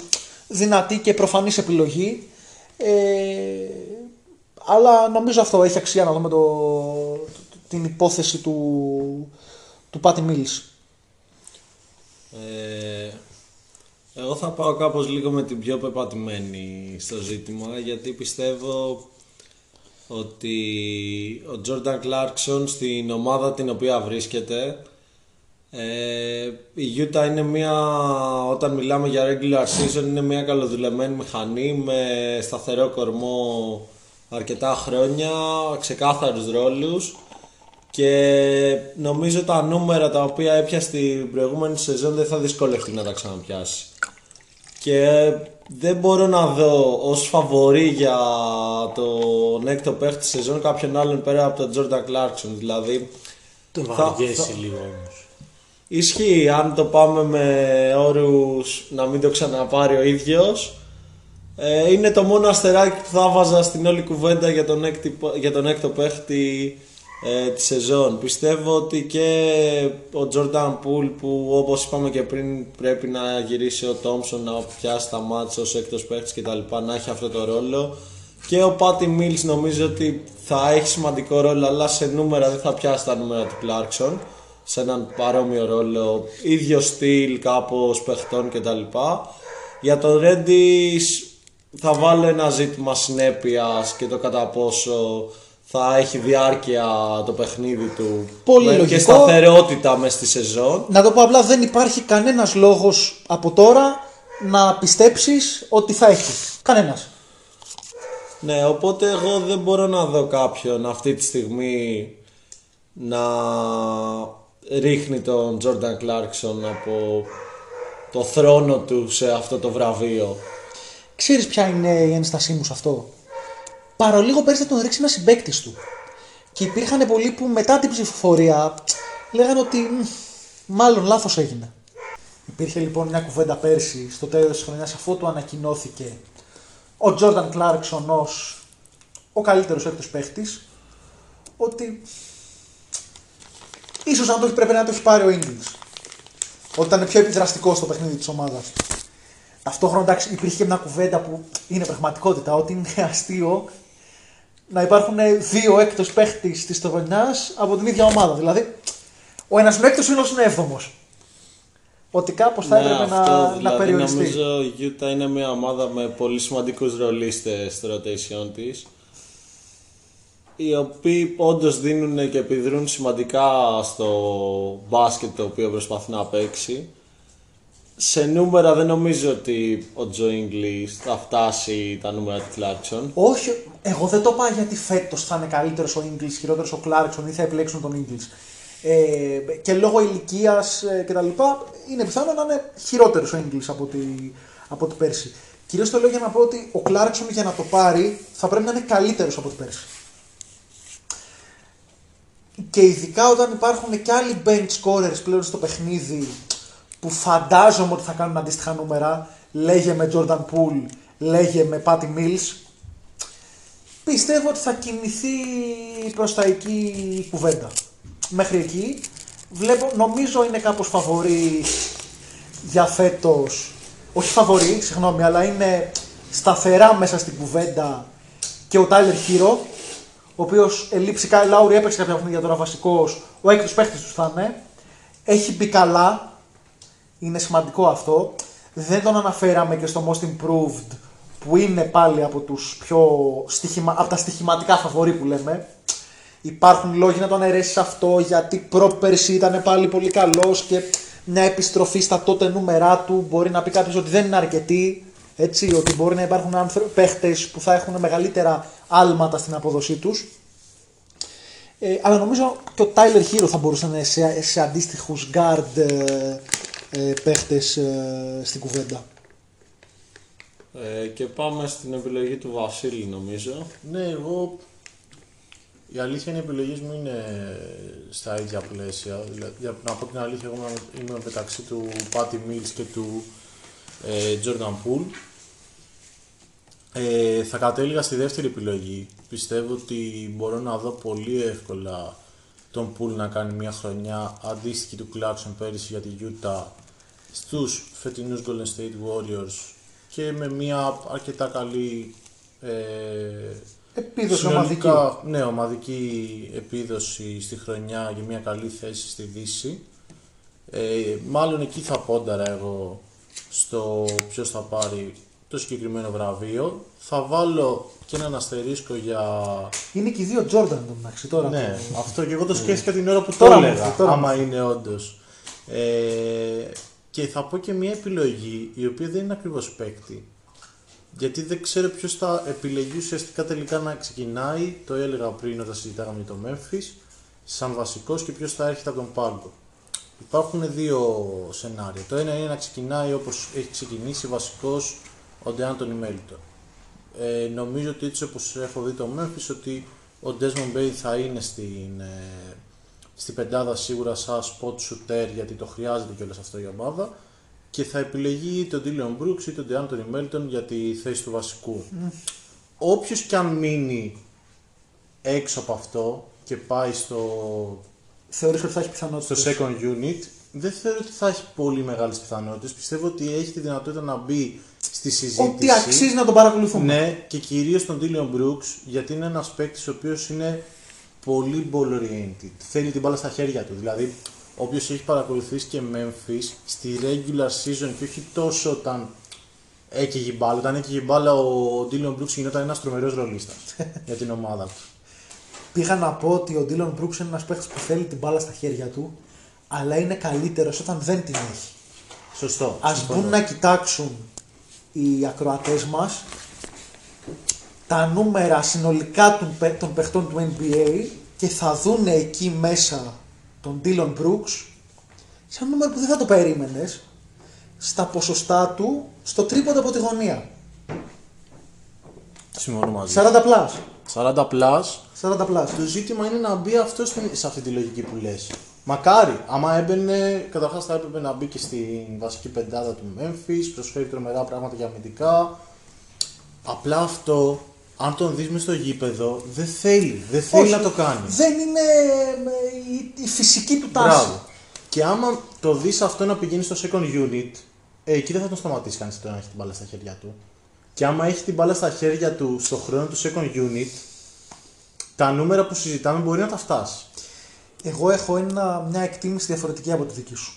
δυνατή και προφανής επιλογή. Ε, αλλά νομίζω αυτό έχει αξία να δούμε το, την υπόθεση του, του Patty Mills. Ε, εγώ θα πάω κάπως λίγο με την πιο πεπατημένη στο ζήτημα γιατί πιστεύω ότι ο Jordan Clarkson στην ομάδα την οποία βρίσκεται Ε, η Utah είναι μια, όταν μιλάμε για regular season, είναι μια καλοδουλεμένη μηχανή με σταθερό κορμό αρκετά χρόνια, ξεκάθαρους ρόλους και νομίζω τα νούμερα τα οποία έπιασε στην προηγούμενη σεζόν δεν θα δυσκολευτεί να τα ξαναπιάσει. Και δεν μπορώ να δω ως φαβορή για τον έκτο παίχτη της σεζόν κάποιον άλλον πέρα από τον Jordan Clarkson. Δηλαδή Το Θα- βαριέσαι θα- λίγο όμως. Ισχύει, αν το πάμε με όρους να μην το ξαναπάρει ο ίδιος. Ε, είναι το μόνο αστεράκι που θα βάζα στην όλη κουβέντα για τον, έκτη, για τον έκτο παίχτη ε, της σεζόν. Πιστεύω ότι και ο Jordan Poole που όπως είπαμε και πριν πρέπει να γυρίσει ο Thompson να πιάσει τα μάτια ως έκτος παίχτης και τα λοιπά να έχει αυτό το ρόλο. Και ο Patty Mills νομίζω ότι θα έχει σημαντικό ρόλο αλλά σε νούμερα δεν θα πιάσει τα νούμερα του Clarkson σε έναν παρόμοιο ρόλο, ίδιο στυλ κάπως παιχτών κτλ. Για τον Reddish θα βάλω ένα ζήτημα συνέπειας και το κατά πόσο θα έχει διάρκεια το παιχνίδι του Πολύ με- και λογικό. σταθερότητα μέσα στη σεζόν. Να το πω απλά, δεν υπάρχει κανένας λόγος από τώρα να πιστέψεις ότι θα έχει. Κανένας. Ναι, οπότε εγώ δεν μπορώ να δω κάποιον αυτή τη στιγμή να ρίχνει τον Jordan Clarkson από το θρόνο του σε αυτό το βραβείο. Ξέρεις ποια είναι η ένστασή μου σε αυτό; Παρολίγο πέρυσι θα τον ρίξει ένα συμπέκτη του. Και υπήρχαν πολλοί που μετά την ψηφοφορία λέγανε ότι «Μ, μάλλον λάθος έγινε. Υπήρχε λοιπόν μια κουβέντα πέρσι στο τέλος της χρονιάς αφού του ανακοινώθηκε ο Τζόρνταν Κλάρκσον ως ο καλύτερος έκτος παίχτης ότι ίσως να το έχει, πρέπει να το έχει πάρει ο Ίγκλης. Ότι ήταν πιο επιδραστικό στο παιχνίδι της ομάδας. Ταυτόχρονα εντάξει, υπήρχε και μια κουβέντα που είναι πραγματικότητα, ότι είναι αστείο να υπάρχουν δύο έκτος παίχτη της χρονιά από την ίδια ομάδα. Δηλαδή, ο ένας είναι έκτος, ο άλλος είναι έβδομος. Ότι κάπως θα Ναι, έπρεπε αυτό, να, να δηλαδή, περιοριστεί. Νομίζω η Utah είναι μια ομάδα με πολύ σημαντικούς ρολίστες στο rotation της οι οποίοι όντως δίνουν και επιδρούν σημαντικά στο μπάσκετ το οποίο προσπαθεί να παίξει. Σε νούμερα δεν νομίζω ότι ο Τζο Inglis θα φτάσει τα νούμερα του Clarkson. Όχι, εγώ δεν το πάω γιατί φέτος θα είναι καλύτερος ο Ίγκλη, χειρότερος ο Κλάρκσον ή θα επιλέξουν τον Ίγκλη. Ε, και λόγω ηλικίας ε, κτλ. είναι πιθανό να είναι χειρότερος ο Ίγκλη από, ότι- από ότι πέρσι. Κυρίως το λέω για να πω ότι ο Κλάρκσον για να το πάρει θα πρέπει να είναι καλύτερος από ότι πέρσι. Και ειδικά όταν υπάρχουν και άλλοι bench scorers πλέον στο παιχνίδι που φαντάζομαι ότι θα κάνουν αντίστοιχα νούμερα, λέγε με Jordan Poole, λέγε με Patty Mills, πιστεύω ότι θα κινηθεί προς τα εκεί η κουβέντα. Μέχρι εκεί βλέπω, νομίζω είναι κάπως φαβορή για φέτος, όχι φαβορή, συγγνώμη, αλλά είναι σταθερά μέσα στην κουβέντα και ο Τάιλερ Χίρο, ο οποίος ελείψει Κάι Λάουρι, έπαιξε κάποια παιχνίδια τώρα βασικός, ο έκτος παίχτης τους θα είναι. Έχει μπει καλά, είναι σημαντικό αυτό. Δεν τον αναφέραμε και στο Most Improved, που είναι πάλι από, τους πιο στοιχημα... από τα στοιχηματικά φαβορή που λέμε. Υπάρχουν λόγοι να τον αρέσει αυτό, γιατί πρόπερση ήταν πάλι πολύ καλός και μια επιστροφή στα τότε νούμερά του μπορεί να πει κάποιος ότι δεν είναι αρκετή. Έτσι, ότι μπορεί να υπάρχουν άνθρω- παίχτες που θα έχουν μεγαλύτερα άλματα στην απόδοσή τους. Ε, αλλά νομίζω και ο Tyler Hero θα μπορούσε να είναι σε, σε αντίστοιχους guard ε, ε, παίχτες ε, στην κουβέντα. Ε, και πάμε στην επιλογή του Βασίλη νομίζω. Ναι, εγώ. Η αλήθεια είναι οι επιλογές μου είναι στα ίδια πλαίσια. Δηλαδή, για να πω την αλήθεια, εγώ είμαι- είμαι μεταξύ του Patty Mills και του ε, Jordan Poole. Ε, θα κατέληγα στη δεύτερη επιλογή. Πιστεύω ότι μπορώ να δω πολύ εύκολα τον Poole να κάνει μια χρονιά αντίστοιχη του Clarkson πέρυσι για τη Utah στους φετινούς Golden State Warriors και με μια αρκετά καλή ε, Επίδοση συνολικά, Ναι, ομαδική επίδοση στη χρονιά για μια καλή θέση στη Δύση. Ε, μάλλον εκεί θα πόνταρα εγώ στο ποιος θα πάρει το συγκεκριμένο βραβείο. Θα βάλω και έναν αστερίσκο για... Είναι και οι δύο Jordan εν τω μεταξύ τώρα. Ναι, αυτό και εγώ το σκέφτηκα την ώρα που το Τώρα μου έλεγα, ήρθε, τώρα μου άμα είναι όντως. Ε, και θα πω και μια επιλογή η οποία δεν είναι ακριβώς παίκτη. Γιατί δεν ξέρω ποιος θα επιλεγεί ουσιαστικά τελικά να ξεκινάει, το έλεγα πριν όταν συζητάγαμε για το Memphis, σαν βασικός και ποιος θα έρχεται από τον πάγκο. Υπάρχουν δύο σενάρια. Το ένα είναι να ξεκινάει όπως έχει ξεκινήσει βασικός ο Ντεάντονι Μέλτον. Ε, νομίζω ότι έτσι όπως έχω δει το Memphis ότι ο Desmond Bay θα είναι στην, ε, στην πεντάδα σίγουρα σαν spot shooter γιατί το χρειάζεται κιόλας αυτό η ομάδα και θα επιλεγεί τον Dylan Brooks ή τον DeAnthony Melton για τη θέση του βασικού. Mm. Όποιος κι αν μείνει έξω από αυτό και πάει στο, Θεωρείς ότι θα έχει στο πιθανότητες. second unit, δεν θεωρώ ότι θα έχει πολύ μεγάλες πιθανότητες. Πιστεύω ότι έχει τη δυνατότητα να μπει στη συζήτηση. Ότι αξίζει να τον παρακολουθούμε. Ναι, και κυρίως τον Dylan Brooks, γιατί είναι ένας παίκτης ο οποίος είναι πολύ ball oriented. Θέλει την μπάλα στα χέρια του. Δηλαδή, όποιος έχει παρακολουθήσει και Memphis στη regular season και όχι τόσο όταν έκαιγε η μπάλα. Όταν έκαιγε η μπάλα, ο Dylan Brooks γινόταν ένας τρομερός ρολίστας για την ομάδα του. Πήγα να πω ότι ο Dylan Brooks είναι ένας παίχτη που θέλει την μπάλα στα χέρια του, αλλά είναι καλύτερος όταν δεν την έχει. Σωστό. Α συμφωνώ. μπουν να κοιτάξουν οι ακροατές μας τα νούμερα συνολικά των, παί- των παιχτών του NBA και θα δουν εκεί μέσα τον Dylan Brooks σε ένα νούμερο που δεν θα το περίμενες στα ποσοστά του στο τρίποντο από τη γωνία. Συμφωνώ μαζί. 40 plus. 40 plus. 40 plus. Το ζήτημα είναι να μπει αυτό στην- σε αυτή τη λογική που λες. Μακάρι, άμα έμπαινε, καταρχάς θα έπρεπε να μπει και στην βασική πεντάδα του Memphis, προσφέρει τρομερά πράγματα για αμυντικά. Απλά αυτό, αν τον δεις μες στο γήπεδο, δεν θέλει, δεν θέλει Όχι, να το κάνει. Δεν είναι ε, η, η φυσική του τάση. Μπράβο. Και άμα το δεις αυτό να πηγαίνει στο second unit, ε, εκεί δεν θα τον σταματήσει κανείς το να έχει την μπάλα στα χέρια του. Και άμα έχει την μπάλα στα χέρια του στο χρόνο του second unit, τα νούμερα που συζητάμε μπορεί να τα φτάσει. Εγώ έχω ένα, μια εκτίμηση διαφορετική από τη δική σου.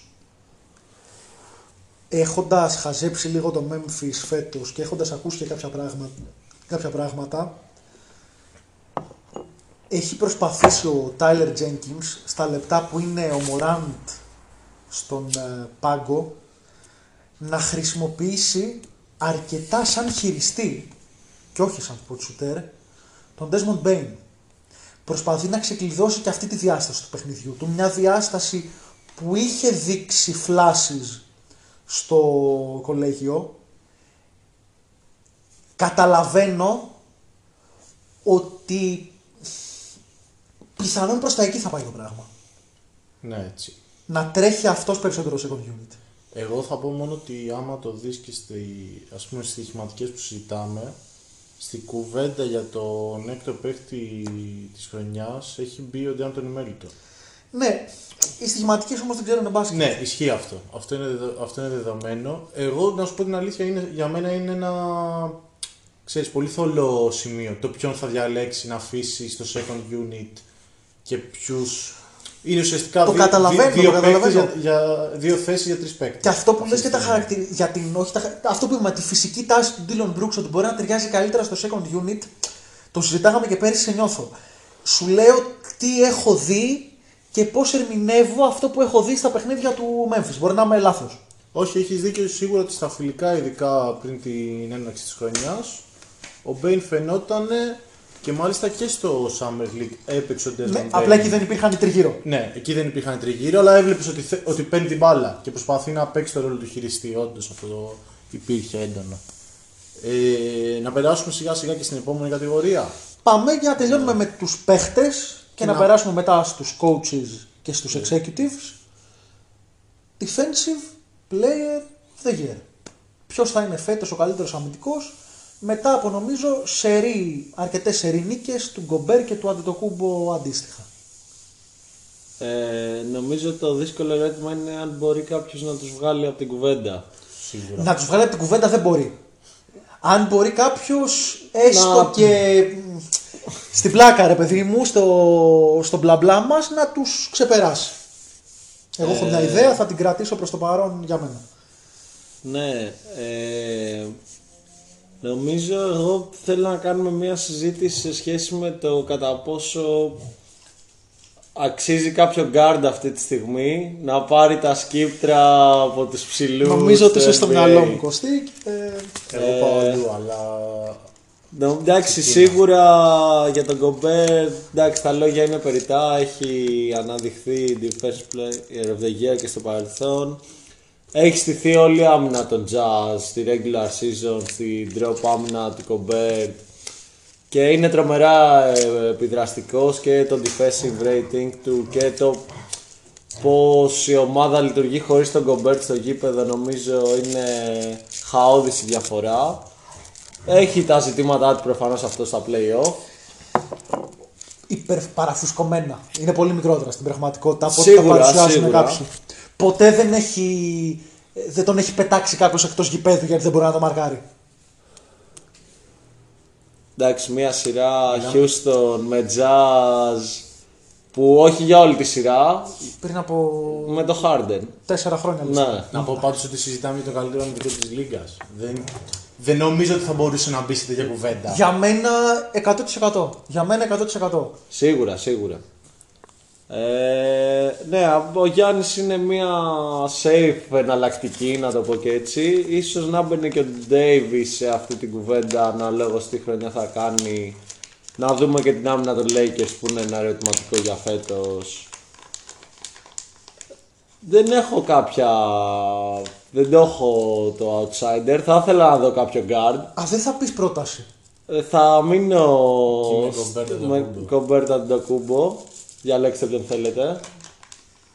Έχοντας χαζέψει λίγο το Memphis φέτος και έχοντας ακούσει και κάποια πράγματα, κάποια πράγματα έχει προσπαθήσει ο Tyler Jenkins στα λεπτά που είναι ο Morant στον ε, πάγκο να χρησιμοποιήσει αρκετά σαν χειριστή και όχι σαν ποτσουτέρ τον Desmond Bain προσπαθεί να ξεκλειδώσει και αυτή τη διάσταση του παιχνιδιού του. Μια διάσταση που είχε δείξει φλάσεις στο κολέγιο. Καταλαβαίνω ότι πιθανόν προς τα εκεί θα πάει το πράγμα. Ναι, έτσι. Να τρέχει αυτός περισσότερο σε second unit. Εγώ θα πω μόνο ότι άμα το δεις και στη, ας πούμε στις στοιχηματικές που συζητάμε, στη κουβέντα για τον έκτο παίχτη της χρονιάς έχει μπει ο Ντιάντονι Μέλιτον. Ναι, οι στοιχηματικές όμως δεν ξέρουν μπάσκετ. Ναι, ισχύει αυτό. Αυτό είναι, δεδο- αυτό είναι δεδομένο. Εγώ, να σου πω την αλήθεια, είναι, για μένα είναι ένα ξέρεις, πολύ θολό σημείο. Το ποιον θα διαλέξει να αφήσει στο second unit και ποιους. Είναι ουσιαστικά Το δύο, καταλαβαίνω, δύο, το παίκτες καταλαβαίνω. για, για δύο θέσεις για τρεις παίκτες. Και αυτό που Αυτή λες τη και τα στιγμή. χαρακτηριστικά. Για την, όχι, τα, χα- αυτό που είπαμε, τη φυσική τάση του Dylan Brooks ότι μπορεί να ταιριάζει καλύτερα στο second unit, το συζητάγαμε και πέρυσι σε νιώθω. Σου λέω τι έχω δει και πώς ερμηνεύω αυτό που έχω δει στα παιχνίδια του Memphis. Μπορεί να είμαι λάθος. Όχι, έχεις δίκιο σίγουρα ότι στα φιλικά, ειδικά πριν την έναρξη της χρονιάς, ο Μπέιν φαινόταν και μάλιστα και στο Summer League έπαιξε ο Desmond Ναι, Bain. απλά εκεί δεν υπήρχαν οι τριγύρω. Ναι, εκεί δεν υπήρχαν τριγύρω, αλλά έβλεπες ότι, θε- ότι παίρνει την μπάλα και προσπαθεί να παίξει το ρόλο του χειριστή. Όντως αυτό το υπήρχε έντονο. Ε, να περάσουμε σιγά σιγά και στην επόμενη κατηγορία. Πάμε για να τελειώνουμε με τους παίχτες και, να, να- περάσουμε μετά στους coaches και στους executives. Defensive Player of the Year. Ποιος θα είναι φέτος ο καλύτερος αμυντικός; Μετά από νομίζω σερί, αρκετές σερί νίκες του Γκομπέρ και του Αντιτοκούμπο αντίστοιχα. Ε, νομίζω το δύσκολο ερώτημα είναι αν μπορεί κάποιος να τους βγάλει από την κουβέντα. Σίγουρα. Να τους βγάλει από την κουβέντα δεν μπορεί. Αν μπορεί κάποιος έστω Να- και μ, στην πλάκα ρε παιδί μου, στο, στο μπλα μπλα μας να τους ξεπεράσει. Εγώ έχω μια ιδέα, θα την κρατήσω προς το παρόν για μένα. Ναι, ε, νομίζω εγώ θέλω να κάνουμε μια συζήτηση σε σχέση με το κατά πόσο αξίζει κάποιο guard αυτή τη στιγμή να πάρει τα σκύπτρα από τους ψηλούς Νομίζω ότι του είσαι στο NBA. μυαλό μου Κωστή. και, ε, Εγώ πάω αλλού, αλλά. Ναι, Εντάξει, σίγουρα για τον Κομπέρ, εντάξει, τα λόγια είναι περιτά. Έχει αναδειχθεί Defense Player of the Year και στο παρελθόν. Έχει στηθεί όλη η άμυνα των Jazz στη regular season, στη drop άμυνα του Κομπέρ. Και είναι τρομερά ε, επιδραστικός και το defensive rating του και το πως η ομάδα λειτουργεί χωρίς τον Κομπέρ στο γήπεδο νομίζω είναι χαόδηση διαφορά. Έχει τα ζητήματά του προφανώς αυτό στα play-off. υπερπαραφουσκωμένα. Είναι πολύ μικρότερα στην πραγματικότητα από ό,τι τα Σίγουρα, παρουσιάζουν σίγουρα. κάποιοι. Ποτέ δεν, έχει, δεν τον έχει πετάξει κάποιος εκτός γηπέδου γιατί δεν μπορεί να το μαρκάρει. Εντάξει, μια σειρά Houston με Jazz που όχι για όλη τη σειρά, Πριν από με το Harden. τέσσερα χρόνια. λες. Ναι. Να πω πάντως ότι συζητάμε για τον καλύτερο αμυντικό της Λίγκας. Δεν, δεν νομίζω ότι θα μπορούσε να μπει σε τέτοια κουβέντα. Για μένα 100%. Για μένα 100%. Σίγουρα, σίγουρα. Ε, ναι, ο Γιάννης είναι μια safe εναλλακτική, να το πω και έτσι. Ίσως να μπαίνει και ο Davis σε αυτή την κουβέντα αναλόγως τι χρονιά θα κάνει. Να δούμε και την άμυνα των Lakers που είναι ένα ερωτηματικό για φέτος. Δεν έχω κάποια... Δεν το έχω το outsider. Θα ήθελα να δω κάποιο guard. Α, δεν θα πεις πρόταση. Ε, Θα μείνω Και με Gobert με Antetokounmpo. Κομπέρτα Αντοκούμπο. Διαλέξτε ποιον θέλετε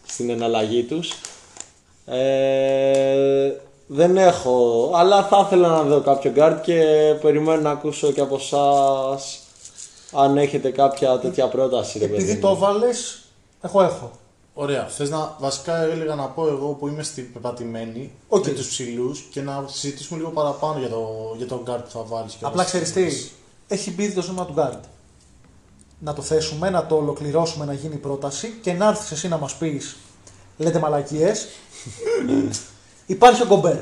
στην εναλλαγή τους. Ε, δεν έχω, αλλά θα ήθελα να δω κάποιο guard και περιμένω να ακούσω και από εσάς αν έχετε κάποια τέτοια πρόταση. Ρε, παιδί μου. Επειδή το βάλες, εγώ έχω. Ωραία. Θες να. Βασικά έλεγα να πω εγώ που είμαι στην πεπατημένη Οκ. με τους ψηλούς και να συζητήσουμε λίγο παραπάνω για, το, για τον guard που θα βάλεις. Απλά ξέρεις τι, έχει μπει το ζήτημα του guard. Να το θέσουμε, να το ολοκληρώσουμε, να γίνει η πρόταση και να έρθεις εσύ να μας πεις, λέτε μαλακίες. Υπάρχει ο Γκομπέρ.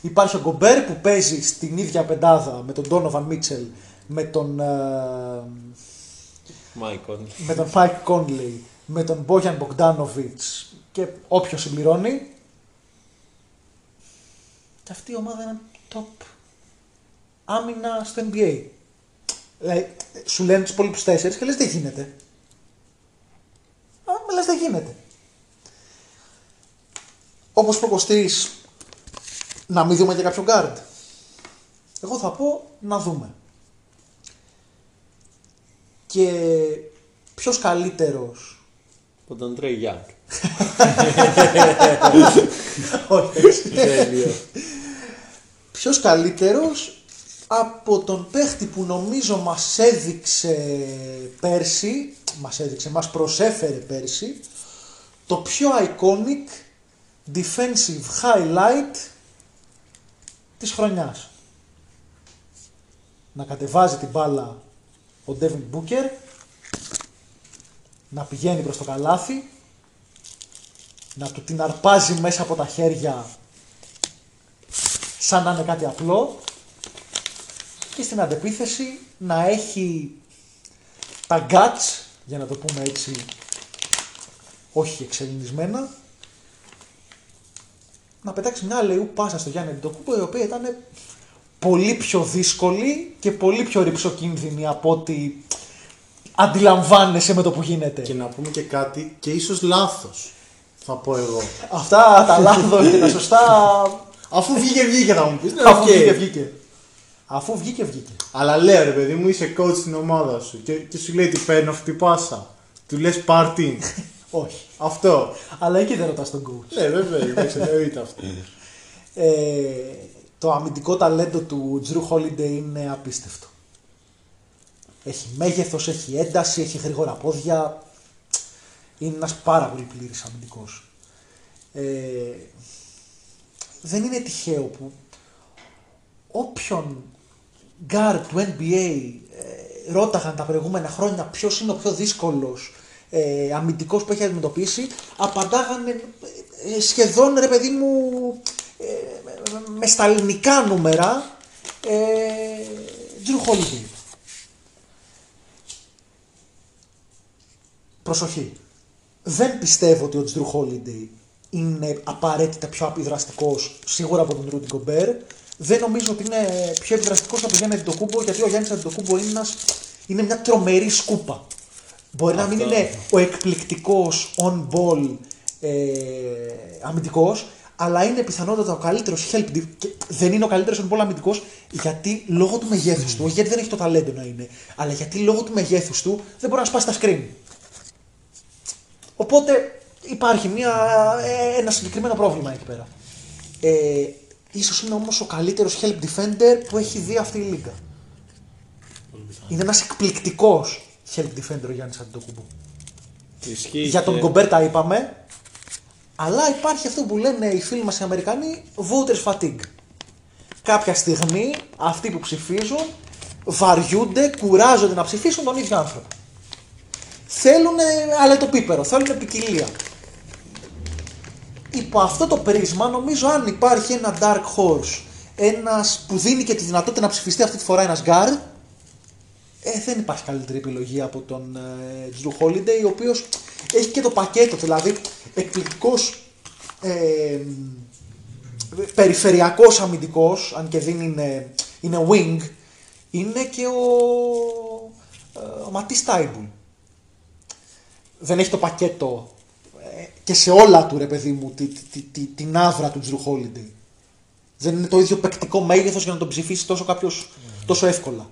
Υπάρχει ο Γκομπέρ που παίζει στην ίδια πεντάδα με τον Donovan Mitchell, με τον, ε, Μάικον. με τον Mike Conley, με τον Bojan Bogdanovic και όποιος συμπληρώνει. Και αυτή η ομάδα είναι top άμυνα στο NBA. Δηλαδή, σου λένε τους υπόλοιπους τέσσερις και λες δεν γίνεται. Α, με λες δεν γίνεται. Όπως προκοστείς να μην δούμε και κάποιο guard. Εγώ θα πω να δούμε. Και ποιος καλύτερος Από τον Τρέι Γιάνγκ. Όχι. Ποιος καλύτερος από τον παίχτη που νομίζω μας έδειξε πέρσι, μας έδειξε, μας προσέφερε πέρσι, το πιο iconic defensive highlight της χρονιάς. Να κατεβάζει την μπάλα ο Devin Booker, να πηγαίνει προς το καλάθι, να του την αρπάζει μέσα από τα χέρια σαν να είναι κάτι απλό και στην αντεπίθεση να έχει τα guts, για να το πούμε έτσι, όχι εξελινισμένα, να πετάξει μια λεού πάσα στο Γιάννη Αντιτοκούμπο η οποία ήταν πολύ πιο δύσκολη και πολύ πιο ρηψοκίνδυνη από ό,τι αντιλαμβάνεσαι με το που γίνεται. Και να πούμε και κάτι και ίσως λάθος. Θα πω εγώ. Αυτά τα λάθος και τα σωστά Αφού βγήκε, βγήκε θα μου πεις. Αφού βγήκε, βγήκε. Αφού βγήκε, βγήκε. Αλλά λέω ρε παιδί μου, είσαι coach στην ομάδα σου και, και σου λέει τι παίρνω αυτή την πάσα. Του λες πάρτι. Όχι. αυτό. Αλλά εκεί δεν ρωτάς τον coach. Ναι, βέβαια, εντάξει, εννοείται αυτό. Ε, το αμυντικό ταλέντο του Τζρου Χόλιντε είναι απίστευτο. Έχει μέγεθος, έχει ένταση, έχει γρήγορα πόδια. Είναι ένας πάρα πολύ πλήρης αμυντικός. Ε, δεν είναι τυχαίο που όποιον γκάρ του NBA ε, ρώταγαν τα προηγούμενα χρόνια ποιος είναι ο πιο δύσκολος ε, αμυντικός που έχει αντιμετωπίσει, απαντάγανε ε, σχεδόν ρε παιδί μου ε, με- με στα ελληνικά νούμερα ε, Jrue Holiday. προσοχή. Δεν πιστεύω ότι ο Τζρου Holiday είναι απαραίτητα πιο επιδραστικό σίγουρα από τον Ρούντι Γκομπέρ. Δεν νομίζω ότι είναι πιο επιδραστικός από τον Γιάννη Αντιτοκούμπο γιατί ο Γιάννης Αντιτοκούμπο είναι, ένας, είναι μια τρομερή σκούπα. Μπορεί να μην είναι ο εκπληκτικός on ball ε, αμυντικός, αλλά είναι πιθανότατα ο καλύτερος help. def- και Δεν είναι ο καλύτερος on ball αμυντικός γιατί λόγω του μεγέθους του, όχι γιατί δεν έχει το ταλέντο να είναι, αλλά γιατί λόγω του μεγέθους του δεν μπορεί να σπάσει τα screen. Οπότε υπάρχει μια, ε, ένα συγκεκριμένο πρόβλημα εκεί πέρα. Ε, ίσως είναι όμως ο καλύτερος help defender που έχει δει αυτή η λίγα. Είναι ένας εκπληκτικός help defender ο Γιάννης Αντιτοκούμπου. Ισχύει Για τον και- Γκομπέρ τα είπαμε, αλλά υπάρχει αυτό που λένε οι φίλοι μας οι Αμερικανοί voters fatigue. Κάποια στιγμή αυτοί που ψηφίζουν βαριούνται, κουράζονται να ψηφίσουν τον ίδιο άνθρωπο. Θέλουν αλλά το πίπερο, θέλουν ποικιλία. Υπό αυτό το πρίσμα νομίζω αν υπάρχει ένα dark horse, ένας που δίνει και τη δυνατότητα να ψηφιστεί αυτή τη φορά ένας guard, ε, δεν υπάρχει καλύτερη επιλογή από τον ε, Drew Holiday, ο οποίος έχει και το πακέτο, δηλαδή εκπληκτικός ε, περιφερειακός αμυντικός, αν και δεν είναι, είναι wing, είναι και ο, ε, ο Ματής Τάιμπουλ. Δεν έχει το πακέτο ε, και σε όλα του ρε παιδί μου τη, τη, τη, την άβρα του Drew Holiday. Δεν είναι το ίδιο παικτικό μέγεθος για να τον ψηφίσει τόσο κάποιος τόσο εύκολα.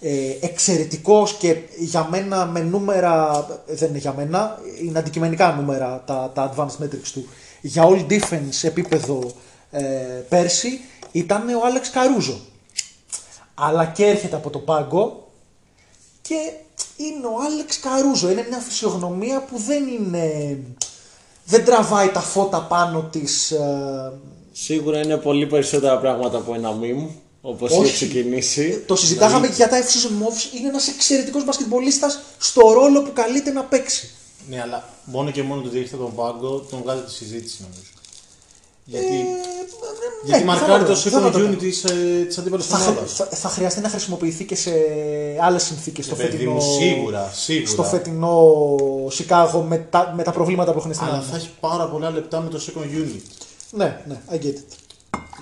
Ε, εξαιρετικός και για μένα με νούμερα, ε, δεν είναι για μένα, είναι αντικειμενικά νούμερα τα, τα advanced metrics του. Για all defense επίπεδο ε, πέρσι ήταν ο Άλεξ Καρούζο. Αλλά και έρχεται από το πάγκο και είναι ο Άλεξ Καρούζο. Είναι μια φυσιογνωμία που δεν είναι... Δεν τραβάει τα φώτα πάνω της... ε, Σίγουρα είναι πολύ περισσότερα πράγματα από ένα meme, όπως Όχι. έχει ξεκινήσει. Το συζητάγαμε και για τα F-Season Moves. Είναι ένας εξαιρετικός μπασκετμπολίστας στο ρόλο που καλείται να παίξει. Ναι, αλλά μόνο και μόνο το ότι ήρθε τον πάγκο τον βγάζει από τη συζήτηση νομίζω. Γιατί, Ε, γιατί ναι, μαρκάρει πιθανότατα, το second πιθανότατα. unit της, ε, της αντίπαλης Θα, χρ- ομάδας. θα, θα χρειαστεί να χρησιμοποιηθεί και σε άλλες συνθήκες στο Ε, παιδί φετινό, μου, σίγουρα, σίγουρα. στο φετινό Σικάγο με τα, με τα προβλήματα που έχουν στην Αλλά άμυνα. θα έχει πάρα πολλά λεπτά με το second unit. Ναι, ναι, I get it.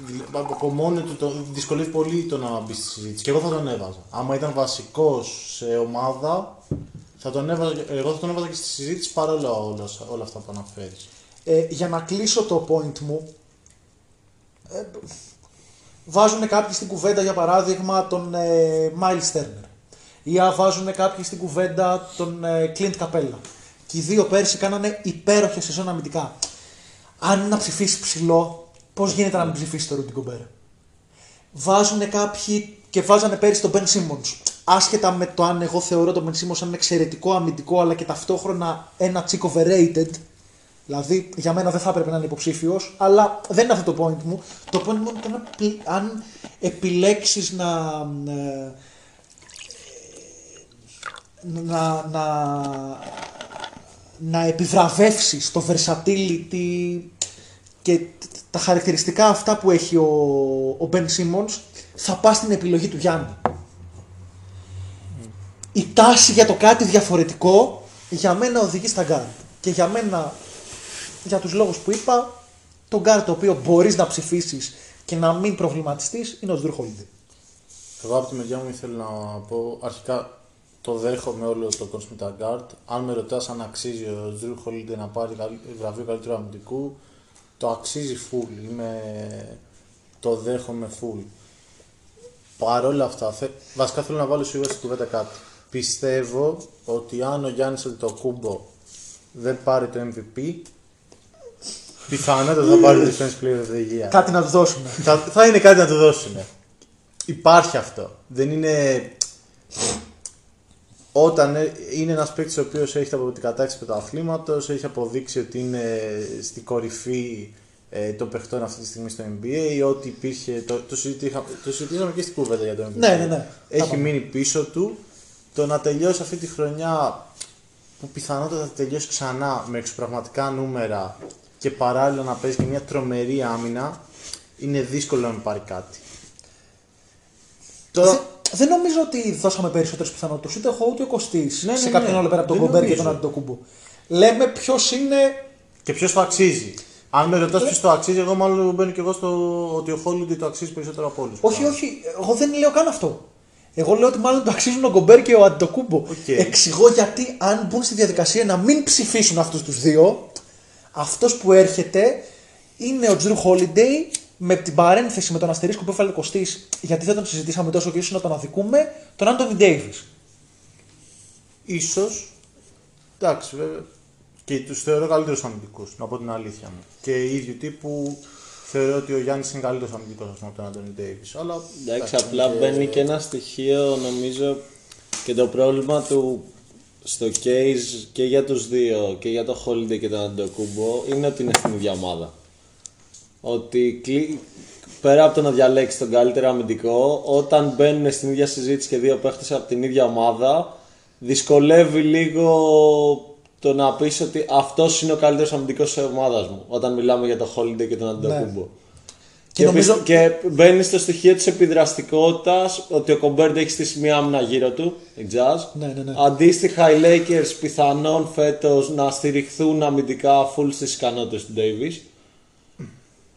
Δηλαδή, Από από μόνο του το, δυσκολεύει πολύ το να μπει στη συζήτηση. Και εγώ θα τον έβαζα. Άμα ήταν βασικός σε ομάδα, θα τον έβαζα, εγώ θα τον έβαζα και στη συζήτηση παρόλα όλα, όλα αυτά που αναφέρεις. Ε, για να κλείσω το point μου, ε, βάζουν κάποιοι στην κουβέντα για παράδειγμα τον ε, Miles Turner ή α, βάζουν κάποιοι στην κουβέντα τον ε, Clint Capella. Και οι δύο πέρσι κάνανε υπέροχε σεζόν αμυντικά. Αν είναι να ψηφίσει ψηλό, πώς γίνεται να μην ψηφίσει το Rudy Gobert. Βάζουν κάποιοι και βάζανε πέρσι τον Ben Simmons. Άσχετα με το αν εγώ θεωρώ τον Ben Simmons σαν εξαιρετικό αμυντικό αλλά και ταυτόχρονα ένα τσικ overrated. Δηλαδή για μένα δεν θα έπρεπε να είναι υποψήφιος, αλλά δεν είναι αυτό το point μου. Το point μου είναι το να πι- αν επιλέξεις να, ε, να, να, να επιβραβεύσεις το versatility και τ- τα χαρακτηριστικά αυτά που έχει ο, ο Ben Simmons θα πας στην επιλογή του Γιάννη. Η τάση για το κάτι διαφορετικό για μένα οδηγεί στα γκάρ. Και για μένα, για τους λόγους που είπα, το γκάρ το οποίο μπορείς να ψηφίσεις και να μην προβληματιστείς είναι ο Jrue Holiday. Εγώ από τη μεριά μου ήθελα να πω αρχικά το δέχομαι όλο το κόσμημα τα guard. Αν με ρωτάς αν αξίζει ο Jrue Holiday να πάρει καλ- βραβείο καλύτερου αμυντικού, το αξίζει full. Είμαι... Το δέχομαι full. Παρ' όλα αυτά, θε... βασικά θέλω να βάλω σίγουρα στην κουβέντα κάτι. Πιστεύω ότι αν ο Γιάννης Αντιτοκούμπο δεν πάρει το MVP, πιθανότατα θα πάρει το Defense Player of the Year Κάτι να τους δώσουμε. θα, θα είναι κάτι να τους δώσουν. Υπάρχει αυτό. Δεν είναι. Όταν ε, είναι ένας παίκτης ο οποίος έχει από την κατάξυση του αθλήματος, έχει αποδείξει ότι είναι στην κορυφή ε, των παιχτών αυτή τη στιγμή στο NBA, ότι υπήρχε. Το, το, συζητήχα- το συζητήσαμε και στην κουβέντα για το MVP. Ναι, ναι, ναι. Έχει Τα μείνει πίσω του. Το να τελειώσει αυτή τη χρονιά που πιθανότατα θα τελειώσει ξανά με εξωπραγματικά νούμερα και παράλληλα να παίζεις και μια τρομερή άμυνα, είναι δύσκολο να μην πάρει κάτι. Τώρα, δεν νομίζω ότι δώσαμε περισσότερες πιθανότητες ούτε εγώ ούτε ο Κωστής Ναι, σε ναι, κάποιον ναι. άλλο πέρα από τον Δεν Κομπέρ και νομίζω. τον Αντιτοκούμπο. Λέμε ποιος είναι. Και ποιος το αξίζει. Αν με ρωτάς ποιος το αξίζει, εγώ μάλλον μπαίνω και εγώ στο ότι ο Holiday το αξίζει περισσότερο από όλους. Όχι, όχι, εγώ δεν λέω καν αυτό. Εγώ λέω ότι μάλλον το αξίζουν ο Γκομπέρ και ο Αντετοκούνμπο. Οκ. Εξηγώ γιατί αν μπουν στη διαδικασία να μην ψηφίσουν αυτούς τους δύο, αυτός που έρχεται είναι ο Jrue Holiday με την παρένθεση με τον αστερίσκο που έβαλε ο Κωστής, γιατί δεν τον συζητήσαμε τόσο και ίσως να τον αδικούμε, τον Anthony Davis. Ίσως, εντάξει βέβαια, και τους θεωρώ καλύτερους αμυντικούς, να πω την αλήθεια μου. Και ίδιου τύπου θεωρώ ότι ο Γιάννης είναι καλύτερος αμυντικός ας πούμε, από τον Άντωνι Ντέιβις. Αλλά Εντάξει, απλά μπαίνει και ένα στοιχείο νομίζω και το πρόβλημα του στο case και για τους δύο και για το Holiday και τον Αντοκούμπο είναι ότι είναι στην ίδια ομάδα. Ότι κλει- πέρα από το να διαλέξει τον καλύτερο αμυντικό, όταν μπαίνουν στην ίδια συζήτηση και δύο παίχτες από την ίδια ομάδα, δυσκολεύει λίγο το να πεις ότι αυτός είναι ο καλύτερος αμυντικός της ομάδας μου, όταν μιλάμε για το Holiday και τον Αντοκούμπο. Και, νομίζω- πιστε- και μπαίνει στο στοιχείο της επιδραστικότητας ότι ο Κομπέρντ έχει στήσει μια άμυνα γύρω του, η Jazz. Ναι, ναι, ναι. Αντίστοιχα, οι Lakers πιθανόν φέτος να στηριχθούν αμυντικά full στις ικανότητες του Davis.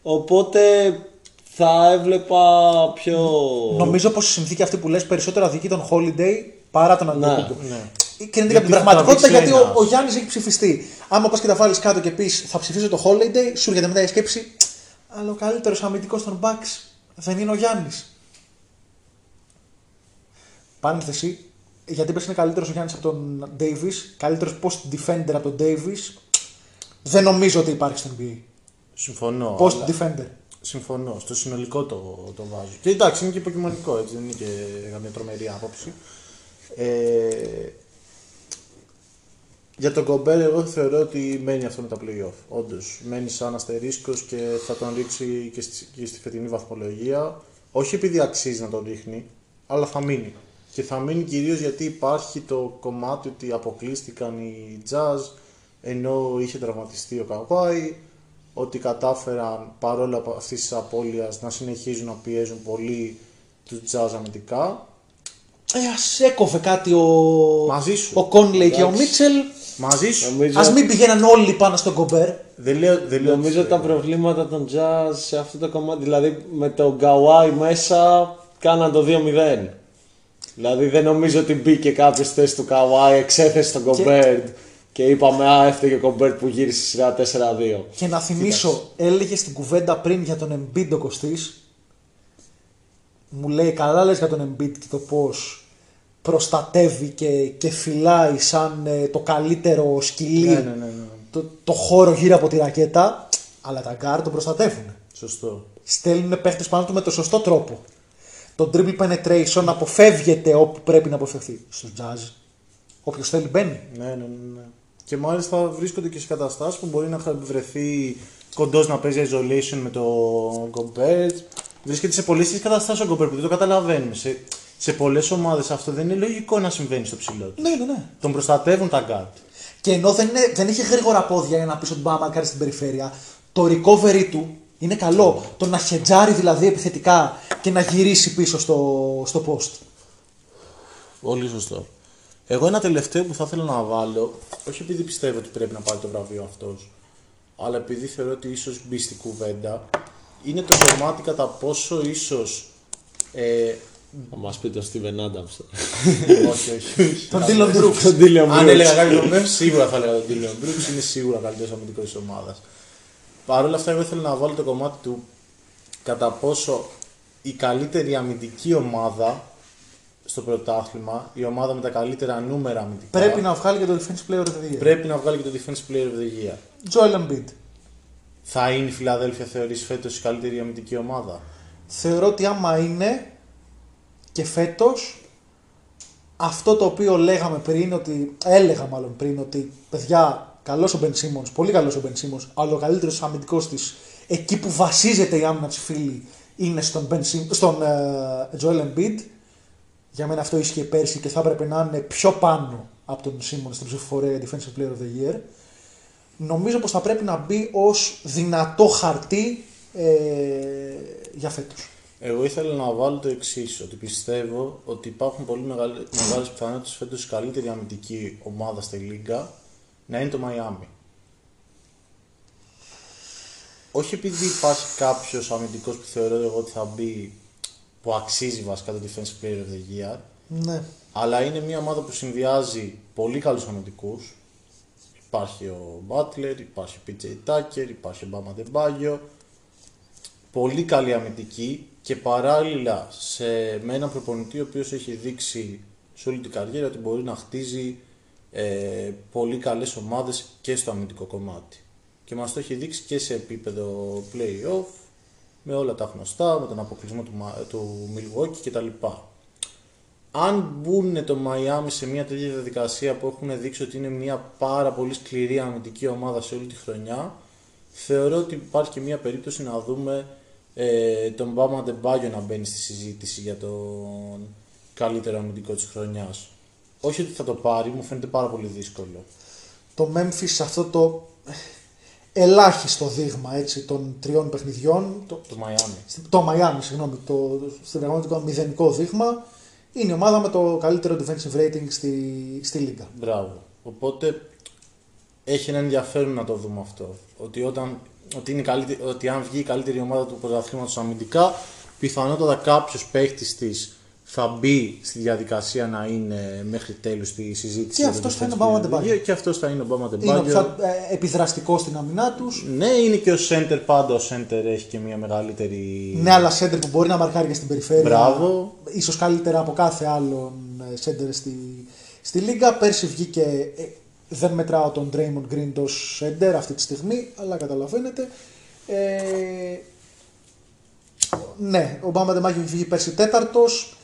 Οπότε θα έβλεπα πιο. Νομίζω πως η συνθήκη αυτή που λες περισσότερο αδικεί τον Holiday παρά τον Ναι, Αντιτοκούμπο. ναι. Και είναι Γιατί για την θα πραγματικότητα τραβήξει γιατί ο, ένας. ο Γιάννης έχει ψηφιστεί. Άμα πας και τα βάλεις κάτω και πεις θα ψηφίσω το Holiday, σου έρχεται μετά η σκέψη. Αλλά ο καλύτερος αμυντικός των Bucks δεν είναι ο Γιάννης. Παρένθεση, γιατί πες είναι καλύτερος ο Γιάννης από τον Davis, καλύτερος post defender από τον Davis, δεν νομίζω ότι υπάρχει στο NBA. συμφωνώ. Post αλλά- defender. Συμφωνώ. Στο συνολικό το, το βάζω. Και εντάξει, είναι και υποκειμονικό, έτσι δεν είναι και καμία τρομερή άποψη. Ε, για τον Κομπέρ, εγώ θεωρώ ότι μένει αυτό με τα playoff. Όντως, μένει σαν αστερίσκος και θα τον ρίξει και στη, και στη φετινή βαθμολογία. Όχι επειδή αξίζει να τον ρίχνει, αλλά θα μείνει. Και θα μείνει κυρίως γιατί υπάρχει το κομμάτι ότι αποκλείστηκαν οι Jazz ενώ είχε τραυματιστεί ο Καβάη, ότι κατάφεραν παρόλο από αυτής της απώλειας να συνεχίζουν να πιέζουν πολύ τους Jazz αμυντικά. Ε, ας έκοβε κάτι ο, Μαζί σου. ο Κόνλεϊ και ο Εντάξει. Μίτσελ. Μαζί σου. Νομίζω, Α μην πηγαίναν όλοι πάνω στον Κομπέρ. Δεν λέω, δεν λέω νομίζω ότι- τα προβλήματα των Jazz σε αυτό το κομμάτι, δηλαδή με τον Γκαουάι μέσα, κάναν το 2-0. Δηλαδή δεν νομίζω ότι μπήκε κάποιος στη θέση του Καουάι, εξέθεσε τον Κομπέρντ και είπαμε Α, έφταιγε ο Κομπέρντ που γύρισε στη σειρά 4-2. Και να θυμίσω, έλεγες στην κουβέντα πριν για τον Embiid ο Κωστής, μου λέει καλά λες για τον Embiid και το πώς προστατεύει και, και φυλάει σαν ε, το καλύτερο σκυλί Ναι, ναι, ναι, ναι. Το, το χώρο γύρω από τη ρακέτα, αλλά τα γκάρ τον προστατεύουν. Σωστό. Στέλνουν παίχτες πάνω του με το σωστό τρόπο. Το dribble penetration αποφεύγεται όπου πρέπει να αποφευθεί. Στους Jazz, όποιος θέλει μπαίνει. Ναι, ναι, ναι, ναι. Και μάλιστα βρίσκονται και σε καταστάσεις που μπορεί να βρεθεί κοντός να παίζει isolation με τον Γκομπέρ. Βρίσκεται σε πολλές τέτοιε καταστάσεις ο Γκομπέρ που δεν το καταλαβαίνουμε. Σε, σε πολλές ομάδες αυτό δεν είναι λογικό να συμβαίνει στο ψηλό τους. Ναι, ναι, ναι. Τον προστατεύουν τα guard. Και ενώ δεν, είναι, δεν έχει γρήγορα πόδια για να πει ότι μπορεί να μαρκάρει στην περιφέρεια, το recovery του είναι καλό. Το να χετζάρει δηλαδή επιθετικά και να γυρίσει πίσω στο, στο post. Πολύ σωστό. Εγώ ένα τελευταίο που θα ήθελα να βάλω, όχι επειδή πιστεύω ότι πρέπει να πάρει το βραβείο αυτός, αλλά επειδή θεωρώ ότι ίσως μπει στην κουβέντα, είναι το κομμάτι κατά πόσο ίσως. Ε, Θα μας πει το Steven Adams. όχι, όχι. Τον Dylan Brooks. Τον Dylan Αν Brooks. έλεγα κάποιον τον σίγουρα θα έλεγα τον Dylan Brooks, είναι σίγουρα καλύτερος αμυντικό τη ομάδας. Παρ' όλα αυτά, εγώ ήθελα να βάλω το κομμάτι του κατά πόσο η καλύτερη αμυντική ομάδα στο πρωτάθλημα, η ομάδα με τα καλύτερα νούμερα αμυντικά, Πρέπει να βγάλει και το defense player of the year. πρέπει να βγάλει και το Defense Player of the Year. Joel Embiid. Θα είναι η Φιλαδέλφια θεωρείς φέτος η καλύτερη αμυντική ομάδα; Θεωρώ ότι άμα είναι και φέτος αυτό το οποίο λέγαμε πριν, ότι έλεγα μάλλον πριν, ότι παιδιά, καλός ο Ben Simmons, πολύ καλός ο Ben Simmons, αλλά ο καλύτερος αμυντικός της, εκεί που βασίζεται η άμυνα της φίλη, είναι στον, ben Sim- στον ε, Joel Embiid. Για μένα αυτό ίσχυε πέρσι και θα έπρεπε να είναι πιο πάνω από τον Simmons στην ψηφοφορία για Defensive Player of the Year. Νομίζω πως θα πρέπει να μπει ως δυνατό χαρτί ε, για φέτος. Εγώ ήθελα να βάλω το εξής, ότι πιστεύω ότι υπάρχουν πολύ μεγάλες πιθανότητες φέτος η καλύτερη αμυντική ομάδα στη Λίγκα να είναι το Μαϊάμι. Όχι επειδή υπάρχει κάποιος αμυντικός που θεωρώ εγώ ότι θα μπει που αξίζει βασικά το Defensive Player of the Year, Ναι. αλλά είναι μια ομάδα που συνδυάζει πολύ καλούς αμυντικούς. Υπάρχει ο Butler, υπάρχει ο PJ Tucker, υπάρχει ο Bama Debaggio. Πολύ καλή αμυντική και παράλληλα σε, με έναν προπονητή ο οποίος έχει δείξει σε όλη την καριέρα ότι μπορεί να χτίζει ε, πολύ καλές ομάδες και στο αμυντικό κομμάτι. Και μας το έχει δείξει και σε επίπεδο play-off, με όλα τα γνωστά, με τον αποκλεισμό του, Μα- του Milwaukee κτλ αν μπουν το Miami σε μια τέτοια διαδικασία που έχουν δείξει ότι είναι μια πάρα πολύ σκληρή αμυντική ομάδα σε όλη τη χρονιά, θεωρώ ότι υπάρχει και μια περίπτωση να δούμε ε, τον Μπάμα Ντεμπάγιο να μπαίνει στη συζήτηση για τον καλύτερο αμυντικό της χρονιάς. Όχι ότι θα το πάρει, μου φαίνεται πάρα πολύ δύσκολο. Το Memphis σε αυτό το ελάχιστο δείγμα έτσι, των τριών παιχνιδιών, το, Το Miami. το Miami, συγγνώμη, το, στην πραγματικότητα μηδενικό δείγμα, είναι η ομάδα με το καλύτερο defensive rating στη, στη Λίγκα. Μπράβο. Οπότε έχει ένα ενδιαφέρον να το δούμε αυτό. Ότι, όταν, ότι, είναι η καλύτερη, ότι αν βγει η καλύτερη ομάδα του πρωταθλήματος αμυντικά, πιθανότατα κάποιος παίχτης της θα μπει στη διαδικασία να είναι μέχρι τέλους στη συζήτηση. Και για αυτός το θα είναι ο Defensive Bama Player of the Adebayo. Year Και αυτός θα είναι ο Μπάμα Είναι ο πιο Ντεμπάγιο. ε, επιδραστικός στην άμυνά τους. Ναι, είναι και ο center πάντα. Ο center έχει και μια μεγαλύτερη. Ναι, αλλά σέντερ που μπορεί να μαρκάρει και στην περιφέρεια. Μπράβο. Ίσως καλύτερα από κάθε άλλον ε, σέντερ στη, στη Λίγκα. Πέρσι βγήκε. Ε, δεν μετράω τον Draymond Green το σέντερ αυτή τη στιγμή, αλλά καταλαβαίνετε. Ε, ναι, ο Μπάμα Ντεμάκη έχει βγει πέρσι τέταρτος.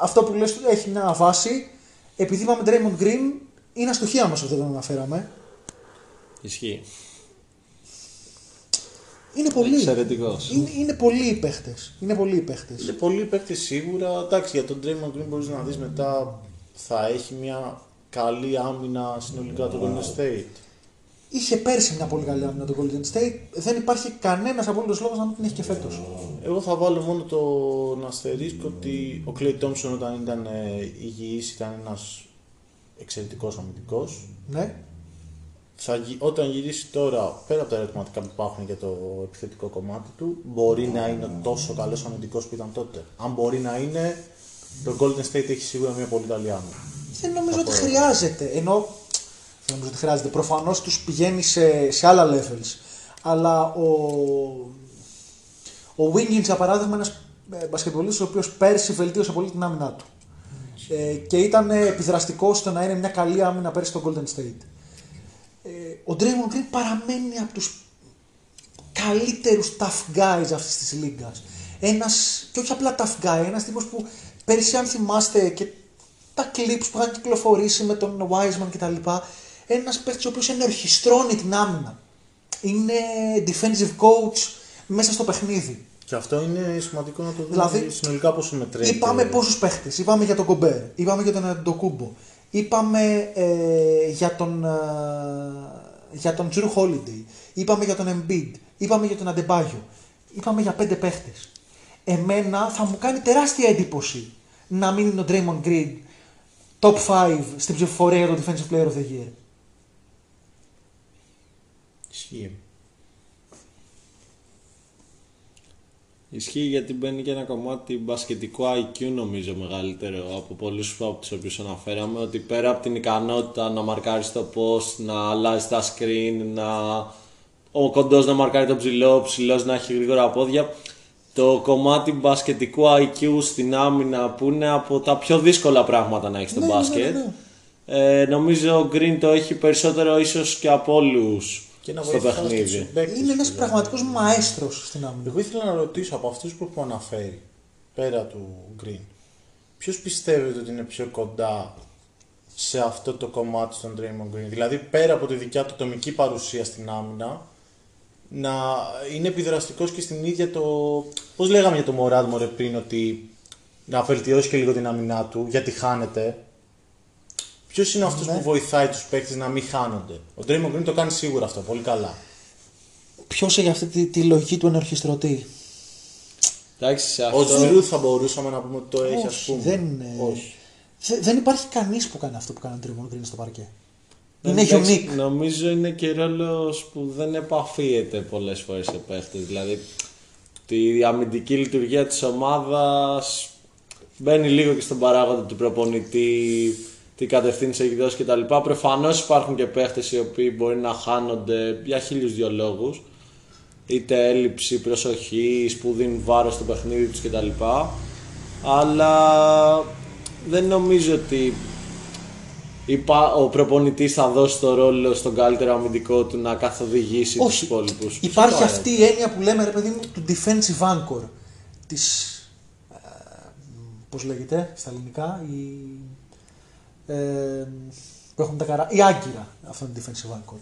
Αυτό που λες έχει μια βάση. Επειδή είπαμε Draymond Green, είναι αστοχία μας αυτό δεν το αναφέραμε. Ισχύει. Είναι πολλοί. Εξαιρετικός. Είναι, είναι πολλοί οι παίχτες. Είναι πολλοί οι παίχτες. Είναι πολλοί παίκτε σίγουρα. Εντάξει, για τον Draymond Green μπορείς να δεις μετά θα έχει μια καλή άμυνα συνολικά το Golden State. Είχε πέρσι μια πολύ καλή άμυνα το Golden State. Δεν υπάρχει κανένας απολύτω λόγος να μην την έχει και φέτος. Εγώ θα βάλω μόνο τον αστερίσκο ότι ο Clay Thompson όταν ήταν ε, υγιής ήταν ένας εξαιρετικός αμυντικός. Ναι. Θα, γι- όταν γυρίσει τώρα, πέρα από τα ερωτηματικά που υπάρχουν για το επιθετικό κομμάτι του, μπορεί να είναι τόσο καλός αμυντικός που ήταν τότε. Αν μπορεί να είναι, το Golden State έχει σίγουρα μια πολύ καλή άμυνα. Δεν νομίζω ότι χρειάζεται. Ενώ δεν νομίζω ότι χρειάζεται. Προφανώς τους πηγαίνει σε, σε άλλα levels. Αλλά ο, ο Wiggins, για παράδειγμα, ένας μπασκετμπολίστης ο οποίος πέρσι βελτίωσε πολύ την άμυνά του. Ε, και ήταν επιδραστικός στο να είναι μια καλή άμυνα πέρσι στο Golden State. Ε, ο Draymond Green παραμένει από τους καλύτερους tough guys αυτής της λίγκας. Ένας, και όχι απλά tough guy, ένας τύπος που πέρσι αν θυμάστε και τα clips που είχαν κυκλοφορήσει με τον Wiseman κτλ. Ένας παίκτης ο οποίος ενορχιστρώνει την άμυνα. Είναι defensive coach μέσα στο παιχνίδι. Και αυτό είναι σημαντικό να το δούμε Δηλαδή, συνολικά πόσο μετράει. Είπαμε πόσους παίχτες. Είπαμε για τον Κομπέρ. Είπαμε για τον Αντοκούμπο. Είπαμε ε, για τον, ε, για τον Drew Holiday. Είπαμε για τον Embiid. Είπαμε για τον Αντεμπάγιο. Είπαμε για πέντε παίχτες. Εμένα θα μου κάνει τεράστια εντύπωση να μην είναι ο Draymond Green top 5 στην ψηφοφορία για το Defensive Player of the Year. Ισχύει. Ισχύει γιατί μπαίνει και ένα κομμάτι μπασκετικού IQ νομίζω μεγαλύτερο από πολλούς από τους οποίους αναφέραμε ότι πέρα από την ικανότητα να μαρκάρεις το post, να αλλάζεις τα screen, να... ο κοντός να μαρκάρει το ψηλό, ο ψηλός να έχει γρήγορα πόδια το κομμάτι μπασκετικού IQ στην άμυνα που είναι από τα πιο δύσκολα πράγματα να έχεις στο Ναι, ναι, μπάσκετ ναι, Ε, νομίζω ο Green το έχει περισσότερο ίσως και από όλους Και να στο βοηθάς τους παιχνίδι. συμπαίκτες Είναι ένας του, πραγματικός μαέστρος στην άμυνα. Εγώ ήθελα να ρωτήσω από αυτούς που έχω αναφέρει, πέρα του Green, ποιος πιστεύετε ότι είναι πιο κοντά σε αυτό το κομμάτι στον Draymond Green; Δηλαδή πέρα από τη δικιά του ατομική παρουσία στην άμυνα, να είναι επιδραστικός και στην ίδια το... Πώς λέγαμε για το Μωράντ μωρέ πριν, ότι να βελτιώσει και λίγο την άμυνά του, γιατί χάνεται. Ποιος είναι αυτός Ναι. που βοηθάει τους παίκτες να μην χάνονται; Ο Draymond Green το κάνει σίγουρα αυτό, πολύ καλά. Ποιος έχει αυτή τη, τη λογική του ενορχιστρωτή; Εντάξει, σε Ο αυτό... Τζιρού θα μπορούσαμε να πούμε ότι το έχει, ας Όχι, πούμε. δεν, είναι- Όχι. Δε- δεν υπάρχει κανείς που κάνει αυτό που κάνει ο Draymond Green στο παρκέ. Είναι Εντάξει, unique. Νομίζω είναι και ρόλος που δεν επαφίεται πολλές φορές σε παίχτες. Δηλαδή, τη αμυντική λειτουργία της ομάδας μπαίνει λίγο και στον παράγοντα του προπονητή, τι κατευθύνσει έχει δώσει κτλ. Προφανώς υπάρχουν και παίχτες οι οποίοι μπορεί να χάνονται για χίλιους δυο λόγους. Είτε έλλειψη προσοχή που δίνουν βάρος στο παιχνίδι τους κτλ. Αλλά δεν νομίζω ότι υπά- ο προπονητής θα δώσει το ρόλο στον καλύτερο αμυντικό του να καθοδηγήσει τους Όχι. υπόλοιπους. Υπάρχει αυτή η έννοια που λέμε ρε παιδί μου του defensive anchor. Της, ε, πώς λέγεται στα ελληνικά, η, ε, που έχουν τα καρά, η άγκυρα, αυτό είναι defensive anchor.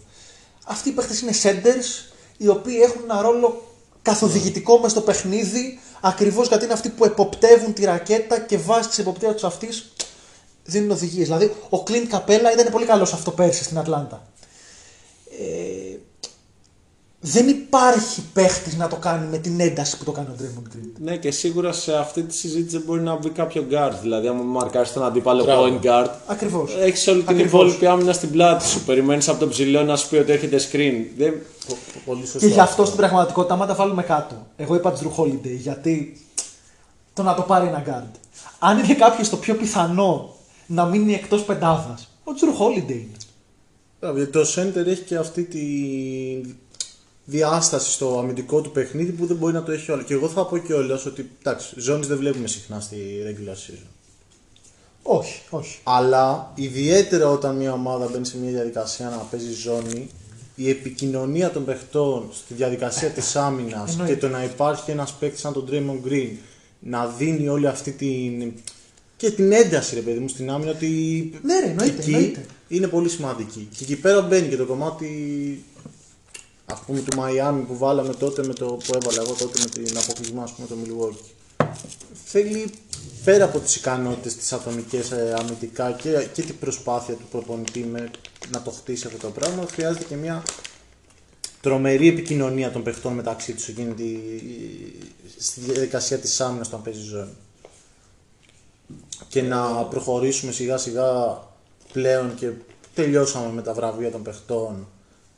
Αυτοί οι παίχτες είναι centers, οι οποίοι έχουν ένα ρόλο καθοδηγητικό μες στο παιχνίδι, ακριβώς γιατί είναι αυτοί που εποπτεύουν τη ρακέτα και βάσει της εποπτείας τους αυτής δίνουν οδηγίες. Δηλαδή, ο Clint Capella ήταν πολύ καλός αυτό πέρσι στην Ατλάντα. Ε, δεν υπάρχει παίχτης να το κάνει με την ένταση που το κάνει ο Draymond Green. Ναι, και σίγουρα σε αυτή τη συζήτηση δεν μπορεί να μπει κάποιο guard. Δηλαδή, άμα μαρκάρει τον αντίπαλο Μπράβο. point guard, Ακριβώς. έχεις όλη την Ακριβώς. υπόλοιπη άμυνα στην πλάτη σου. Περιμένεις από τον ψηλό να σου πει ότι έρχεται screen. Δεν... Πο- πο- Πολύ σωστό. Και γι' αυτό στην πραγματικότητα, άμα τα βάλουμε κάτω, εγώ είπα Jrue Holiday γιατί το να το πάρει ένα guard. Αν είναι κάποιος το πιο πιθανό να μείνει εκτός πεντάδα, ο Drew Holiday είναι. Μπράβο, γιατί το center έχει και αυτή τη διάσταση στο αμυντικό του παιχνίδι που δεν μπορεί να το έχει όλο. Και εγώ θα πω κιόλας ότι εντάξει, ζώνη δεν βλέπουμε συχνά στη regular season. Όχι, όχι. Αλλά ιδιαίτερα όταν μια ομάδα μπαίνει σε μια διαδικασία να παίζει ζώνη, η επικοινωνία των παιχτών στη διαδικασία της άμυνας Εννοείται. και το να υπάρχει ένας παίκτης σαν τον Draymond Green να δίνει όλη αυτή την. Και την ένταση, ρε παιδί μου, στην άμυνα ότι. Ναι, ρε, εννοείται, εκεί εννοείται. είναι πολύ σημαντική. Και εκεί πέρα μπαίνει και το κομμάτι ας πούμε του Μαϊάμι που βάλαμε τότε με το που έβαλα εγώ τότε με την αποκλεισμό ας πούμε το Milwaukee. Θέλει πέρα από τις ικανότητες τις ατομικές ε, αμυντικά και, και την προσπάθεια του προπονητή με, να το χτίσει αυτό το πράγμα χρειάζεται και μια τρομερή επικοινωνία των παιχτών μεταξύ τους εκείνη τη, στη διαδικασία της άμυνας όταν παίζει ζώνη και να προχωρήσουμε σιγά σιγά πλέον και τελειώσαμε με τα βραβεία των παιχτών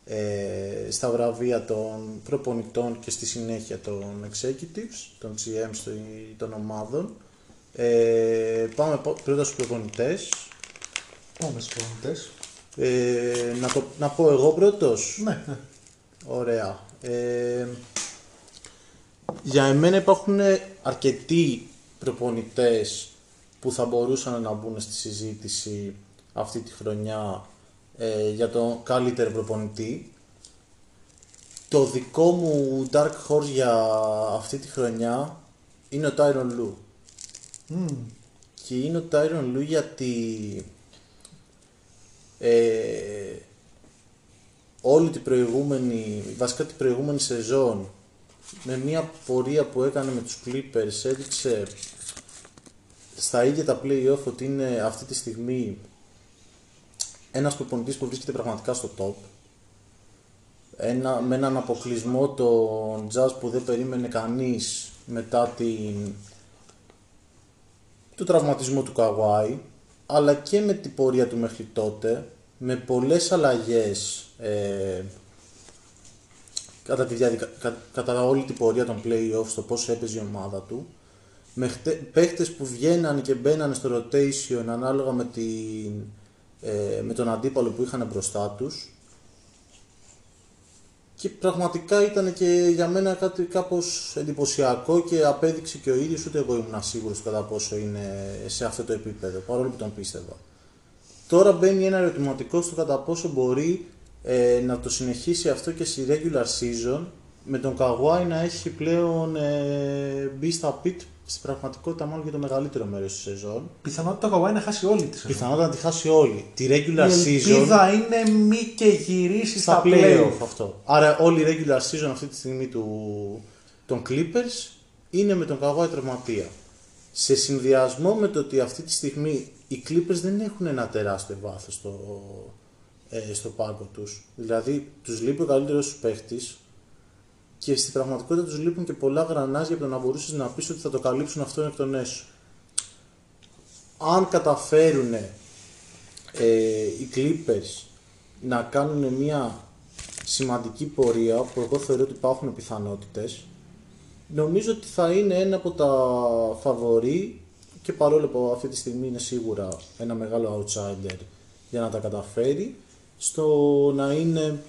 ε, στα βραβεία των προπονητών και στη συνέχεια των executives, των GMs των ομάδων. Ε, πάμε πο- πρώτα στους προπονητές. Πάμε στους προπονητές. Ε, να, το, να πω εγώ πρώτος; Ναι, ναι. Ωραία. Ε, για εμένα υπάρχουν αρκετοί προπονητές που θα μπορούσαν να μπουν στη συζήτηση αυτή τη χρονιά ε, για τον καλύτερο προπονητή. Το δικό μου Dark Horse για αυτή τη χρονιά είναι ο Tyron Lue. Και είναι ο Tyron Lue γιατί ε, όλη την προηγούμενη, βασικά την προηγούμενη σεζόν με μια πορεία που έκανε με τους Clippers έδειξε στα ίδια τα play-off ότι είναι αυτή τη στιγμή ένας προπονητής που βρίσκεται πραγματικά στο top ένα, με έναν αποκλεισμό τον Jazz που δεν περίμενε κανείς μετά την, του τραυματισμού του Kawhi αλλά και με την πορεία του μέχρι τότε με πολλές αλλαγές ε, κατά, τη διαδικα... κα- κατά όλη την πορεία των play-off στο πώς έπαιζε η ομάδα του με χτε... παίχτες που βγαίνανε και μπαίνανε στο rotation ανάλογα με, την... ε, με τον αντίπαλο που είχαν μπροστά τους και πραγματικά ήταν και για μένα κάτι κάπως εντυπωσιακό και απέδειξε και ο ίδιος ούτε εγώ ήμουν σίγουρος κατά πόσο είναι σε αυτό το επίπεδο παρόλο που τον πίστευα. Τώρα μπαίνει ένα ερωτηματικό στο κατά πόσο μπορεί ε, να το συνεχίσει αυτό και στη regular season με τον Kawhi να έχει πλέον ε, μπει στα pit στην πραγματικότητα μάλλον για το μεγαλύτερο μέρος της σεζόν. Πιθανότητα το Kawhi να χάσει όλη τη σεζόν. Πιθανότατα να τη χάσει όλη. Τη regular Η season ελπίδα είναι μη και γυρίσει στα στα play-off play-off. αυτό. Άρα όλη η regular season αυτή τη στιγμή του, των Clippers είναι με τον Kawhi τραυματία. Σε συνδυασμό με το ότι αυτή τη στιγμή οι Clippers δεν έχουν ένα τεράστιο βάθος στο, ε, στο πάγκο τους. Δηλαδή τους λείπει ο καλύτερος τους παίχτης και στην πραγματικότητα τους λείπουν και πολλά γρανάζια από το να μπορούσες να πεις ότι θα το καλύψουν αυτό εκ των έσω. Αν καταφέρουν ε, οι Clippers να κάνουν μια σημαντική πορεία που εγώ θεωρώ ότι υπάρχουν πιθανότητες νομίζω ότι θα είναι ένα από τα φαβορή και παρόλο που αυτή τη στιγμή είναι σίγουρα ένα μεγάλο outsider για να τα καταφέρει στο να είναι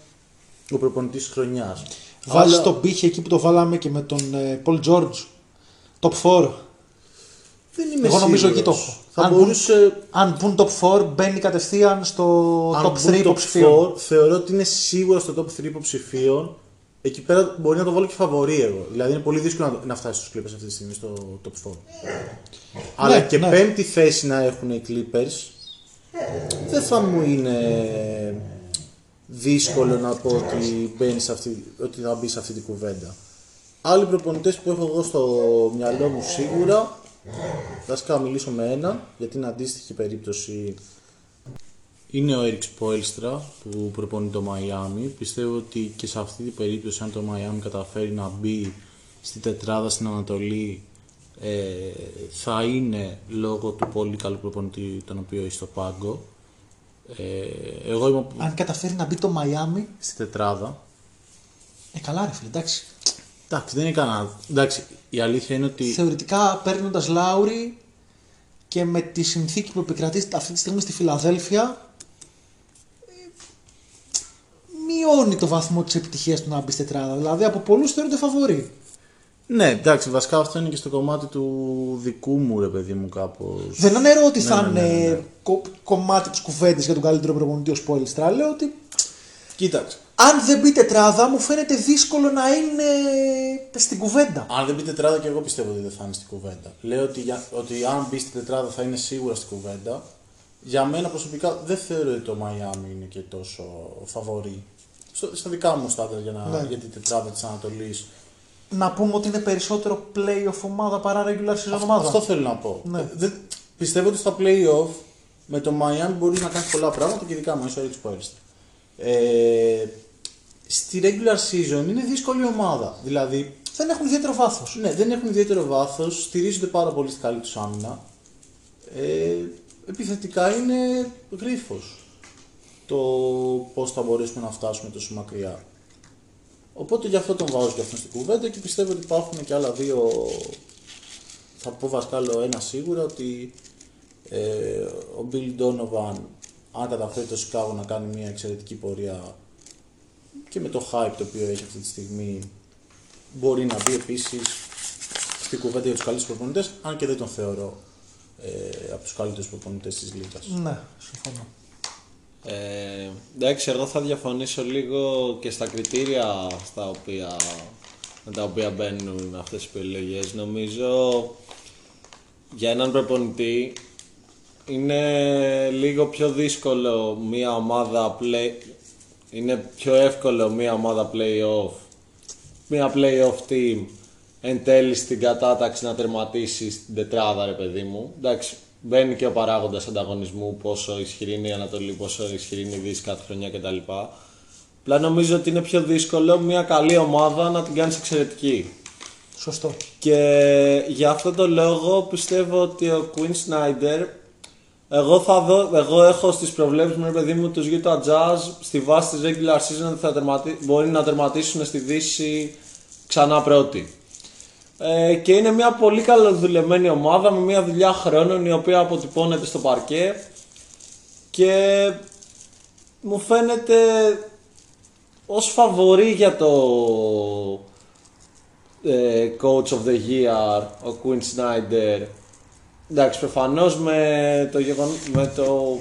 ο προπονητής της χρονιάς. Βάζει Αλλά τον πύχη εκεί που το βάλαμε και με τον ε, Paul George. Top 4. δεν είμαι Εγώ νομίζω σίγουρος. εκεί το έχω. Θα αν, μπορούσε μπουν, αν μπουν top 4, μπαίνει κατευθείαν στο αν top μπουν 3 υποψηφίων. 4, θεωρώ ότι είναι σίγουρα στο top 3 υποψηφίων. Εκεί πέρα μπορεί να το βάλω και φαβορή εγώ. Δηλαδή είναι πολύ δύσκολο να, να φτάσει στους Clippers αυτή τη στιγμή στο top 4. Αλλά και ναι. πέμπτη θέση να έχουν οι Clippers δεν θα μου είναι δύσκολο να πω ότι, μπαίνει σε αυτή, ότι θα μπει σε αυτή την κουβέντα. Άλλοι προπονητές που έχω εγώ στο μυαλό μου σίγουρα, βασικά θα μιλήσω με ένα, γιατί είναι αντίστοιχη περίπτωση Είναι ο Eric Spoelstra που προπονεί το Miami. Πιστεύω ότι και σε αυτή την περίπτωση αν το Miami καταφέρει να μπει στην τετράδα στην Ανατολή ε, θα είναι λόγω του πολύ καλού προπονητή τον οποίο έχει στο πάγκο. Ε, εγώ είμαι Αν καταφέρει να μπει το Miami, στη τετράδα. ε, καλά ρε φίλε, εντάξει. Εντάξει, δεν είναι κανένα. Εντάξει, η αλήθεια είναι ότι. Θεωρητικά παίρνοντας Λάουρι και με τη συνθήκη που επικρατεί αυτή τη στιγμή στη Φιλαδέλφια, ε, μειώνει το βαθμό της επιτυχίας του να μπει στη τετράδα. Δηλαδή από πολλούς θεωρούνται φαβορή. Ναι, εντάξει, βασικά αυτό είναι και στο κομμάτι του δικού μου ρε παιδί μου κάπως. Δεν αναιρώ ότι Ναι, θα ναι, ναι, ναι, είναι ναι. κο- κομμάτι της κουβέντας για τον καλύτερο προπονητή ως Πόλιστρα. Λέω ότι Κοίταξε. αν δεν μπει τετράδα, μου φαίνεται δύσκολο να είναι στην κουβέντα. Αν δεν μπει τετράδα και εγώ πιστεύω ότι δεν θα είναι στην κουβέντα. Λέω ότι, για, ότι αν μπει στην τετράδα θα είναι σίγουρα στην κουβέντα. Για μένα προσωπικά δεν θεωρώ ότι το Miami είναι και τόσο φαβορή. Στο, στα δικά μου στάδια για, να, Ναι. για την τετράδα της Ανατολής. Να πούμε ότι είναι περισσότερο playoff ομάδα παρά regular season ομάδα. Αυτό θέλω να πω. Ναι. Ε, δεν- πιστεύω ότι στα play-off με το Miami μπορείς να κάνεις πολλά πράγματα και ειδικά με ο Eric Spoelstra. Ε, στη regular season είναι δύσκολη ομάδα. Δηλαδή Δεν έχουν ιδιαίτερο βάθος. Ναι, δεν έχουν ιδιαίτερο βάθος, στηρίζονται πάρα πολύ στη καλή τους άμυνα. Ε, επιθετικά είναι γρίφος το πώς θα μπορέσουμε να φτάσουμε τόσο μακριά. Οπότε γι' αυτό τον βάζω και αυτόν στην κουβέντα και πιστεύω ότι υπάρχουν και άλλα δύο. Θα πω βασικά άλλο ένα σίγουρα ότι ε, ο Bill Donovan, αν καταφέρει το Chicago να κάνει μια εξαιρετική πορεία και με το hype το οποίο έχει αυτή τη στιγμή μπορεί να μπει επίσης στην κουβέντα για τους καλύτερους προπονητές, αν και δεν τον θεωρώ ε, από τους καλύτερους προπονητές της Λίγκας. Ναι, συμφωνώ. Ε, εντάξει, εγώ θα διαφωνήσω λίγο και στα κριτήρια στα οποία, με τα οποία μπαίνουν αυτές οι επιλογές. Νομίζω για έναν προπονητή είναι λίγο πιο δύσκολο μια ομάδα play... Είναι πιο εύκολο μια ομάδα play-off μια play-off team εν τέλει στην κατάταξη να τερματίσει στην τετράδα, ρε παιδί μου. Εντάξει, μπαίνει και ο παράγοντας ανταγωνισμού, πόσο ισχυρή είναι η Ανατολή, πόσο ισχυρή είναι η Δύση κάθε χρονιά κτλ. Απλά νομίζω ότι είναι πιο δύσκολο μια καλή ομάδα να την κάνεις εξαιρετική. Σωστό. Και για αυτό το λόγο πιστεύω ότι ο Quinn Snyder εγώ, θα δω, εγώ έχω στις προβλέψεις μου, ρε παιδί μου, τους Utah Jazz στη βάση της regular season θα τερματι, μπορεί να τερματίσουν στη Δύση ξανά πρώτη. Ε, και είναι μια πολύ καλοδουλεμένη ομάδα με μια δουλειά χρόνων η οποία αποτυπώνεται στο παρκέ. Και μου φαίνεται ως φαβορή για το ε, Coach of the Year ο Quinn Snyder. Εντάξει προφανώς με το, γεγον... με το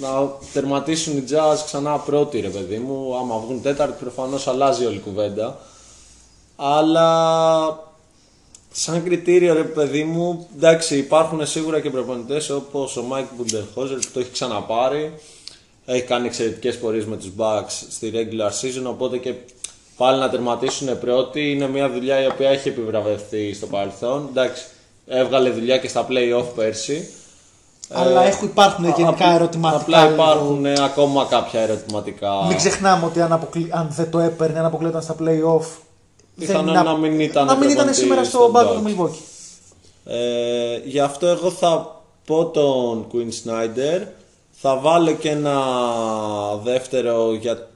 να τερματίσουν οι Jazz ξανά πρώτοι ρε παιδί μου άμα βγουν τέταρτη προφανώς αλλάζει όλη η κουβέντα. Αλλά σαν κριτήριο ρε παιδί μου εντάξει υπάρχουν σίγουρα και προπονητές όπως ο Mike Budenholzer που το έχει ξαναπάρει έχει κάνει εξαιρετικές πορείες με τους Bucks στη regular season. Οπότε και πάλι να τερματίσουν πρώτοι είναι μια δουλειά η οποία έχει επιβραβευτεί στο παρελθόν. Εντάξει, έβγαλε δουλειά και στα playoff πέρσι. Αλλά Ε, έχουν, υπάρχουν γενικά απλά- ερωτηματικά. Απλά λίγο. υπάρχουν ε, ακόμα κάποια ερωτηματικά. Μην ξεχνάμε ότι αν, αποκλει... αν δεν το έπαιρνε, αν αποκλείονταν στα play-off, Πιθανόν είναι- να μην ήταν να μην ήταν προπονητής σήμερα στο στον μπάγκο του Bucks. Milwaukee. Ε, γι' αυτό εγώ θα πω τον Queen Snyder. Θα βάλω και ένα δεύτερο για...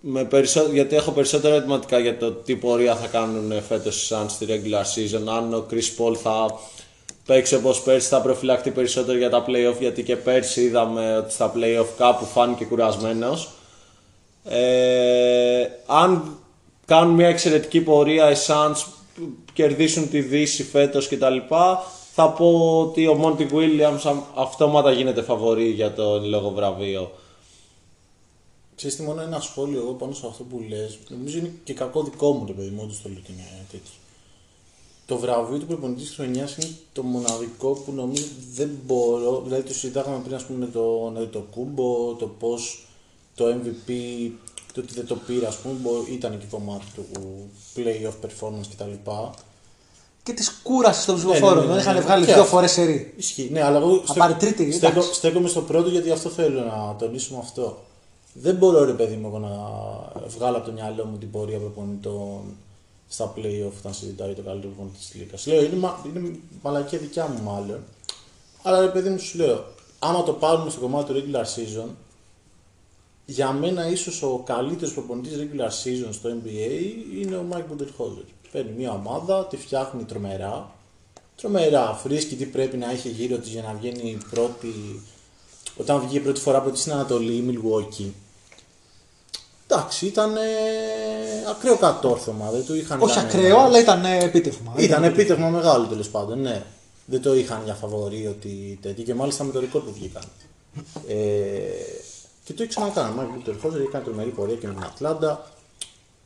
με περισσό... γιατί έχω περισσότερα ερωτηματικά για το τι πορεία θα κάνουν φέτος οι Suns στη regular season. Αν ο Chris Paul θα παίξει όπως πέρσι θα προφυλαχτεί περισσότερο για τα playoff γιατί και πέρσι είδαμε ότι στα playoff κάπου φάνηκε κουρασμένος. Ε, αν κάνουν μια εξαιρετική πορεία οι Suns κερδίσουν τη Δύση φέτος κτλ. Θα πω ότι ο Monty Williams α- αυτόματα γίνεται φαβορή για το εν λόγω βραβείο. Ξέρεις τι, μόνο ένα σχόλιο εγώ πάνω σε αυτό που λες, νομίζω είναι και κακό δικό μου, ρε παιδί μου, όντως το λέω και είναι τέτοιο. Το βραβείο του προπονητής της χρονιάς είναι το μοναδικό που νομίζω δεν μπορώ. Δηλαδή, το συζητάγαμε πριν, ας πούμε, με τον το Κούμπο, το πώς το MVP, το ότι δεν το πήρε, ας πούμε, μπο- ήταν και κομμάτι του playoff performance κτλ. Και της κούρασης των ναι, ψηφοφόρων. ναι, Δεν ναι, είχαν ναι. βγάλει Και δύο αυτό. φορές σερή. Ισχύει. Ναι, αλλά εγώ Θα πάρει τρίτη, στέκω, εντάξει. στέκομαι στο πρώτο γιατί αυτό θέλω να τονίσουμε αυτό. Δεν μπορώ ρε παιδί μου εγώ να βγάλω από το μυαλό μου την πορεία προπονητών στα play-off όταν συζητάει το καλύτερο προπονητή της Λίγκας. Λέω, είναι, μα, είναι μαλακία δικιά μου μάλλον. Αλλά ρε παιδί μου σου λέω, άμα το πάρουμε στο κομμάτι του regular season, για μένα ίσως ο καλύτερος προπονητής regular season στο NBA είναι ο Mike Budenholzer. Παίρνει μια ομάδα, τη φτιάχνει τρομερά, τρομερά, βρίσκει τι πρέπει να έχει γύρω της για να βγαίνει η πρώτη, όταν βγήκε πρώτη φορά πρώτη στην Ανατολή, η Milwaukee. Εντάξει, ήταν ε, ακραίο κατόρθωμα, δεν το είχαν Όχι κάνει- ακραίο, αλλά ήταν ε, επίτευγμα. ήταν επίτευγμα μεγάλο τέλος πάντων, ναι. Δεν το είχαν για φαβορή ότι τέτοιο και μάλιστα με το ρεκόρ που βγήκαν. Ε, και το έχει ξανακάνει. Ο Mike Budenholzer έχει κάνει τρομερή πορεία και με την Ατλάντα.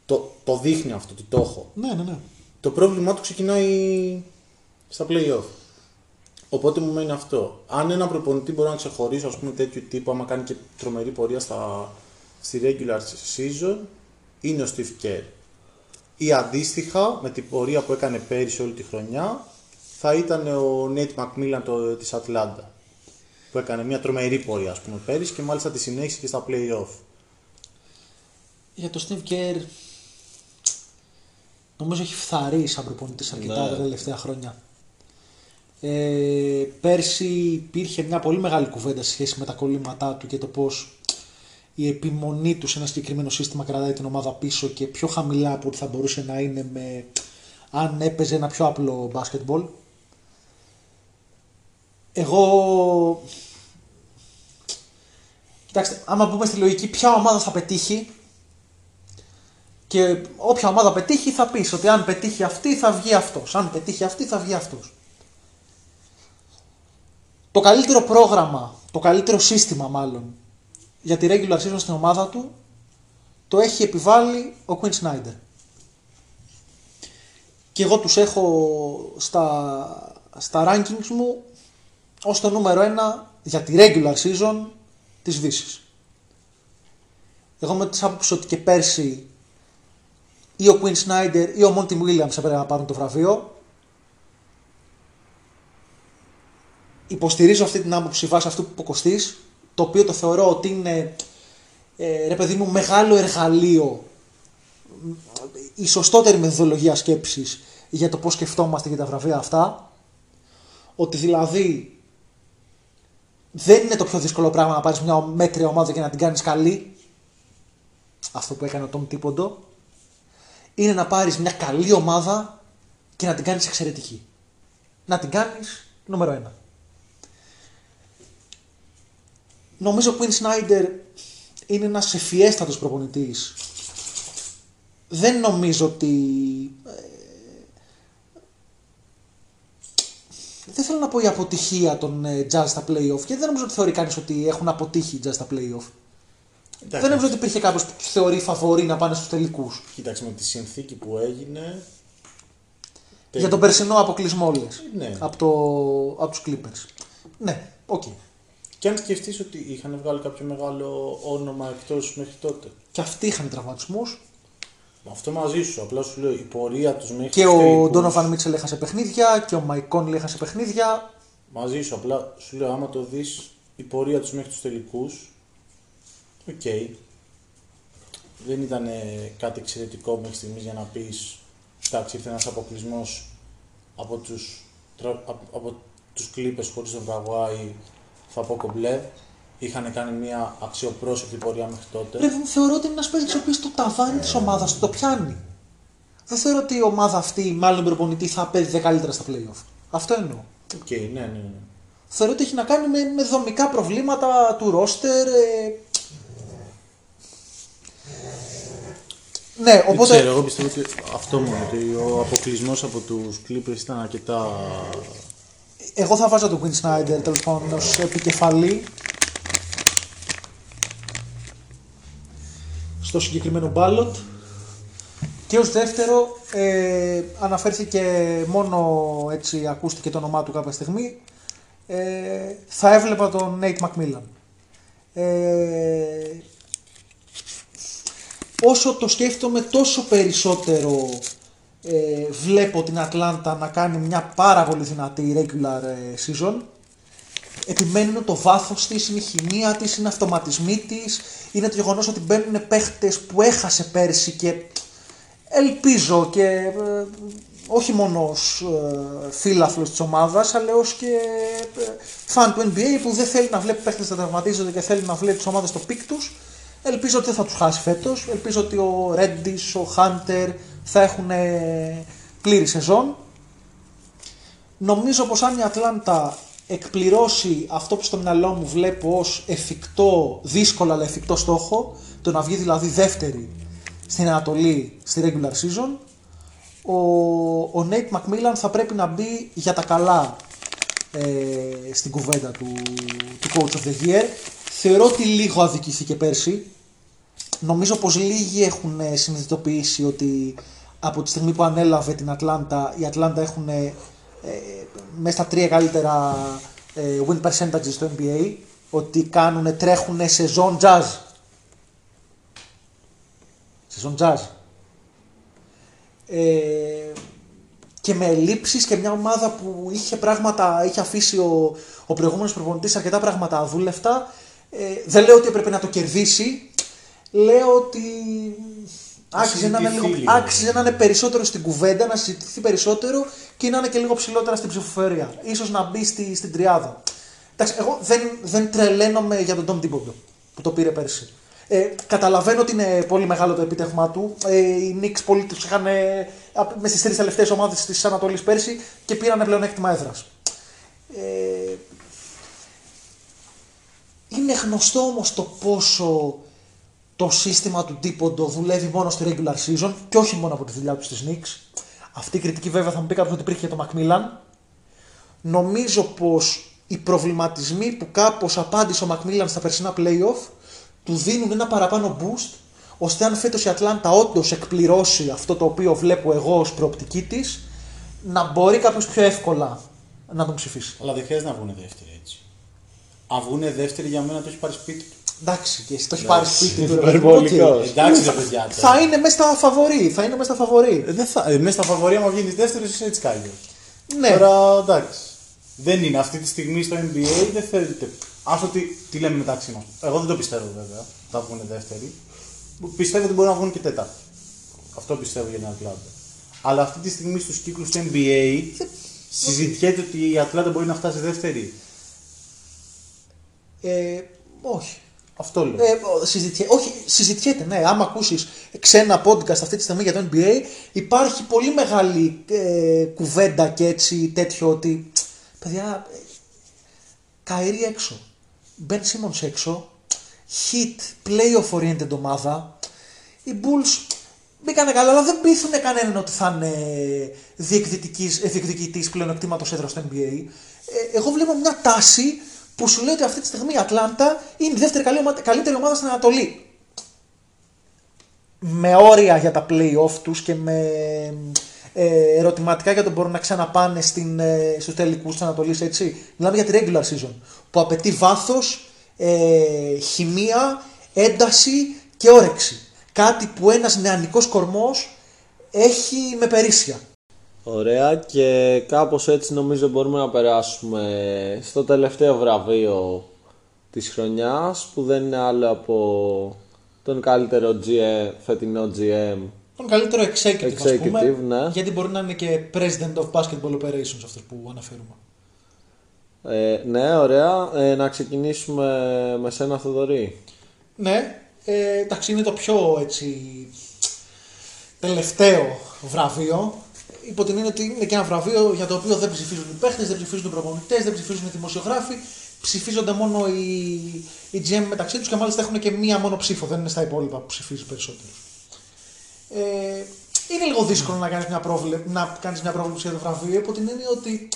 Το, το δείχνει αυτό, ότι το έχω. Ναι, ναι, ναι. Το πρόβλημά του ξεκινάει στα play-off. Οπότε μου μένει αυτό. Αν ένα προπονητή μπορώ να ξεχωρίσω, ας πούμε, τέτοιου τύπου, άμα κάνει και τρομερή πορεία στα, στη regular season, είναι ο Steve Kerr. Ή αντίστοιχα, με την πορεία που έκανε πέρυσι όλη τη χρονιά, θα ήταν ο Nate McMillan το, της Ατλάντα. Που έκανε μια τρομερή πορεία, ας πούμε, πέρυσι και μάλιστα τη συνέχισε και στα play-off. Για το Steve Kerr νομίζω έχει φθαρεί σαν προπονητής αρκετά Ναι. τα τελευταία χρόνια. Ε, πέρσι υπήρχε μια πολύ μεγάλη κουβέντα σε σχέση με τα κολλήματά του και το πώς η επιμονή του σε ένα συγκεκριμένο σύστημα κρατάει την ομάδα πίσω και πιο χαμηλά από ό,τι θα μπορούσε να είναι με, αν έπαιζε ένα πιο απλό μπάσκετμπολ. Εγώ Κοιτάξτε, άμα πούμε στη λογική ποια ομάδα θα πετύχει και όποια ομάδα πετύχει θα πεις ότι αν πετύχει αυτή θα βγει αυτός. Αν πετύχει αυτή θα βγει αυτός. Το καλύτερο πρόγραμμα, το καλύτερο σύστημα μάλλον για τη regular season στην ομάδα του το έχει επιβάλει ο Quinn Snyder. Και εγώ τους έχω στα, στα rankings μου ως το νούμερο ένα για τη regular season της Δύσης. Εγώ με τις άποψη ότι και πέρσι ή ο Quinn Snyder ή ο Monty Williams έπρεπε να πάρουν το βραβείο. Υποστηρίζω αυτή την άποψη βάσει αυτού που είπε ο Κωστής, το οποίο το θεωρώ ότι είναι ε, ρε παιδί μου μεγάλο εργαλείο η σωστότερη μεθοδολογία σκέψης για το πώς σκεφτόμαστε για τα βραβεία αυτά ότι δηλαδή δεν είναι το πιο δύσκολο πράγμα να πάρεις μια μέτρια ομάδα και να την κάνεις καλή. Αυτό που έκανε ο Τόμ Τίποντο είναι να πάρεις μια καλή ομάδα και να την κάνεις εξαιρετική. Να την κάνεις νούμερο ένα. Νομίζω ο Quinn Snyder είναι ένας ευφιέστατος προπονητής. Δεν νομίζω ότι δεν θέλω να πω η αποτυχία των ε, Jazz στα playoff γιατί δεν νομίζω ότι θεωρεί κανείς ότι έχουν αποτύχει οι Jazz στα playoff. Δεν νομίζω ότι υπήρχε κάποιος που τους θεωρεί φαβορή να πάνε στους τελικούς. Κοίταξε με τη συνθήκη που έγινε. για τον περσινό αποκλεισμό λες. Ναι. από, το, από τους Clippers. Ναι, οκ. Και αν σκεφτείς ότι είχαν βγάλει κάποιο μεγάλο όνομα εκτός μέχρι τότε. και αυτοί είχαν τραυματισμούς. Αυτό με μαζί σου. Απλά σου λέω η πορεία τους μέχρι και τους τελικούς- ο Donovan Mitchell έχασε παιχνίδια και ο Mike Conley έχασε παιχνίδια Μαζί σου. Απλά σου λέω άμα το δεις η πορεία τους μέχρι τους τελικούς. Οκ. Δεν ήταν ε, κάτι εξαιρετικό μέχρι στιγμής για να πεις εντάξει, ήρθε ένας αποκλεισμός από τους, τρα- από, από τους Clippers χωρίς τον Καβάη, θα πω κομπλέ. Είχαν κάνει μια αξιοπρόσεκτη πορεία μέχρι τότε. Ρε, θεωρώ ότι είναι ένας παίκτης ο οποίος το ταβάνι της ομάδας του το πιάνει. Δεν θεωρώ ότι η ομάδα αυτή, μάλλον προπονητή, θα παίζει καλύτερα στα playoff. Αυτό εννοώ. Οκ, ναι, ναι, ναι. Θεωρώ ότι έχει να κάνει με, με δομικά προβλήματα του ρόστερ. Ε... Ναι, Δεν οπότε. ξέρω, εγώ πιστεύω ότι αυτό μόνο, ότι ο αποκλεισμός από τους Clippers ήταν αρκετά... Εγώ θα βάζα τον Quinn Snyder τέλος πάντων ως επικεφαλή στο συγκεκριμένο ballot. Και ως δεύτερο ε, αναφέρθηκε μόνο έτσι ακούστηκε το όνομά του κάποια στιγμή ε, θα έβλεπα τον Nate McMillan. Ε, όσο το σκέφτομαι τόσο περισσότερο ε, βλέπω την Ατλάντα να κάνει μια πάρα πολύ δυνατή regular ε, season. Επιμένει είναι το βάθος της, είναι η χημεία της, είναι αυτοματισμοί της, είναι το γεγονός ότι μπαίνουν παίχτες που έχασε πέρσι και ελπίζω και ε, όχι μόνο ως ε, φίλαθλος της ομάδας αλλά ως και ε, φαν του NBA που δεν θέλει να βλέπει παίχτες να τραυματίζονται και θέλει να βλέπει τις ομάδες στο peak τους. Ελπίζω ότι δεν θα τους χάσει φέτος. Ελπίζω ότι ο Reddish, ο Hunter θα έχουν ε, πλήρη σεζόν. Νομίζω πως αν η Ατλάντα εκπληρώσει αυτό που στο μυαλό μου βλέπω ως εφικτό, δύσκολο αλλά εφικτό στόχο το να βγει δηλαδή δεύτερη στην Ανατολή στη regular season ο, ο Nate McMillan θα πρέπει να μπει για τα καλά ε, στην κουβέντα του, του Coach of the Year. Θεωρώ ότι λίγο αδικήθηκε πέρσι. Νομίζω πως λίγοι έχουν ε, συνειδητοποιήσει ότι από τη στιγμή που ανέλαβε την Ατλάντα, η Ατλάντα έχουν ε, μέσα στα τρία καλύτερα ε, win percentages στο NBA, ότι κάνουν, τρέχουν σεζόν jazz. Σεζόν jazz. Ε, και με ελλείψεις και μια ομάδα που είχε πράγματα, είχε αφήσει ο, ο προηγούμενος προπονητής αρκετά πράγματα αδούλευτα. Ε, δεν λέω ότι έπρεπε να το κερδίσει. Λέω ότι άξιζε να, είναι συζητηθεί λίγο, λίγο. άξιζε να είναι περισσότερο στην κουβέντα, να συζητηθεί περισσότερο και να είναι και λίγο ψηλότερα στην ψηφοφορία. Ίσως να μπει στη, στην τριάδα. Εντάξει, εγώ δεν, δεν τρελαίνομαι για τον Tom Thibodeau που το πήρε πέρσι. Ε, καταλαβαίνω ότι είναι πολύ μεγάλο το επίτευγμα του. Ε, οι Knicks πολύ τους είχαν ε, απ- μες στις τρεις τελευταίες ομάδες της Ανατολής πέρσι και πήραν πλεονέκτημα έδρας. Ε, είναι γνωστό όμως το πόσο το σύστημα του Τίποντο δουλεύει μόνο στη regular season και όχι μόνο από τη δουλειά του στις Knicks. Αυτή η κριτική βέβαια θα μου πει κάποιος ότι υπήρχε και το Macmillan. Νομίζω πως οι προβληματισμοί που κάπως απάντησε ο Macmillan στα περσινά playoff του δίνουν ένα παραπάνω boost ώστε αν φέτος η Ατλάντα όντως εκπληρώσει αυτό το οποίο βλέπω εγώ ως προοπτική της να μπορεί κάποιος πιο εύκολα να τον ψηφίσει. Αλλά δεν χρειάζεται να βγουν δεύτεροι έτσι. Αν βγουν δεύτεροι για μένα το έχει πάρει σπίτι του. Εντάξει, και εσύ το έχεις πάρει σπίτι του. ρε, υπερβολικός. οκ. Εντάξει, ρε παιδιά. τώρα. Θα είναι μέσα στα φαβορή. Θα είναι μέσα στα φαβορή. Ε, Δεν θα, ε, μέσα στα φαβορία μου βγαίνεις δεύτερος, είσαι έτσι κι αλλιώς. Ναι. Τώρα εντάξει. Δεν είναι αυτή τη στιγμή στο NBA, δεν θέλετε. Αυτό τι, τι λέμε μεταξύ μας. Εγώ δεν το πιστεύω βέβαια. Θα βγουν δεύτεροι. Πιστεύω ότι μπορεί να βγουν και τέταρτοι. Αυτό πιστεύω για την Ατλάντα. Αλλά αυτή τη στιγμή στους κύκλους του NBA συζητιέται ότι η Ατλάντα μπορεί να φτάσει δεύτερη. Ε, όχι. Αυτό λέω. Ε, ο- συζητιέ... Όχι, συζητιέται, ναι. Άμα ακούσεις ξένα podcast αυτή τη στιγμή για το NBA, υπάρχει πολύ μεγάλη ε, κουβέντα και έτσι τέτοιο ότι. Παιδιά, ε, Kyrie έξω. Ben Simmons έξω. Heat, playoff oriented ομάδα. Οι Bulls μπήκανε καλά, αλλά δεν πείθουν κανέναν ότι θα είναι διεκδικητής, ε, διεκδικητής πλεονεκτήματος έδρας στο NBA. Ε, εγώ βλέπω μια τάση που σου λέει ότι αυτή τη στιγμή η Ατλάντα είναι η δεύτερη καλή ομάδα- καλύτερη ομάδα στην Ανατολή. Με όρια για τα playoff τους και με ε, ερωτηματικά για το μπορούν να ξαναπάνε στην, ε, στους τελικούς της Ανατολής, έτσι. Μιλάμε για τη regular season, που απαιτεί βάθος, ε, χημεία, ένταση και όρεξη. Κάτι που ένας νεανικός κορμός έχει με περίσσια. Ωραία και κάπως έτσι νομίζω μπορούμε να περάσουμε στο τελευταίο βραβείο της χρονιάς που δεν είναι άλλο από τον καλύτερο GM, φετινό GM τον καλύτερο executive, ας πούμε, Executive, ναι. γιατί μπορεί να είναι και president of basketball operations αυτός που αναφέρουμε. Ε, ναι, ωραία. Ε, να ξεκινήσουμε με σένα, Θοδωρή. Ναι, ε, εντάξει, είναι το πιο έτσι τελευταίο βραβείο. Υπό την έννοια ότι είναι και ένα βραβείο για το οποίο δεν ψηφίζουν οι παίχτες, δεν ψηφίζουν οι προπονητές, δεν ψηφίζουν οι δημοσιογράφοι. Ψηφίζονται μόνο οι, οι GM μεταξύ τους και μάλιστα έχουν και μία μόνο ψήφο. Δεν είναι στα υπόλοιπα που ψηφίζει περισσότερο. Ε, είναι λίγο δύσκολο να κάνεις μια, πρόβλε... να κάνεις μια πρόβλεψη για το βραβείο υπό την έννοια ότι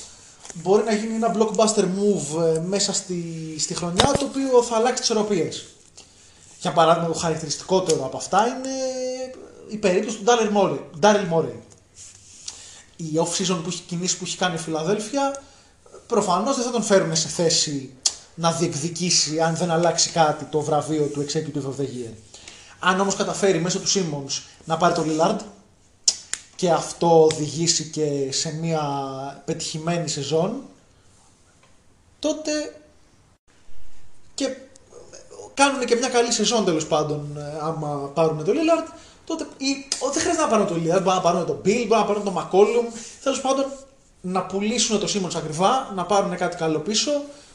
μπορεί να γίνει ένα blockbuster move ε, μέσα στη, στη χρονιά το οποίο θα αλλάξει τις ισορροπίε. Για παράδειγμα, το χαρακτηριστικότερο από αυτά είναι η περίπτωση του Daryl Morey. Daryl Morey. Η off-season που έχει κινήσει που έχει κάνει η Φιλαδέλφια προφανώς δεν θα τον φέρουν σε θέση να διεκδικήσει αν δεν αλλάξει κάτι το βραβείο του Executive of the Year. Αν όμως καταφέρει μέσω του Simmons να πάρει το Lillard και αυτό οδηγήσει και σε μια πετυχημένη σεζόν τότε και κάνουν και μια καλή σεζόν τέλος πάντων ε, άμα πάρουν το Lillard τότε ή, ο, δεν χρειάζεται να πάρουν το Lillard, μπορεί να πάρουν τον Bill, μπορεί να πάρουν τον McCollum τέλος πάντων να πουλήσουν το Simmons ακριβά, να πάρουν κάτι καλό πίσω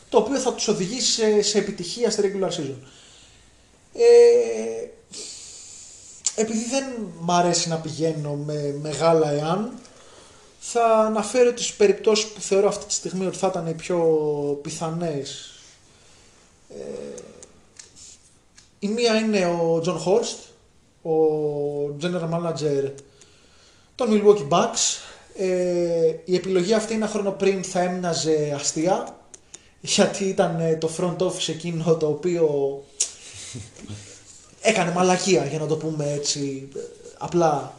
το οποίο θα τους οδηγήσει σε, σε επιτυχία στη regular season. Ε, επειδή δεν μ' αρέσει να πηγαίνω με μεγάλα εάν, θα αναφέρω τις περιπτώσεις που θεωρώ αυτή τη στιγμή ότι θα ήταν οι πιο πιθανές. Ε, η μία είναι ο John Horst, ο General Manager των Milwaukee Bucks. Ε, η επιλογή αυτή ένα χρόνο πριν θα έμοιαζε αστεία, γιατί ήταν ε, το front office εκείνο το οποίο έκανε μαλακία για να το πούμε έτσι ε, απλά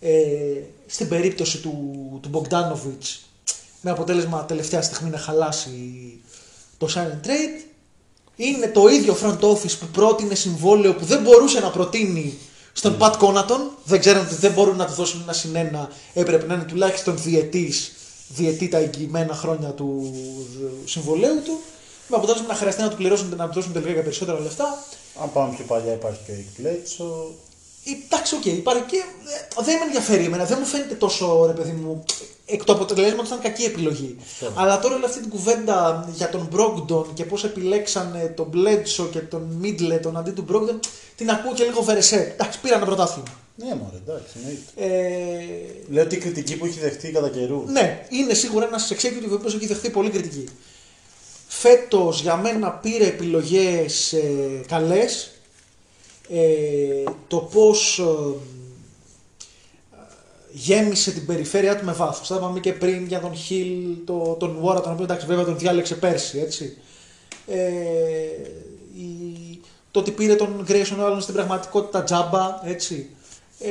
ε, στην περίπτωση του, του Bogdanovic με αποτέλεσμα τελευταία στιγμή να χαλάσει το sign and trade είναι το ίδιο front office που πρότεινε συμβόλαιο που δεν μπορούσε να προτείνει στον Pat Connaughton δεν ξέρουν ότι δεν μπορούν να του δώσουν ένα συν ένα έπρεπε να είναι τουλάχιστον διετής διετή τα εγγυημένα χρόνια του συμβολαίου του με αποτέλεσμα να χρειαστεί να του πληρώσουν να του δώσουν τελικά για περισσότερα λεφτά Αν πάμε πιο παλιά υπάρχει και ο Eric Bledsoe. Εντάξει, οκ, υπάρχει και. ε, Δεν με ενδιαφέρει εμένα, δεν μου φαίνεται τόσο ρε παιδί μου. Εκ του αποτελέσματος ήταν κακή επιλογή. Αλλά τώρα όλη αυτή την κουβέντα για τον Μπρόγκτον και πώς επιλέξανε τον Μπλέτσο και τον Μίτλετον αντί του Μπρόγκτον, την ακούω και λίγο βερεσέ. Εντάξει, πήραν ένα πρωτάθλημα. Ναι, μωρέ, εντάξει, εννοείται. Ε, Λέω ότι η κριτική που έχει δεχτεί κατά καιρού. ναι, είναι σίγουρα ένας executive ο οποίος έχει δεχθεί πολύ κριτική. Φέτος για μένα πήρε επιλογές ε, καλές. Ε, το πώς ε, γέμισε την περιφέρειά του με βάθος. Θα είπαμε και πριν για τον Χιλ, το, τον Βόρα, τον οποίο εντάξει βέβαια τον διάλεξε πέρσι, έτσι. Ε, η, το ότι πήρε τον Grayson Allen στην πραγματικότητα τζάμπα, έτσι. Ε,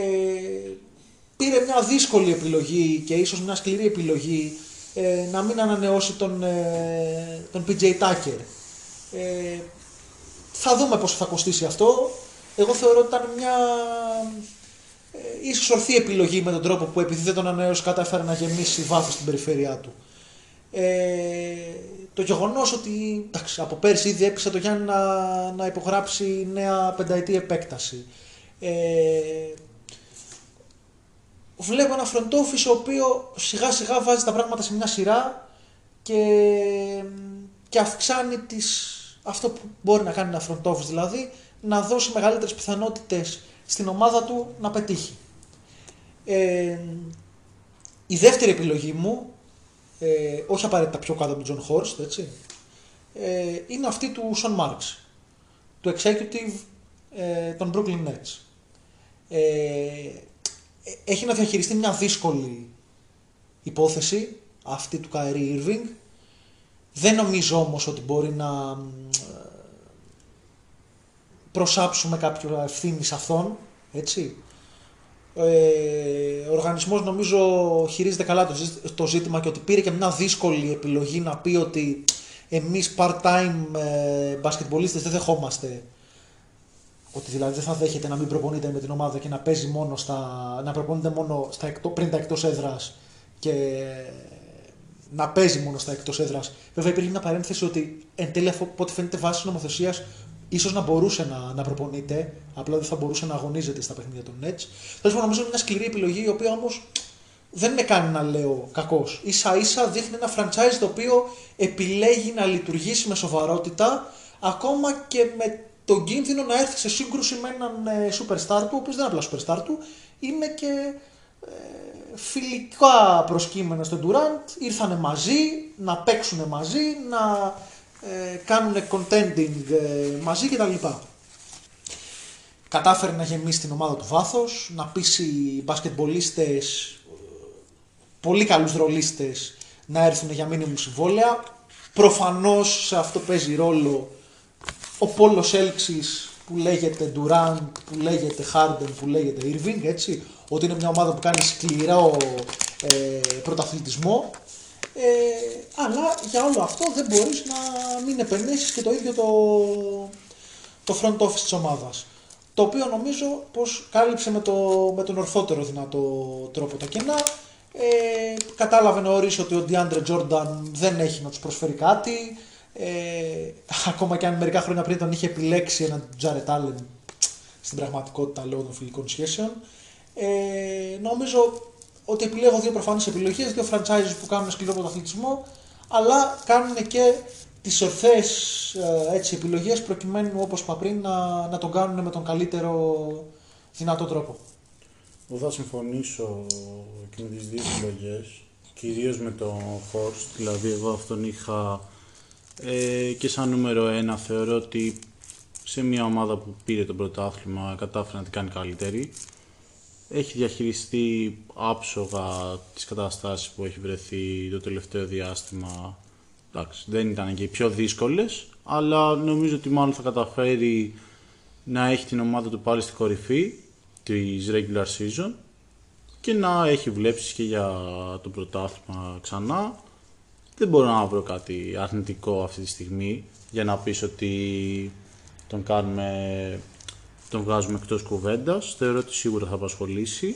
πήρε μια δύσκολη επιλογή και ίσως μια σκληρή επιλογή ε, να μην ανανεώσει τον, ε, τον PJ Tucker. Ε, θα δούμε πόσο θα κοστίσει αυτό. Εγώ θεωρώ ότι ήταν μια ε, ίσως ορθή επιλογή με τον τρόπο που επειδή δεν τον ανανέωσε κατάφερε να γεμίσει βάθος στην περιφέρειά του. Ε, το γεγονός ότι εντάξει, από πέρσι ήδη έπεισε το Γιάννη να, να υπογράψει νέα πενταετή επέκταση. Ε, βλέπω ένα front office ο οποίο σιγά σιγά βάζει τα πράγματα σε μια σειρά και, και αυξάνει τις, αυτό που μπορεί να κάνει ένα front office δηλαδή να δώσει μεγαλύτερες πιθανότητες στην ομάδα του να πετύχει. Ε, η δεύτερη επιλογή μου, ε, όχι απαραίτητα πιο κάτω από τον John Χόρστ, έτσι, ε, είναι αυτή του Sean Marks, του executive ε, των Brooklyn Nets. Ε, έχει να διαχειριστεί μια δύσκολη υπόθεση, αυτή του Kyrie Irving. Δεν νομίζω όμως ότι μπορεί να ε, προσάψουμε κάποιο ευθύνη σε αυτόν, έτσι. Ε, ο οργανισμός νομίζω χειρίζεται καλά το, ζή- το ζήτημα και ότι πήρε και μια δύσκολη επιλογή να πει ότι εμείς part-time ε, μπασκετμπολίστες δεν δεχόμαστε ότι δηλαδή δεν θα δέχεται να μην προπονείται με την ομάδα και να παίζει μόνο στα, να προπονείται μόνο στα εκτό, πριν τα εκτός έδρας και να παίζει μόνο στα εκτός έδρας. Βέβαια υπήρχε μια παρένθεση ότι εν τέλει αφού- από ό,τι φαίνεται βάσει της νομοθεσίας ίσως να μπορούσε να, να προπονείται, απλά δεν θα μπορούσε να αγωνίζεται στα παιχνίδια των Nets. Τέλος πάντων, νομίζω είναι μια σκληρή επιλογή, η οποία όμως δεν με κάνει να λέω κακός. σα ίσα δείχνει ένα franchise το οποίο επιλέγει να λειτουργήσει με σοβαρότητα, ακόμα και με τον κίνδυνο να έρθει σε σύγκρουση με έναν ε, superstar του, ο οποίος δεν είναι απλά superstar του, είναι και ε, φιλικά προσκύμενα στον Durant, ήρθανε μαζί, να παίξουν μαζί, να ε, κάνουν contending ε, μαζί κτλ. Κατάφερε να γεμίσει την ομάδα του βάθος, να πείσει μπασκετμπολίστες, πολύ καλούς ρολίστες να έρθουν για μήνυμου συμβόλαια. Προφανώς σε αυτό παίζει ρόλο ο Πόλος Έλξης που λέγεται Durant, που λέγεται Harden, που λέγεται Irving, έτσι, ότι είναι μια ομάδα που κάνει σκληρό ε, πρωταθλητισμό ε, αλλά για όλο αυτό δεν μπορείς να μην επενδύσεις και το ίδιο το, το front office της ομάδας. Το οποίο νομίζω πως κάλυψε με, το, με τον ορθότερο δυνατό τρόπο τα κενά. Ε, κατάλαβε νωρίς ότι ο DeAndre Jordan δεν έχει να τους προσφέρει κάτι. Ε, ακόμα και αν μερικά χρόνια πριν τον είχε επιλέξει έναν Jared Allen στην πραγματικότητα λόγω των φιλικών σχέσεων. Ε, νομίζω ότι επιλέγω δύο προφανείς επιλογές, δύο franchises που κάνουν σκληρό πρωταθλητισμό, αλλά κάνουν και τις ορθές ε, επιλογές προκειμένου όπως είπα πριν να, να τον κάνουν με τον καλύτερο δυνατό τρόπο. Εγώ θα συμφωνήσω και με τις δύο επιλογές, κυρίως με τον Horst, δηλαδή εγώ αυτόν είχα ε, και σαν νούμερο ένα θεωρώ ότι σε μια ομάδα που πήρε το πρωτάθλημα κατάφερε να την κάνει καλύτερη έχει διαχειριστεί άψογα τις καταστάσεις που έχει βρεθεί το τελευταίο διάστημα. Εντάξει, δεν ήταν και οι πιο δύσκολες, αλλά νομίζω ότι μάλλον θα καταφέρει να έχει την ομάδα του πάλι στην κορυφή της regular season και να έχει βλέψεις και για το πρωτάθλημα ξανά. Δεν μπορώ να βρω κάτι αρνητικό αυτή τη στιγμή για να πεις ότι τον κάνουμε τον βγάζουμε εκτός κουβέντας, θεωρώ ότι σίγουρα θα απασχολήσει.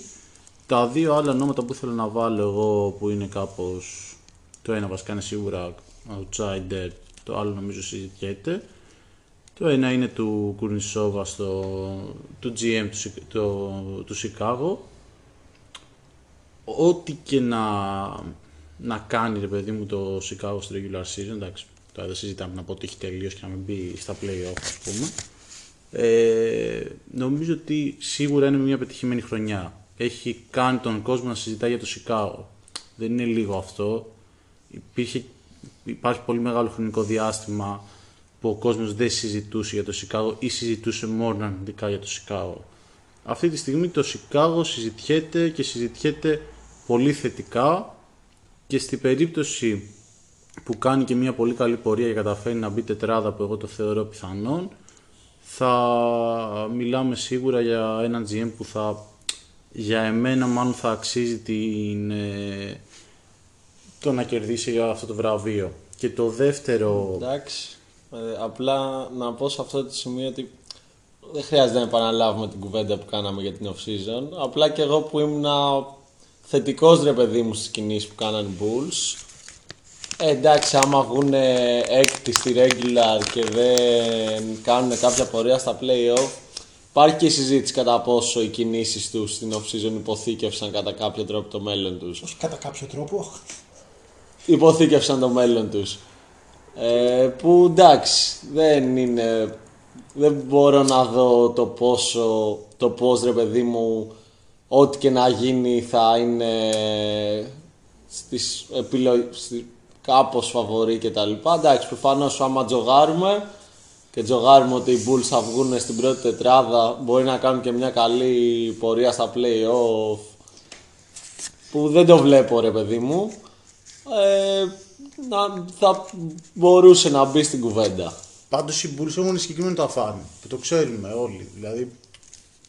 Τα δύο άλλα ονόματα που ήθελα να βάλω εγώ που είναι κάπως, το ένα βασικά είναι σίγουρα outsider, το άλλο νομίζω συζητιέται. Το ένα είναι του Κουρνισόβα, στο, του GM του, το, του Σικάγο. Ό,τι και να, να κάνει ρε παιδί μου το Σικάγο στο regular season, εντάξει, τώρα δεν συζητάμε να πω ότι έχει τελείως και να μην μπει στα play-off ας πούμε. Ε, νομίζω ότι σίγουρα είναι μια πετυχημένη χρονιά. Έχει κάνει τον κόσμο να συζητάει για το Σικάγο. Δεν είναι λίγο αυτό. Υπήρχε, υπάρχει πολύ μεγάλο χρονικό διάστημα που ο κόσμος δεν συζητούσε για το Σικάγο ή συζητούσε μόνο αρνητικά για το Σικάγο. Αυτή τη στιγμή το Σικάγο συζητιέται και συζητιέται πολύ θετικά και στην περίπτωση που κάνει και μια πολύ καλή πορεία και καταφέρει να μπει τετράδα που εγώ το θεωρώ πιθανόν θα μιλάμε σίγουρα για έναν GM που θα για εμένα μάλλον θα αξίζει την, ε, το να κερδίσει για αυτό το βραβείο. Και το δεύτερο... Εντάξει, ε, απλά να πω σε αυτό το σημείο ότι δεν χρειάζεται να επαναλάβουμε την κουβέντα που κάναμε για την off-season. Απλά και εγώ που ήμουν θετικός ρε παιδί μου στις κινήσεις που κάνανε Bulls ε, εντάξει, άμα βγουν έκτη στη regular και δεν κάνουν κάποια πορεία στα play-off, υπάρχει και η συζήτηση κατά πόσο οι κινήσεις τους στην off-season υποθήκευσαν κατά κάποιο τρόπο το μέλλον τους. Όχι κατά κάποιο τρόπο. Υποθήκευσαν το μέλλον τους. Ε, που εντάξει, δεν είναι. Δεν μπορώ να δω το πόσο. Το πώς ρε παιδί μου, ό,τι και να γίνει θα είναι στις επιλογές κάπως φαβορεί και τα λοιπά. Εντάξει, προφανώς άμα τζογάρουμε και τζογάρουμε ότι οι Bulls θα βγουν στην πρώτη τετράδα, μπορεί να κάνουν και μια καλή πορεία στα play-off που δεν το βλέπω ρε παιδί μου. Ε, να, θα μπορούσε να μπει στην κουβέντα. Πάντως οι Bulls έχουν συγκεκριμένο το αφάνι που το ξέρουμε όλοι. Δηλαδή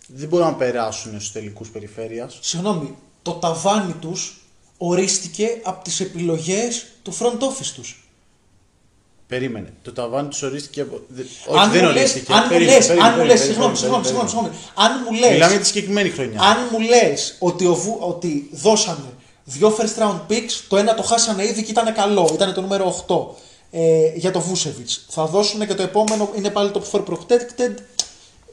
δεν μπορούν να περάσουν στους τελικούς περιφέρειας. Συγγνώμη, το ταβάνι τους ορίστηκε από τις επιλογές του front office τους. Περίμενε. Το ταβάνι τους ορίστηκε από. Όχι, δεν ορίστηκε. Αν μου λε, αν μου λε, συγγνώμη, συγγνώμη, συγγνώμη. Αν μου λε. Μιλάμε για τη συγκεκριμένη χρονιά. Αν μου λες ότι, ότι δώσανε δύο first round picks, το ένα το χάσανε ήδη και ήταν καλό, ήταν το νούμερο 8. ε, για το Βούσεβιτ. Θα δώσουν και το επόμενο, είναι πάλι το for protected.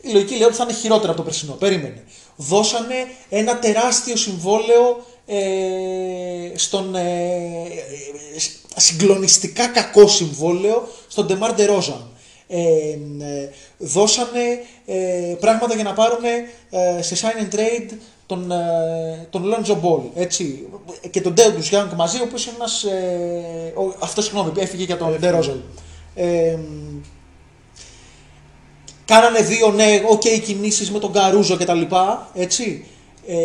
Η λογική λέει ότι θα είναι χειρότερα από το περσινό. Περίμενε. Δώσανε ένα τεράστιο συμβόλαιο ε, στον ε, ε, συγκλονιστικά κακό συμβόλαιο στον Ντεμάρ Ντερόζαν. Ε, ε, δώσανε ε, πράγματα για να πάρουν ε, σε sign and trade τον, ε, τον Lonzo Ball, έτσι, και τον Deus Young μαζί, ο οποίος είναι ένας, ε, ο, αυτό συγγνώμη, έφυγε για τον DeRozan. Ε, κάνανε δύο, ναι, οκ, κινήσεις με τον Caruso και τα λοιπά, έτσι. Ε,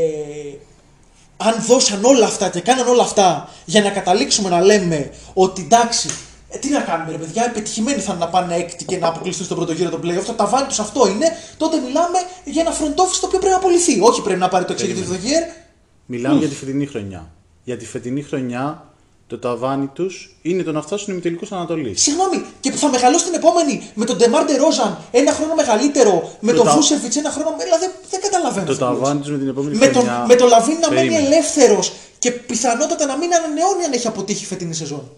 αν δώσαν όλα αυτά και κάναν όλα αυτά για να καταλήξουμε να λέμε ότι εντάξει, ε, τι να κάνουμε, ρε παιδιά, επιτυχημένοι θα είναι να πάνε έκτη και να αποκλειστούν στον πρώτο γύρο των playoff. Το ταβάνι τους αυτό είναι. Τότε μιλάμε για ένα front office το οποίο πρέπει να απολυθεί. Όχι πρέπει να πάρει το executive of the year. Μιλάμε για τη φετινή χρονιά. Για τη φετινή χρονιά το ταβάνι τους είναι το να φτάσουν οι τελικού Ανατολής. Συγγνώμη, και που θα μεγαλώσει την επόμενη με τον Ντεμάρ Ντερόζαν ένα χρόνο μεγαλύτερο, με Το τον τα- Βούσεβιτς ένα χρόνο. Δηλαδή δεν καταλαβαίνω. Το αυτό που λες. ταβάνι τους με την επόμενη με τον, χρονιά. με τον Λαβίν να μένει Περίμενε. ελεύθερος και πιθανότατα να μην ανανεώνει αν έχει αποτύχει φετινή σεζόν.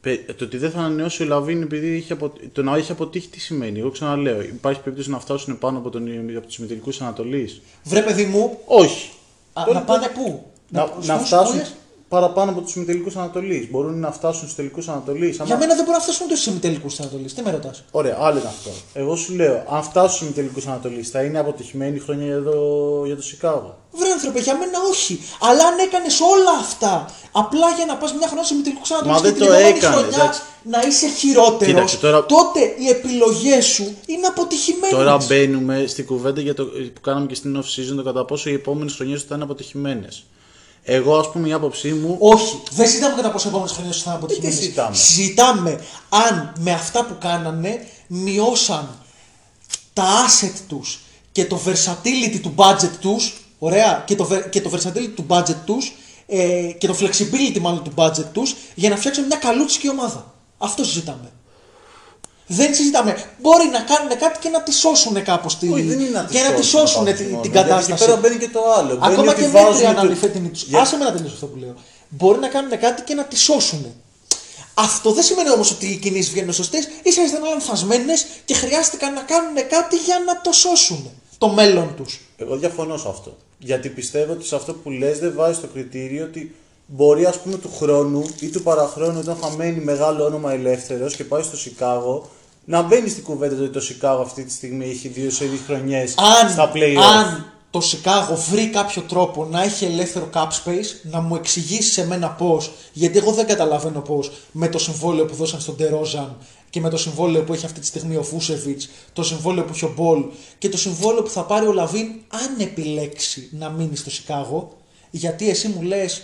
Πε- Το ότι δεν θα ανανεώσει ο Λαβίν επειδή είχε απο... το να έχει αποτύχει τι σημαίνει; Εγώ ξαναλέω, υπάρχει περίπτωση να φτάσουν πάνω από, τον... από τους ημιτελικούς Ανατολής; Βρε παιδί μου, Όχι. α, Τώρα- να πάνε πού; Να, στους να φτάσουν πουλές. Παραπάνω από τους ημιτελικούς Ανατολή. Μπορούν να φτάσουν στους τελικούς Ανατολή. Για μένα δεν μπορούν να φτάσουν ούτε στου ημιτελικούς τη Ανατολή. Τι με ρωτάς; Ωραία, άλλο είναι αυτό. Εγώ σου λέω, αν φτάσουν στους ημιτελικούς Ανατολή, θα είναι αποτυχημένη η χρονιά για το, για το Σικάγο. Βρε άνθρωπε, για μένα όχι. Αλλά αν έκανες όλα αυτά απλά για να πας μια χρονιά σε ημιτελικούς Ανατολή Μα και δεν την το επόμενη έκανες, χρονιά εντάξει. να είσαι χειρότερος, Κοίταξε, τώρα- τότε οι επιλογές σου είναι αποτυχημένες. Τώρα μπαίνουμε στην κουβέντα για το, που κάναμε και στην off season το κατά πόσο οι επόμενες χρονιές θα είναι αποτυχημένες. Εγώ, ας πούμε, η άποψή μου. Όχι, δεν συζητάμε κατά πόσο επόμενες χρονιές θα είναι αποτυχημένε. τι συζητάμε; Συζητάμε αν με αυτά που κάνανε μειώσαν τα asset τους και το versatility του budget τους. Ωραία, και το, ver- και το versatility του budget τους ε, και το flexibility μάλλον του budget τους για να φτιάξουν μια καλούτσικη ομάδα. Αυτό συζητάμε. Δεν συζητάμε. Μπορεί να κάνουν κάτι και να τη σώσουν κάπως τη. Όχι, δεν είναι να και να τη σώσουν πάνω την, μόνο, την γιατί κατάσταση. Εκεί πέρα μπαίνει και το άλλο. Μπαίνει Ακόμα ότι και βάζουν μέτρια να το- είναι η φετινή του. Για- Άσε με να τελειώσω αυτό που λέω. Μπορεί να κάνουν κάτι και να τη σώσουν. Αυτό δεν σημαίνει όμως ότι οι κινήσεις βγαίνουν σωστέ. σα ήταν λανθασμένες και χρειάστηκαν να κάνουν κάτι για να το σώσουν. Το μέλλον τους. Εγώ διαφωνώ σε αυτό. Γιατί πιστεύω ότι σε αυτό που λες δεν βάζει το κριτήριο ότι μπορεί ας πούμε του χρόνου ή του παραχρόνου όταν θα μένει μεγάλο όνομα ελεύθερος και πάει στο Σικάγο να μπαίνει στην κουβέντα του ότι το Σικάγο αυτή τη στιγμή έχει δύο σερί χρονιές Αν, στα playoff αν το Σικάγο βρει κάποιο τρόπο να έχει ελεύθερο cap space, να μου εξηγήσει σε μένα πώς, γιατί εγώ δεν καταλαβαίνω πώς με το συμβόλαιο που δώσαν στον Τερόζαν και με το συμβόλαιο που έχει αυτή τη στιγμή ο Vučević, το συμβόλαιο που έχει ο Ball και το συμβόλαιο που θα πάρει ο LaVine αν επιλέξει να μείνει στο Σικάγο, γιατί εσύ μου λες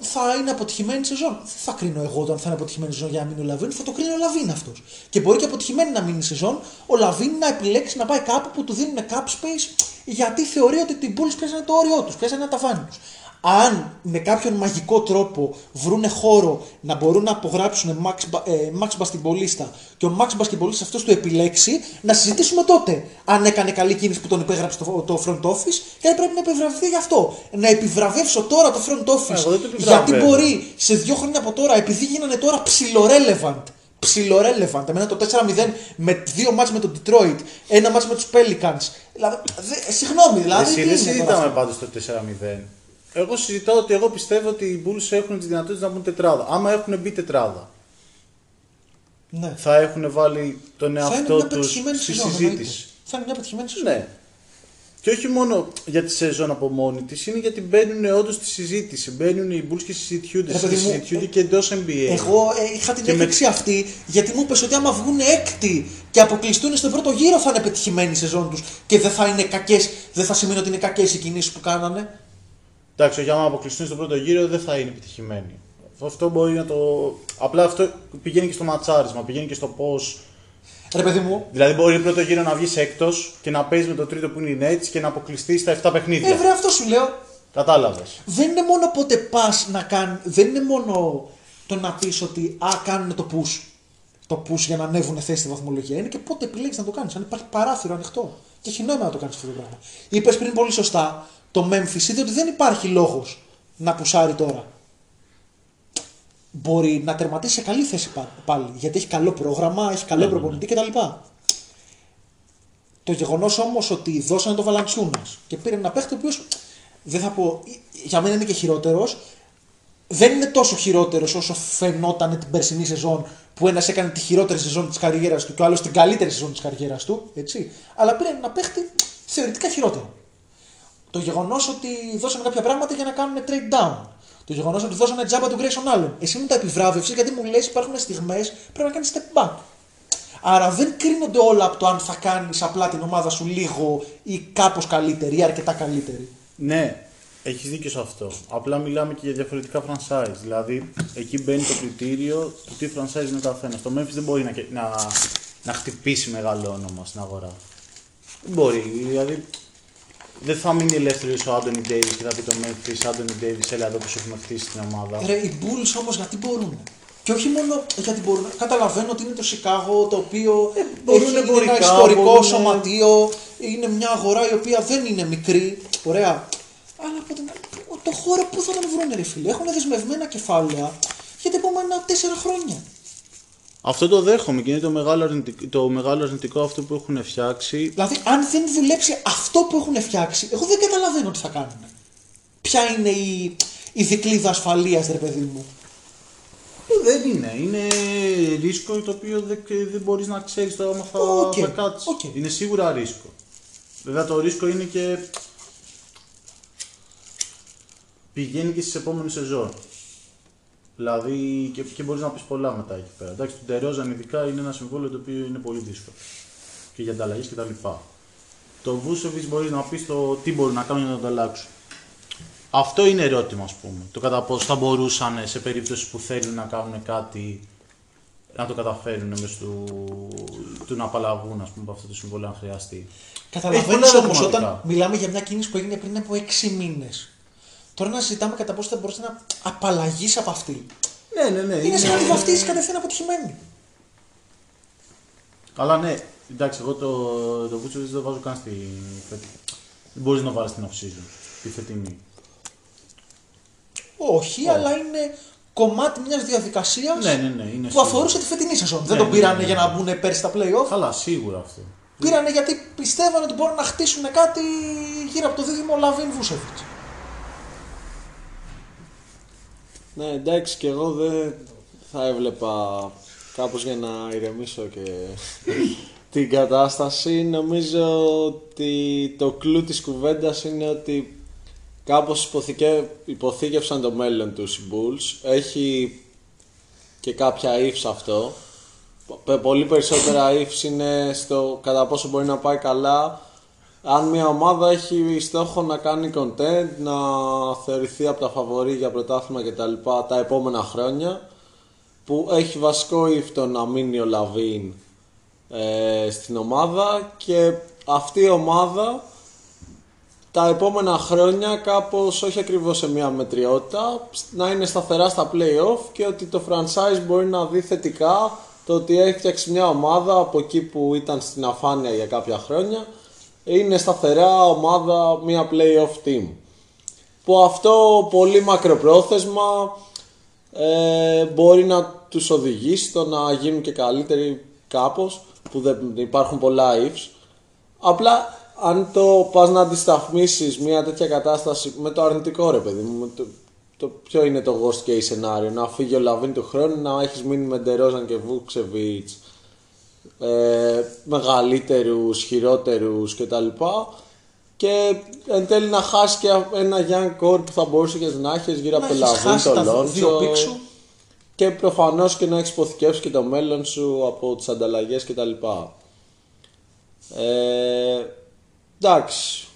θα είναι αποτυχημένη σεζόν. Δεν θα κρίνω εγώ το αν θα είναι αποτυχημένη σεζόν για να μείνει ο LaVine, θα το κρίνει ο LaVine αυτός. Και μπορεί και αποτυχημένη να μείνει σεζόν, ο Λαβίν να επιλέξει να πάει κάπου που του δίνουν cap space, γιατί θεωρεί ότι την Bulls πιάσανε το όριό τους, πιάσανε ένα ταβάνι τους. Αν με κάποιον μαγικό τρόπο βρούνε χώρο να μπορούν να απογράψουν Max, Ba- ε, Max Μπασκετμπολίστα και ο Max Μπασκετμπολίστα αυτός του επιλέξει, να συζητήσουμε τότε αν έκανε καλή κίνηση που τον υπέγραψε το, το front office και αν πρέπει να επιβραβευτεί γι' αυτό. Να επιβραβεύσω τώρα το front office Εγώ δεν το γιατί επιβραβεύω. μπορεί σε δύο χρόνια από τώρα, επειδή γίνανε τώρα ψιλορέλεβαντ, ψιλορέλεβαντ, εμένα το 4-0 με δύο μάτς με τον Detroit, ένα μάτς με τους Pelicans. Δηλαδή, δε, συγγνώμη, δηλαδή. Εσύ τι δεν είναι τώρα συζητάμε αυτό; πάντως το 4-0. Εγώ συζητάω ότι εγώ πιστεύω ότι οι Bulls έχουν τις δυνατότητες να μπουν τετράδα. Άμα έχουν μπει τετράδα, Ναι. θα έχουν βάλει τον Θα είναι εαυτό μια τους πετυχημένη στη σεζόν. συζήτηση. εννοείται. Θα είναι μια πετυχημένη σεζόν. Ναι. Και όχι μόνο για τη σεζόν από μόνη της, είναι γιατί μπαίνουν όντως στη συζήτηση. Μπαίνουν οι Bulls και συζητιούνται. Ρε παιδί μου, συζητιούνται και εντός NBA. Εγώ ε, είχα την Και με- έκρηξη αυτή γιατί μου είπες ότι άμα βγουν έκτη και αποκλειστούν στον πρώτο γύρο θα είναι πετυχημένη η σεζόν τους και δεν θα είναι κακές, δεν θα σημαίνει ότι είναι κακές οι κινήσεις που κάνανε. Εντάξει, όχι, άμα αποκλειστούν στον πρώτο γύρο δεν θα είναι επιτυχημένοι. Αυτό μπορεί να το. Απλά αυτό πηγαίνει και στο ματσάρισμα, πηγαίνει και στο πώ. Ρε παιδί μου, Δηλαδή, μπορεί πρώτο γύρο να βγεις έκτος και να παίζεις με το τρίτο που είναι η Nets και να αποκλειστείς στα 7 παιχνίδια. ε, βρε, αυτό σου λέω. Κατάλαβες. δεν είναι μόνο πότε πας να κάνει. Δεν είναι μόνο το να πεις ότι α, κάνουν το push. Το push για να ανέβουν θέση στη βαθμολογία. Είναι και πότε επιλέγεις να το κάνεις. Αν υπάρχει παράθυρο ανοιχτό. Και έχει νόημα να το κάνεις αυτό το πράγμα. Είπες πριν πολύ σωστά, το Memphis είδε ότι δεν υπάρχει λόγος να πουσάρει τώρα. μπορεί να τερματίσει σε καλή θέση πα- πάλι. Γιατί έχει καλό πρόγραμμα, έχει καλό προπονητή κτλ. Το γεγονός όμως ότι δώσανε τον Βαλαντσιούνα και πήρε ένα παίχτη ο οποίος δεν θα πω, για μένα είναι και χειρότερος. Δεν είναι τόσο χειρότερος όσο φαινόταν την περσινή σεζόν που ένας έκανε τη χειρότερη σεζόν της καριέρας του και ο άλλος την καλύτερη σεζόν της καριέρας του. Έτσι. Αλλά πήρε ένα παίχτη θεωρητικά χειρότερο. Το γεγονός ότι δώσανε κάποια πράγματα για να κάνουν trade down. Το γεγονός ότι δώσανε τζάμπα του Grayson Allen. Εσύ μου τα επιβράβευσες γιατί μου λες υπάρχουν στιγμές πρέπει να κάνεις step back. Άρα δεν κρίνονται όλα από το αν θα κάνεις απλά την ομάδα σου λίγο ή κάπως καλύτερη ή αρκετά καλύτερη. Ναι, έχεις δίκιο σε αυτό. Απλά μιλάμε και για διαφορετικά franchise. Δηλαδή, εκεί μπαίνει το κριτήριο του τι franchise είναι ο καθένας. Το Memphis δεν μπορεί να, να, να χτυπήσει μεγάλο όνομα στην αγορά. Δεν μπορεί. Δηλαδή, δεν θα μείνει ελεύθερος ο Άντωνι Ντέιβι και θα πει το Memphis, Άντωνι Ντέιβι, έλα εδώ που σου έχουμε χτίσει την ομάδα. Ρε, οι Bulls όμως γιατί μπορούν; Και όχι μόνο γιατί μπορούν. Καταλαβαίνω ότι είναι το Σικάγο το οποίο μπορούν έχει είναι εμπορικά, ένα ιστορικό μπορούν- σωματείο. Είναι μια αγορά η οποία δεν είναι μικρή. Ωραία. Αλλά από την άλλη, το χώρο που θα τον βρουν, ρε φίλε. Έχουν δεσμευμένα κεφάλαια για τα επόμενα τέσσερα χρόνια. Αυτό το δέχομαι και είναι το μεγάλο, αρνητικό, το μεγάλο αρνητικό αυτό που έχουν φτιάξει. Δηλαδή, αν δεν δουλέψει αυτό που έχουν φτιάξει, εγώ δεν καταλαβαίνω τι θα κάνουν. Ποια είναι η, η δικλείδα ασφαλείας, ρε παιδί μου. Δεν είναι. Είναι ρίσκο το οποίο δεν, δεν μπορείς να ξέρεις το άμα θα, Οκ, θα κάτσεις. οκ. Είναι σίγουρα ρίσκο. Βέβαια το ρίσκο είναι και. Πηγαίνει και στις επόμενες σεζόν. Δηλαδή και, και μπορείς να πεις πολλά μετά εκεί πέρα. Εντάξει, το Ντερόζαν ειδικά είναι ένα συμβόλαιο το οποίο είναι πολύ δύσκολο. Και για ανταλλαγές κτλ. Το Βούσεβιτ μπορείς να πεις το τι μπορούν να κάνουν για να το αλλάξουν. Αυτό είναι ερώτημα, ας πούμε. Το κατά πόσο θα μπορούσαν σε περίπτωση που θέλουν να κάνουν κάτι να το καταφέρουν μέσω του, του να απαλλαγούν ας πούμε, από αυτό το συμβόλαιο αν χρειαστεί. Καταλαβαίνεις Έχει πολλά όμως ερωτηματικά. όταν μιλάμε για μια κίνηση που έγινε πριν από 6 μήνες. Τώρα να συζητάμε κατά πόσο θα μπορούσε να απαλλαγείς από αυτή. Ναι, ναι, ναι. Είναι σαν να τη βαφτίσει κατευθείαν αποτυχημένη. Αλλά ναι, εντάξει, εγώ το, το Vucevic δεν το βάζω καν στη φετινή. Δεν μπορείς να βάλεις την off-season, τη φετινή. Όχι, αλλά είναι κομμάτι μιας διαδικασίας Ναι, ναι, ναι, είναι που σίγουρο. αφορούσε τη φετινή σεζόν. Ναι, δεν τον ναι, πήρανε ναι, για ναι. να μπουν πέρσι στα playoff. Καλά, σίγουρα αυτό. Πήρανε γιατί πιστεύανε ότι μπορούν να χτίσουν κάτι γύρω από το δίδυμο Λαβίν Βούσεβιτς. Ναι, εντάξει, και εγώ δεν θα έβλεπα κάπως για να ηρεμήσω και την κατάσταση. Νομίζω ότι το κλου της κουβέντας είναι ότι κάπως υποθηκε... υποθήκευσαν το μέλλον τους οι Bulls. Έχει και κάποια ifs αυτό. Π- Πολύ περισσότερα ifs είναι στο κατά πόσο μπορεί να πάει καλά αν μια ομάδα έχει στόχο να κάνει content, να θεωρηθεί από τα φαβορή για πρωτάθλημα κτλ. Τα, τα επόμενα χρόνια που έχει βασικό if το να μείνει ο Λαβίν ε, στην ομάδα και αυτή η ομάδα τα επόμενα χρόνια κάπως όχι ακριβώς σε μια μετριότητα να είναι σταθερά στα play-off και ότι το franchise μπορεί να δει θετικά το ότι έχει φτιάξει μια ομάδα από εκεί που ήταν στην αφάνεια για κάποια χρόνια είναι σταθερά ομάδα μια play-off team. Που αυτό πολύ μακροπρόθεσμα ε, μπορεί να τους οδηγήσει στο να γίνουν και καλύτεροι κάπως που δεν υπάρχουν πολλά ifs. Απλά αν το πας να αντισταθμίσεις μια τέτοια κατάσταση με το αρνητικό ρε παιδί μου, με το, το ποιο είναι το worst case σενάριο, να φύγει ο Λαβίν του χρόνου, να έχεις μείνει με Ντερόζαν και Βούξεβιτς, ε, μεγαλύτερους, χειρότερους κτλ. Και εν τέλει να χάσεις και ένα young core που θα μπορούσες και να έχεις γύρω από το έχεις Λαβίν, χάσει το τα δύο Λόνσο. πικ σου. Και προφανώς και να έχει υποθηκεύσει και το μέλλον σου από τις ανταλλαγές κτλ. Ε, εντάξει.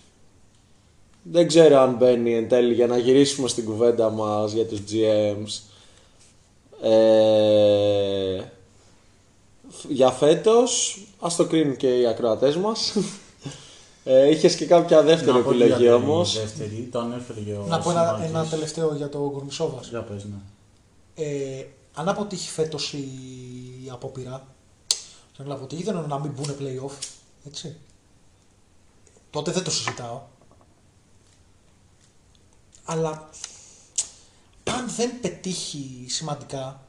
Δεν ξέρω αν μπαίνει εν τέλει για να γυρίσουμε στην κουβέντα μας για τους GMs. Ε, για φέτος, ας το κρίνουν και οι ακροατές μας. Ε, είχες και κάποια δεύτερη Να πω και επιλογή για την όμως. Δεύτερη, το ανέφερε και ο Να πω ένα, Σιμάκης. ένα τελευταίο για τον Γκουρμισόβα. Για πες, ναι. Ε, αν αποτύχει φέτος η απόπειρα, και να αποτύχει δεν εννοώ να μην μπουν playoff, έτσι. Τότε δεν το συζητάω. Αλλά αν δεν πετύχει σημαντικά,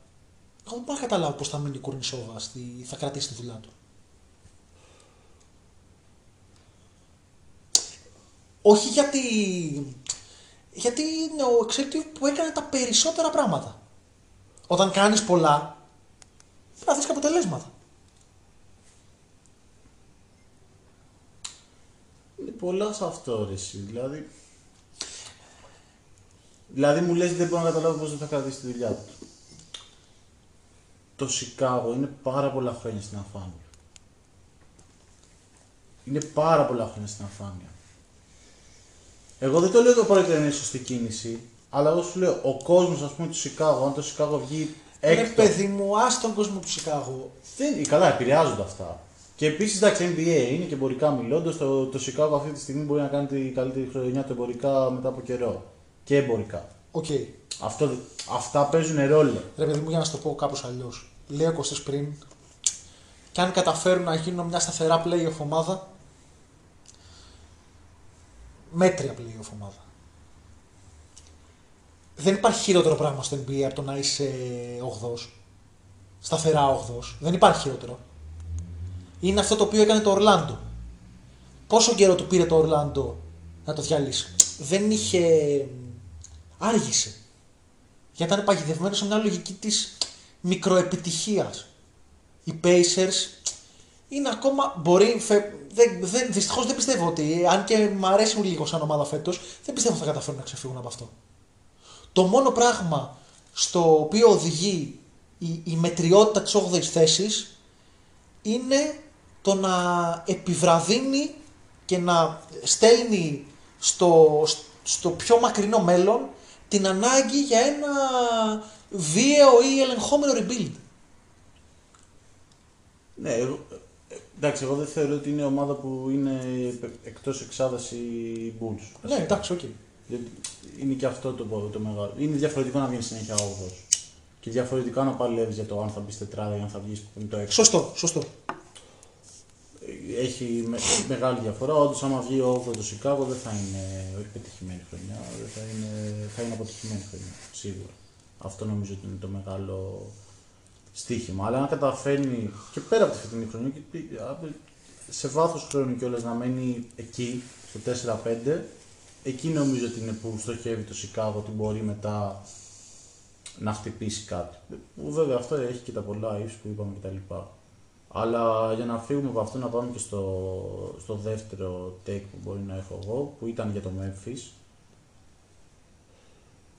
εγώ δεν μπορώ να καταλάβω πώς θα μείνει η Κουρνισόβα, στη... θα κρατήσει τη δουλειά του. Όχι γιατί. Γιατί είναι ο εξέλικτης που έκανε τα περισσότερα πράγματα. Όταν κάνεις πολλά, πρέπει να δεις και αποτελέσματα. Είναι πολλά σε αυτό ρε εσύ. Δηλαδή, δηλαδή μου λες δεν μπορώ να καταλάβω πώς δεν θα κρατήσει τη δουλειά του. Το Σικάγο είναι πάρα πολλά χρόνια στην αφάνεια. Είναι πάρα πολλά χρόνια στην αφάνεια. Εγώ δεν το λέω ότι πρόκειται να είναι σωστή κίνηση, αλλά εγώ σου λέω ο κόσμος ας πούμε του Σικάγο, αν το Σικάγο βγει έκτο. Ρε. παιδί μου, ας τον κόσμο του Σικάγο. Δεν, καλά, επηρεάζονται αυτά. Και επίσης, εντάξει, NBA είναι και εμπορικά μιλώντας. Το, το Chicago αυτή τη στιγμή μπορεί να κάνει την καλύτερη χρονιά του εμπορικά μετά από καιρό. Και εμπορικά. Οκ. Αυτό, αυτά παίζουν ρόλο. Ρε παιδί μου, για να σου το πω κάπως αλλιώς. Λέει ο Κωστής πριν, και αν καταφέρουν να γίνουν μια σταθερά playoff ομάδα, μέτρια playoff ομάδα. Δεν υπάρχει χειρότερο πράγμα στο NBA από το να είσαι 8 Σταθερά 8 Δεν υπάρχει χειρότερο. Είναι αυτό το οποίο έκανε το Ορλάντο. Πόσο καιρό του πήρε το Ορλάντο να το διαλύσει. Δεν είχε. Άργησε. Γιατί ήταν παγιδευμένος σε μια λογική της μικροεπιτυχίας. Οι Pacers είναι ακόμα, μπορεί, φε- δεν, δεν, δυστυχώς δεν πιστεύω ότι, αν και μου αρέσει λίγο σαν ομάδα φέτος, δεν πιστεύω ότι θα καταφέρουν να ξεφύγουν από αυτό. Το μόνο πράγμα στο οποίο οδηγεί η, η μετριότητα της 8ης θέσης είναι το να επιβραδύνει και να στέλνει στο, στο πιο μακρινό μέλλον την ανάγκη για ένα βίαιο ή ελεγχόμενο rebuild. Ναι, εγώ, ε, εντάξει, εγώ δεν θεωρώ ότι είναι ομάδα που είναι εκτός εξάδας οι Bulls. Ναι, εντάξει, οκ. Γιατί Είναι και αυτό το, το μεγάλο. Είναι διαφορετικό να βγαίνει συνέχεια 8 Και διαφορετικό να παλεύεις για το αν θα μπεις τετράδα ή αν θα βγεις με το 6. Σωστό, σωστό. Έχει με, μεγάλη διαφορά. Όντως, άμα βγει ο 8 το Σικάγο, δεν θα είναι όχι πετυχημένη χρονιά. Δεν θα, είναι, θα είναι αποτυχημένη χρονιά. Σίγουρα. Αυτό νομίζω ότι είναι το μεγάλο στοίχημα. Αλλά αν καταφέρνει και πέρα από τη φετινή χρονιά, και σε βάθος χρόνου κιόλας να μένει εκεί, στο 4-5, εκεί νομίζω ότι είναι που στοχεύει το Σικάγο ότι μπορεί μετά να χτυπήσει κάτι. Που βέβαια αυτό έχει και τα πολλά ύψη που είπαμε κτλ. Αλλά για να φύγουμε από αυτό να πάμε και στο, στο δεύτερο take που μπορεί να έχω εγώ, που ήταν για το Memphis.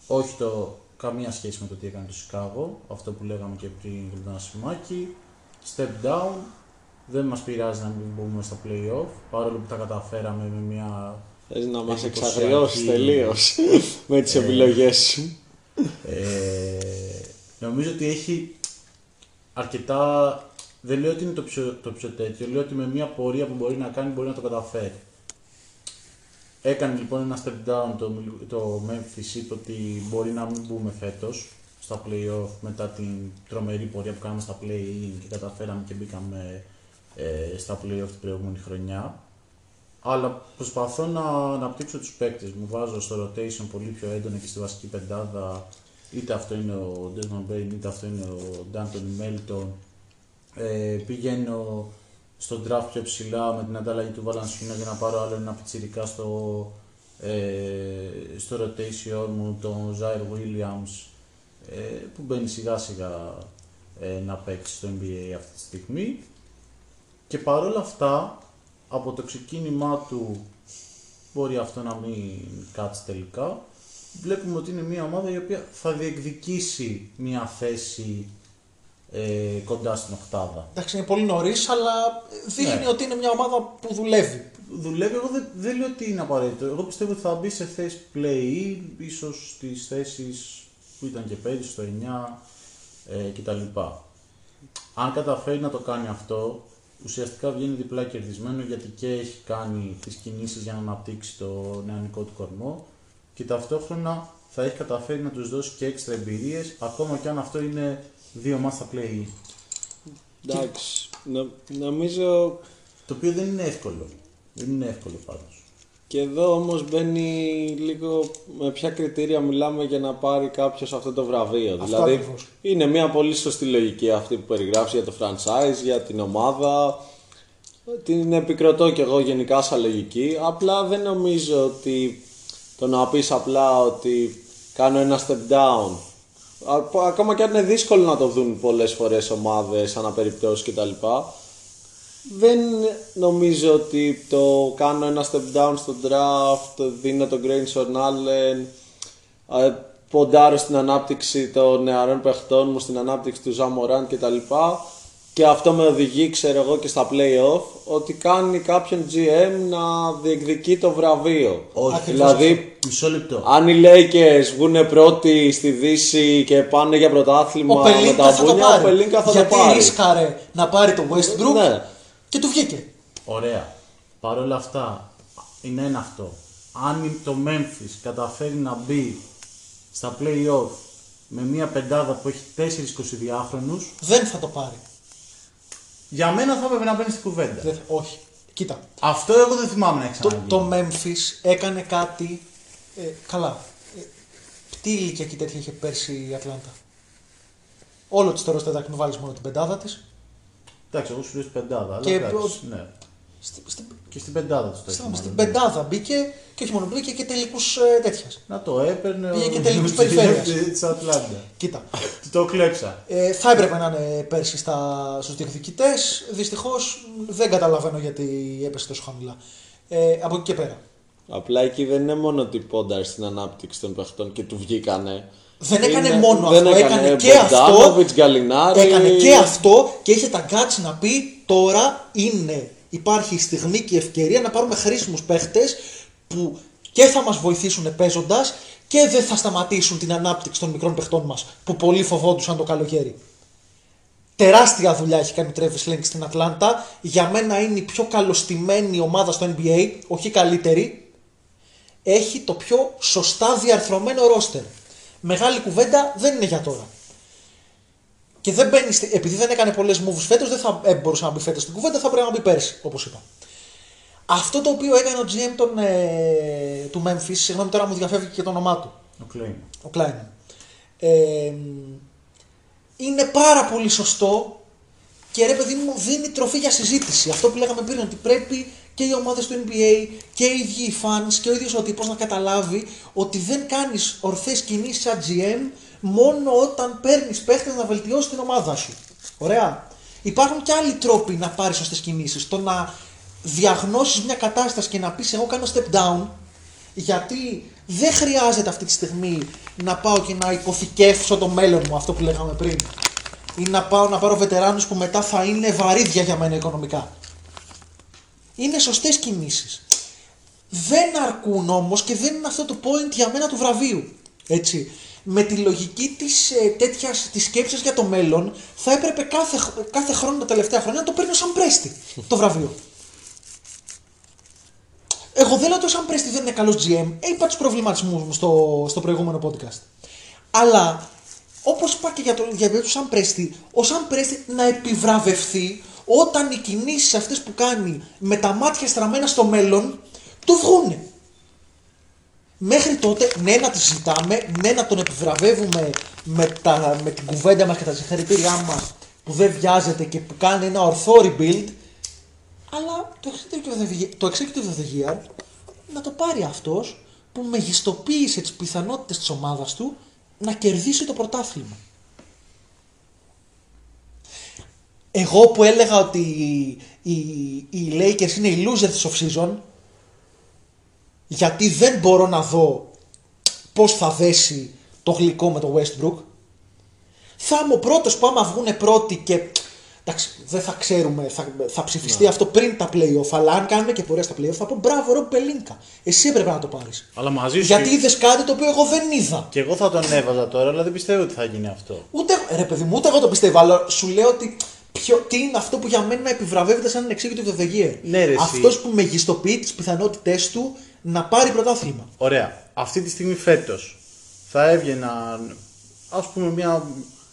Όχι το, καμία σχέση με το τι έκανε το Chicago, αυτό που λέγαμε και πριν για τον Ασημάκη. Step down, δεν μας πειράζει να μην μπούμε στα play-off, παρόλο που τα καταφέραμε με μια Θες να μας εντυπωσιακή- εξαγριώσεις τελείως με τις επιλογές σου. Ε, νομίζω ότι έχει αρκετά. Δεν λέω ότι είναι το πιο, το πιο τέτοιο, λέω ότι με μια πορεία που μπορεί να κάνει μπορεί να το καταφέρει. Έκανε λοιπόν ένα step down το, το Memphis, είπε ότι μπορεί να μην μπούμε φέτος στα play-off μετά την τρομερή πορεία που κάναμε στα play-in και καταφέραμε και μπήκαμε ε, στα play-off την προηγούμενη χρονιά. Αλλά προσπαθώ να αναπτύξω τους παίκτες μου. Βάζω στο rotation πολύ πιο έντονα και στη βασική πεντάδα. Είτε αυτό είναι ο Desmond Bain, είτε αυτό είναι ο D'Antoni Melton. Ε, πηγαίνω στο draft πιο ψηλά με την ανταλλαγή του Valanciunas για να πάρω άλλο ένα πιτσιρικά στο, ε, στο rotation μου, τον Zaire Williams, ε, που μπαίνει σιγά σιγά ε, να παίξει στο NBA αυτή τη στιγμή. Και παρόλα αυτά, από το ξεκίνημά του μπορεί αυτό να μην κάτσει τελικά. Βλέπουμε ότι είναι μια ομάδα η οποία θα διεκδικήσει μια θέση ε, κοντά στην οκτάδα. Εντάξει, είναι πολύ νωρίς, αλλά δείχνει Ναι. ότι είναι μια ομάδα που δουλεύει. Δουλεύει, εγώ δεν, δεν λέω ότι είναι απαραίτητο. Εγώ πιστεύω ότι θα μπει σε θέση play-in, ίσως στις θέσεις που ήταν και πέρυσι, στο 9 ε, κτλ. Αν καταφέρει να το κάνει αυτό, ουσιαστικά βγαίνει διπλά κερδισμένο γιατί και έχει κάνει τις κινήσεις για να αναπτύξει το νεανικό του κορμό και ταυτόχρονα θα έχει καταφέρει να τους δώσει και έξτρα εμπειρίες ακόμα και αν αυτό είναι δύο μάτς στα play Εντάξει, νο- νομίζω το οποίο δεν είναι εύκολο. Δεν είναι εύκολο πάντως. Και εδώ όμως μπαίνει λίγο με ποια κριτήρια μιλάμε για να πάρει κάποιος αυτό το βραβείο. δηλαδή ακριβώς. είναι μια πολύ σωστή λογική αυτή που περιγράφει για το franchise, για την ομάδα. Την επικροτώ και εγώ γενικά σαν λογική. Απλά δεν νομίζω ότι το να πεις απλά ότι κάνω ένα step down. Α- Ακόμα και αν είναι δύσκολο να το δουν πολλές φορές ομάδες, αναπεριπτώσεις κτλ. Δεν νομίζω ότι το κάνω ένα step down στο draft, δίνω τον Grayson Allen, ε, ποντάρω στην ανάπτυξη των νεαρών παιχτών μου, στην ανάπτυξη του Ζαμοράν κτλ. Και αυτό με οδηγεί, ξέρω εγώ, και στα play-off ότι κάνει κάποιον GM να διεκδικεί το βραβείο. Όχι. δηλαδή, Μισό λεπτό. αν οι Lakers βγουν πρώτοι στη Δύση και πάνε για πρωτάθλημα Ο με Πελίνκα τα θα το μπούνια, πάρει. ο Πελίνκας θα Γιατί το πάρει. ρίσκαρε να πάρει το Westbrook Ναι. και του βγήκε. Ωραία. Παρ' όλα αυτά, είναι ένα αυτό. Αν το Memphis καταφέρει να μπει στα play-off με μια πεντάδα που έχει 4 22χρονους, Δεν θα το πάρει. Για μένα θα έπρεπε να μπαίνει στην κουβέντα. Δεν θα- όχι. Κοίτα. Αυτό εγώ δεν θυμάμαι να έχει Το, ξαναγίνει. το Memphis έκανε κάτι. Ε, καλά. Ε, τι ηλικία και τέτοια είχε πέρσι η Ατλάντα; Όλο της τώρα στο να βάλεις μόνο την πεντάδα της. Εντάξει, εγώ σου λέω στην πεντάδα. Αλλά Και εντάξει, ο- ναι. Στην, στην, Και στην πεντάδα του το έχει στην, μάλλον. στην πεντάδα μπήκε και όχι μόνο μπήκε και τελικούς ε, τέτοιας. Να το έπαιρνε Πήγε ο και τελικούς περιφέρειας. της Ατλάντα. Κοίτα. Του το κλέψα. Ε, θα έπρεπε να είναι πέρσι στα, στους διεκδικητές. Δυστυχώς δεν καταλαβαίνω γιατί έπεσε τόσο χαμηλά. Ε, από εκεί και πέρα. Απλά εκεί δεν είναι μόνο ότι πόνταρε στην ανάπτυξη των παιχτών και του βγήκανε. Δεν έκανε Είναι- μόνο δεν αυτό, έκανε και Bogdanovic, αυτό. Gallinari. Έκανε και αυτό και είχε τα guts να πει τώρα είναι, υπάρχει η στιγμή και η ευκαιρία να πάρουμε χρήσιμους παίχτες που και θα μας βοηθήσουν παίζοντας και δεν θα σταματήσουν την ανάπτυξη των μικρών παιχτών μας που πολύ φοβόντουσαν το καλοκαίρι. Τεράστια δουλειά έχει κάνει ο Travis Schlenk στην Ατλάντα. Για μένα είναι η πιο καλοστημένη ομάδα στο NBA, όχι η καλύτερη. Έχει το πιο σωστά διαρθρωμένο ρόστερ. Μεγάλη κουβέντα δεν είναι για τώρα. Και δεν μπαίνει, στη- επειδή δεν έκανε πολλές moves φέτος, δεν θα ε, μπορούσε να μπει φέτος στην κουβέντα, θα πρέπει να μπει πέρσι, όπως είπα. Αυτό το οποίο έκανε ο GM τον, ε, του Memphis, συγγνώμη τώρα μου διαφεύγει και το όνομά του, Ο Κλέιν. ο Klein. Ε, είναι πάρα πολύ σωστό και ρε παιδί μου δίνει τροφή για συζήτηση. Αυτό που λέγαμε πριν ότι πρέπει και οι ομάδες του NBA και οι ίδιοι οι fans και ο ίδιος ο τύπος να καταλάβει ότι δεν κάνεις ορθές κινήσεις σαν GM μόνο όταν παίρνεις παίχτες να βελτιώσεις την ομάδα σου. Ωραία. Υπάρχουν και άλλοι τρόποι να πάρεις σωστές κινήσεις. Το να διαγνώσεις μια κατάσταση και να πεις εγώ κάνω step down γιατί δεν χρειάζεται αυτή τη στιγμή να πάω και να υποθηκεύσω το μέλλον μου, αυτό που λέγαμε πριν. Ή να πάω να πάρω βετεράνους που μετά θα είναι βαρύδια για μένα οικονομικά. Είναι σωστές κινήσεις. Δεν αρκούν όμως και δεν είναι αυτό το point για μένα του βραβείου. Έτσι. Με τη λογική της, ε, τέτοιας, της σκέψης για το μέλλον θα έπρεπε κάθε, χ- κάθε χρόνο τα τελευταία χρόνια να το παίρνει σαν πρέστη το βραβείο. Εγώ δεν λέω ότι ο Sam Presti δεν είναι καλός GM. Ε, είπα τους προβληματισμούς μου στο, στο προηγούμενο podcast. Αλλά όπως είπα και για, το, για τον Sam Presti, ο Sam Presti να επιβραβευθεί όταν οι κινήσεις αυτές που κάνει με τα μάτια στραμμένα στο μέλλον του βγούνε. Μέχρι τότε, ναι να τη συζητάμε, ναι να τον επιβραβεύουμε με, τα, με την κουβέντα μας και τα συγχαρητήριά μας που δεν βιάζεται και που κάνει ένα ορθό rebuild, αλλά το executive of the, το executive of the year να το πάρει αυτός που μεγιστοποίησε τις πιθανότητες της ομάδας του να κερδίσει το πρωτάθλημα. Εγώ που έλεγα ότι οι, οι Lakers είναι οι losers της off-season γιατί δεν μπορώ να δω πώς θα δέσει το γλυκό με το Westbrook θα είμαι ο πρώτος που άμα βγουν πρώτοι και εντάξει δεν θα ξέρουμε θα, θα ψηφιστεί αυτό πριν τα playoff αλλά αν κάνουμε και πορεία στα playoff θα πω μπράβο Ρομπ Πελίνκα εσύ έπρεπε να το πάρεις Αλλά μαζί σου. γιατί και- είδες κάτι το οποίο εγώ δεν είδα Και εγώ θα τον έβαζα τώρα, αλλά δεν πιστεύω ότι θα γίνει αυτό. Ούτε, ρε παιδί μου, ούτε εγώ το πιστεύω, αλλά σου λέω ότι ποιο, τι είναι αυτό που για μένα επιβραβεύεται σαν executive of the year. Ναι, ρε, εσύ. Αυτός που μεγιστοποιεί τις πιθανότητές του να πάρει πρωτάθλημα. Ωραία. Αυτή τη στιγμή φέτος θα έβγαιναν ας πούμε μια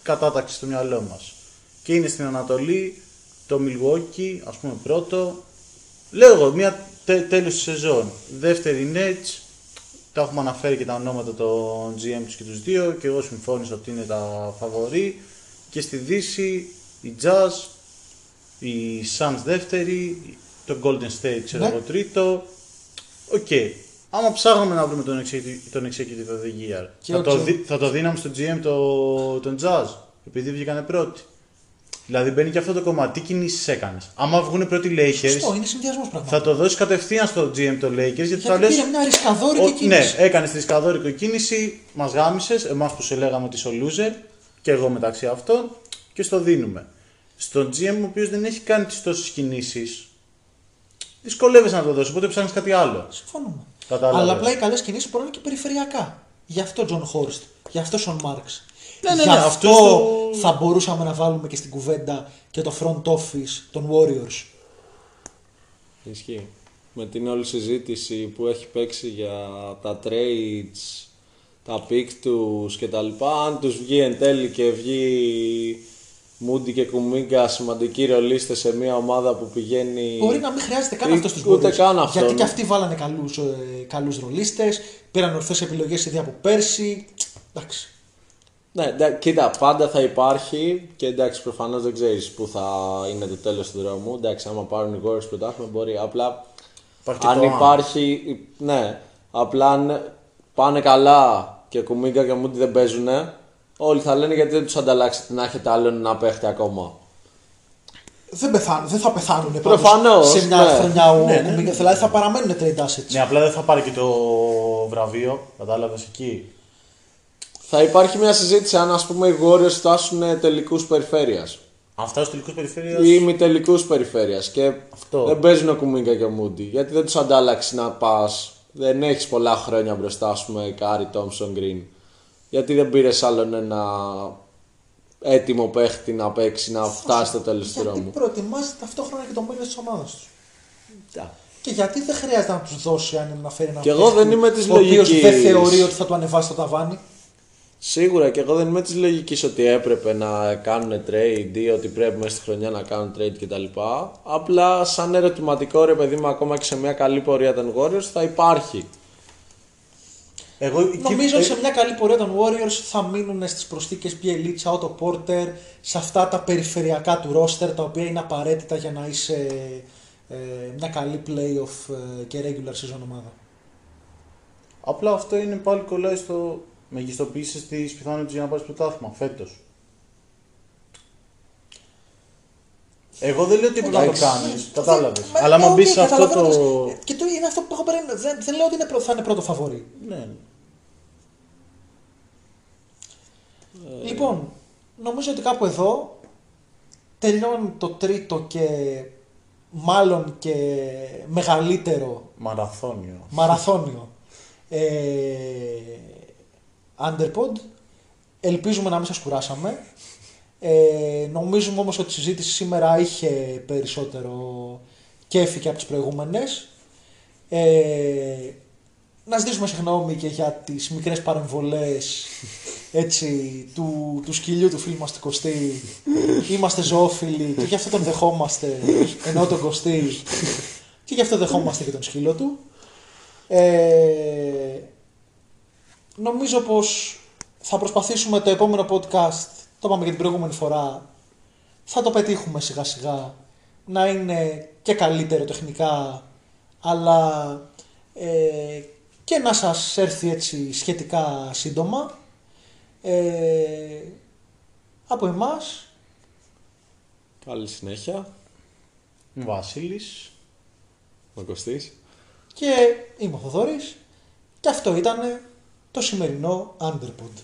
κατάταξη στο μυαλό μας. Και είναι στην Ανατολή το Milwaukee, ας πούμε πρώτο. Λέω εγώ, μια τε, τέλος της σεζόν. Δεύτερη Nets, τα έχουμε αναφέρει και τα ονόματα των GM τους και τους δύο και εγώ συμφώνησα ότι είναι τα φαβορή. Και στη Δύση η Jazz, η Suns δεύτερη, το Golden State ξέρω Ναι. εγώ τρίτο. Οκ. Άμα ψάχναμε να βρούμε τον executive, τον executive of the year, Και θα ο το, Τζο- δι- θα το δίναμε στο GM το, τον Jazz, επειδή βγήκανε πρώτοι. Δηλαδή μπαίνει και αυτό το κομμάτι. Τι κινήσεις έκανες; Άμα βγουν πρώτοι Lakers, Σωστό, είναι συνδυασμός θα πραγμάτων. το δώσεις κατευθείαν στο GM το Lakers γιατί, θα Γιατί λες πήρε μια ρισκαδόρικη «Ο- Ναι, κίνηση. έκανες τη ρισκαδόρικη κίνηση, μας γάμισες, εμάς που σε λέγαμε ότι είσαι ο loser, και εγώ μεταξύ αυτών, και στο δίνουμε. Στον GM ο οποίος δεν έχει κάνει τις τόσες κινήσεις, δυσκολεύεσαι να το δώσεις, οπότε ψάχνεις κάτι άλλο. Συμφωνούμε. Κατάλαβες. Αλλά απλά οι καλές κινήσεις μπορούν να είναι και περιφερειακά. Γι' αυτό Τζον Χόρστ, γι' αυτό Σον Μάρξ. Ναι, ναι, Γι' ναι, αυτό αυτός το- θα μπορούσαμε να βάλουμε και στην κουβέντα και το front office των Warriors. Ισχύει. Με την όλη συζήτηση που έχει παίξει για τα trades, τα pick τους και τα λοιπά, αν τους βγει εν τέλει και βγει Μούντι και Κουμίγκα σημαντικοί ρολίστες σε μια ομάδα που πηγαίνει... Μπορεί να μην χρειάζεται καν Ή- αυτός στους ούτε Warriors. καν αυτό, Γιατί ναι. και αυτοί βάλανε καλούς, ε, καλούς ρολίστες, πήραν ορθές επιλογές ήδη από πέρσι. Εντάξει. Ναι, ντα- κοίτα, πάντα θα υπάρχει και εντάξει, προφανώς δεν ξέρεις πού θα είναι το τέλος του δρόμου. Εντάξει, άμα πάρουν οι Warriors πρωτάθλημα μπορεί. Απλά Υπάρχει και αν το αν. υπάρχει. Ναι, απλά αν πάνε καλά και Κουμίγκα και Μούντι δεν παίζουν, όλοι θα λένε γιατί δεν τους ανταλλάξετε να έχετε άλλον να παίχτε ακόμα. Δεν, πεθάνουν, δεν θα πεθάνουν Προφανώς, σε μια ναι. χρονιά ο Ναι, ναι, Κουμίγκα. Δηλαδή θα παραμένουν trade assets. Ναι, απλά δεν θα πάρει και το βραβείο, κατάλαβες εκεί. Θα υπάρχει μια συζήτηση αν ας πούμε οι Warriors φτάσουν τελικούς περιφέρειας Αν φτάσει στου τελικούς περιφέρεια. ή ημιτελικούς περιφέρειας και Αυτό. δεν παίζουν ο Κουμίνγκα και ο Μούντι γιατί δεν τους αντάλλαξες να πας δεν έχεις πολλά χρόνια μπροστά σου με Κάρι, Τόμσον, Γκριν γιατί δεν πήρε άλλον ένα έτοιμο παίχτη να παίξει να φτάσει στο τέλος του Γιατί δρόμου. προετοιμάζει ταυτόχρονα και το μέλλον της ομάδας τους; Τι. Και γιατί δεν χρειάζεται να τους δώσει αν είναι να φέρει ένα Και εγώ παίχτη δεν είμαι της Ο οποίος λογικής. δεν θεωρεί ότι θα του ανεβάσει το ταβάνι; Σίγουρα και εγώ δεν είμαι της λογικής ότι έπρεπε να κάνουν trade ή ότι πρέπει μέσα στη χρονιά να κάνουν trade κτλ. Απλά σαν ερωτηματικό ρε παιδί μου, ακόμα και σε μια καλή πορεία των Warriors θα υπάρχει. Εγώ, εκεί- Νομίζω ε, ότι σε μια καλή πορεία των Warriors θα μείνουν στις προσθήκες Πιελίτσα, Otto Porter, σε αυτά τα περιφερειακά του roster τα οποία είναι απαραίτητα για να είσαι ε, μια καλή playoff ε, και regular season ομάδα. Απλά αυτό είναι πάλι κολλάει στο μεγιστοποίησης της πιθανότητας για να πάρεις πρωτάθλημα φέτος. Εγώ δεν λέω ότι πρέπει να το Εντάξει. κάνεις, κατάλαβες. Μα- Αλλά ναι, άμα μπεις οκ, σε αυτό το. καταλαβαίνω. Και το είναι αυτό που έχω περάσει. Δεν, δεν λέω ότι είναι, πρω- θα είναι πρώτο φαβορή. Ναι, ναι. Λοιπόν, νομίζω ότι κάπου εδώ τελειώνει το τρίτο και μάλλον και μεγαλύτερο Μαραθώνιο. μαραθώνιο ε, Underpod. Ελπίζουμε να μην σας κουράσαμε. Ε, νομίζουμε όμως ότι η συζήτηση σήμερα είχε περισσότερο κέφι και από τις προηγούμενες. Ε, να ζητήσουμε συγγνώμη και για τις μικρές παρεμβολές έτσι, του, του σκυλιού του φίλου μας του Κωστή. Είμαστε ζωόφιλοι και γι' αυτό τον δεχόμαστε ενώ τον Κωστή και γι' αυτό δεχόμαστε και τον σκύλο του. Ε, νομίζω πως θα προσπαθήσουμε το επόμενο podcast, το είπαμε και την προηγούμενη φορά, θα το πετύχουμε σιγά σιγά να είναι και καλύτερο τεχνικά, αλλά ε, και να σας έρθει έτσι σχετικά σύντομα. Ε, από εμάς, Καλή συνέχεια. Βασίλης. Ο Κωστής. και είμαι ο Θοδωρής και αυτό ήταν το σημερινό Underpod.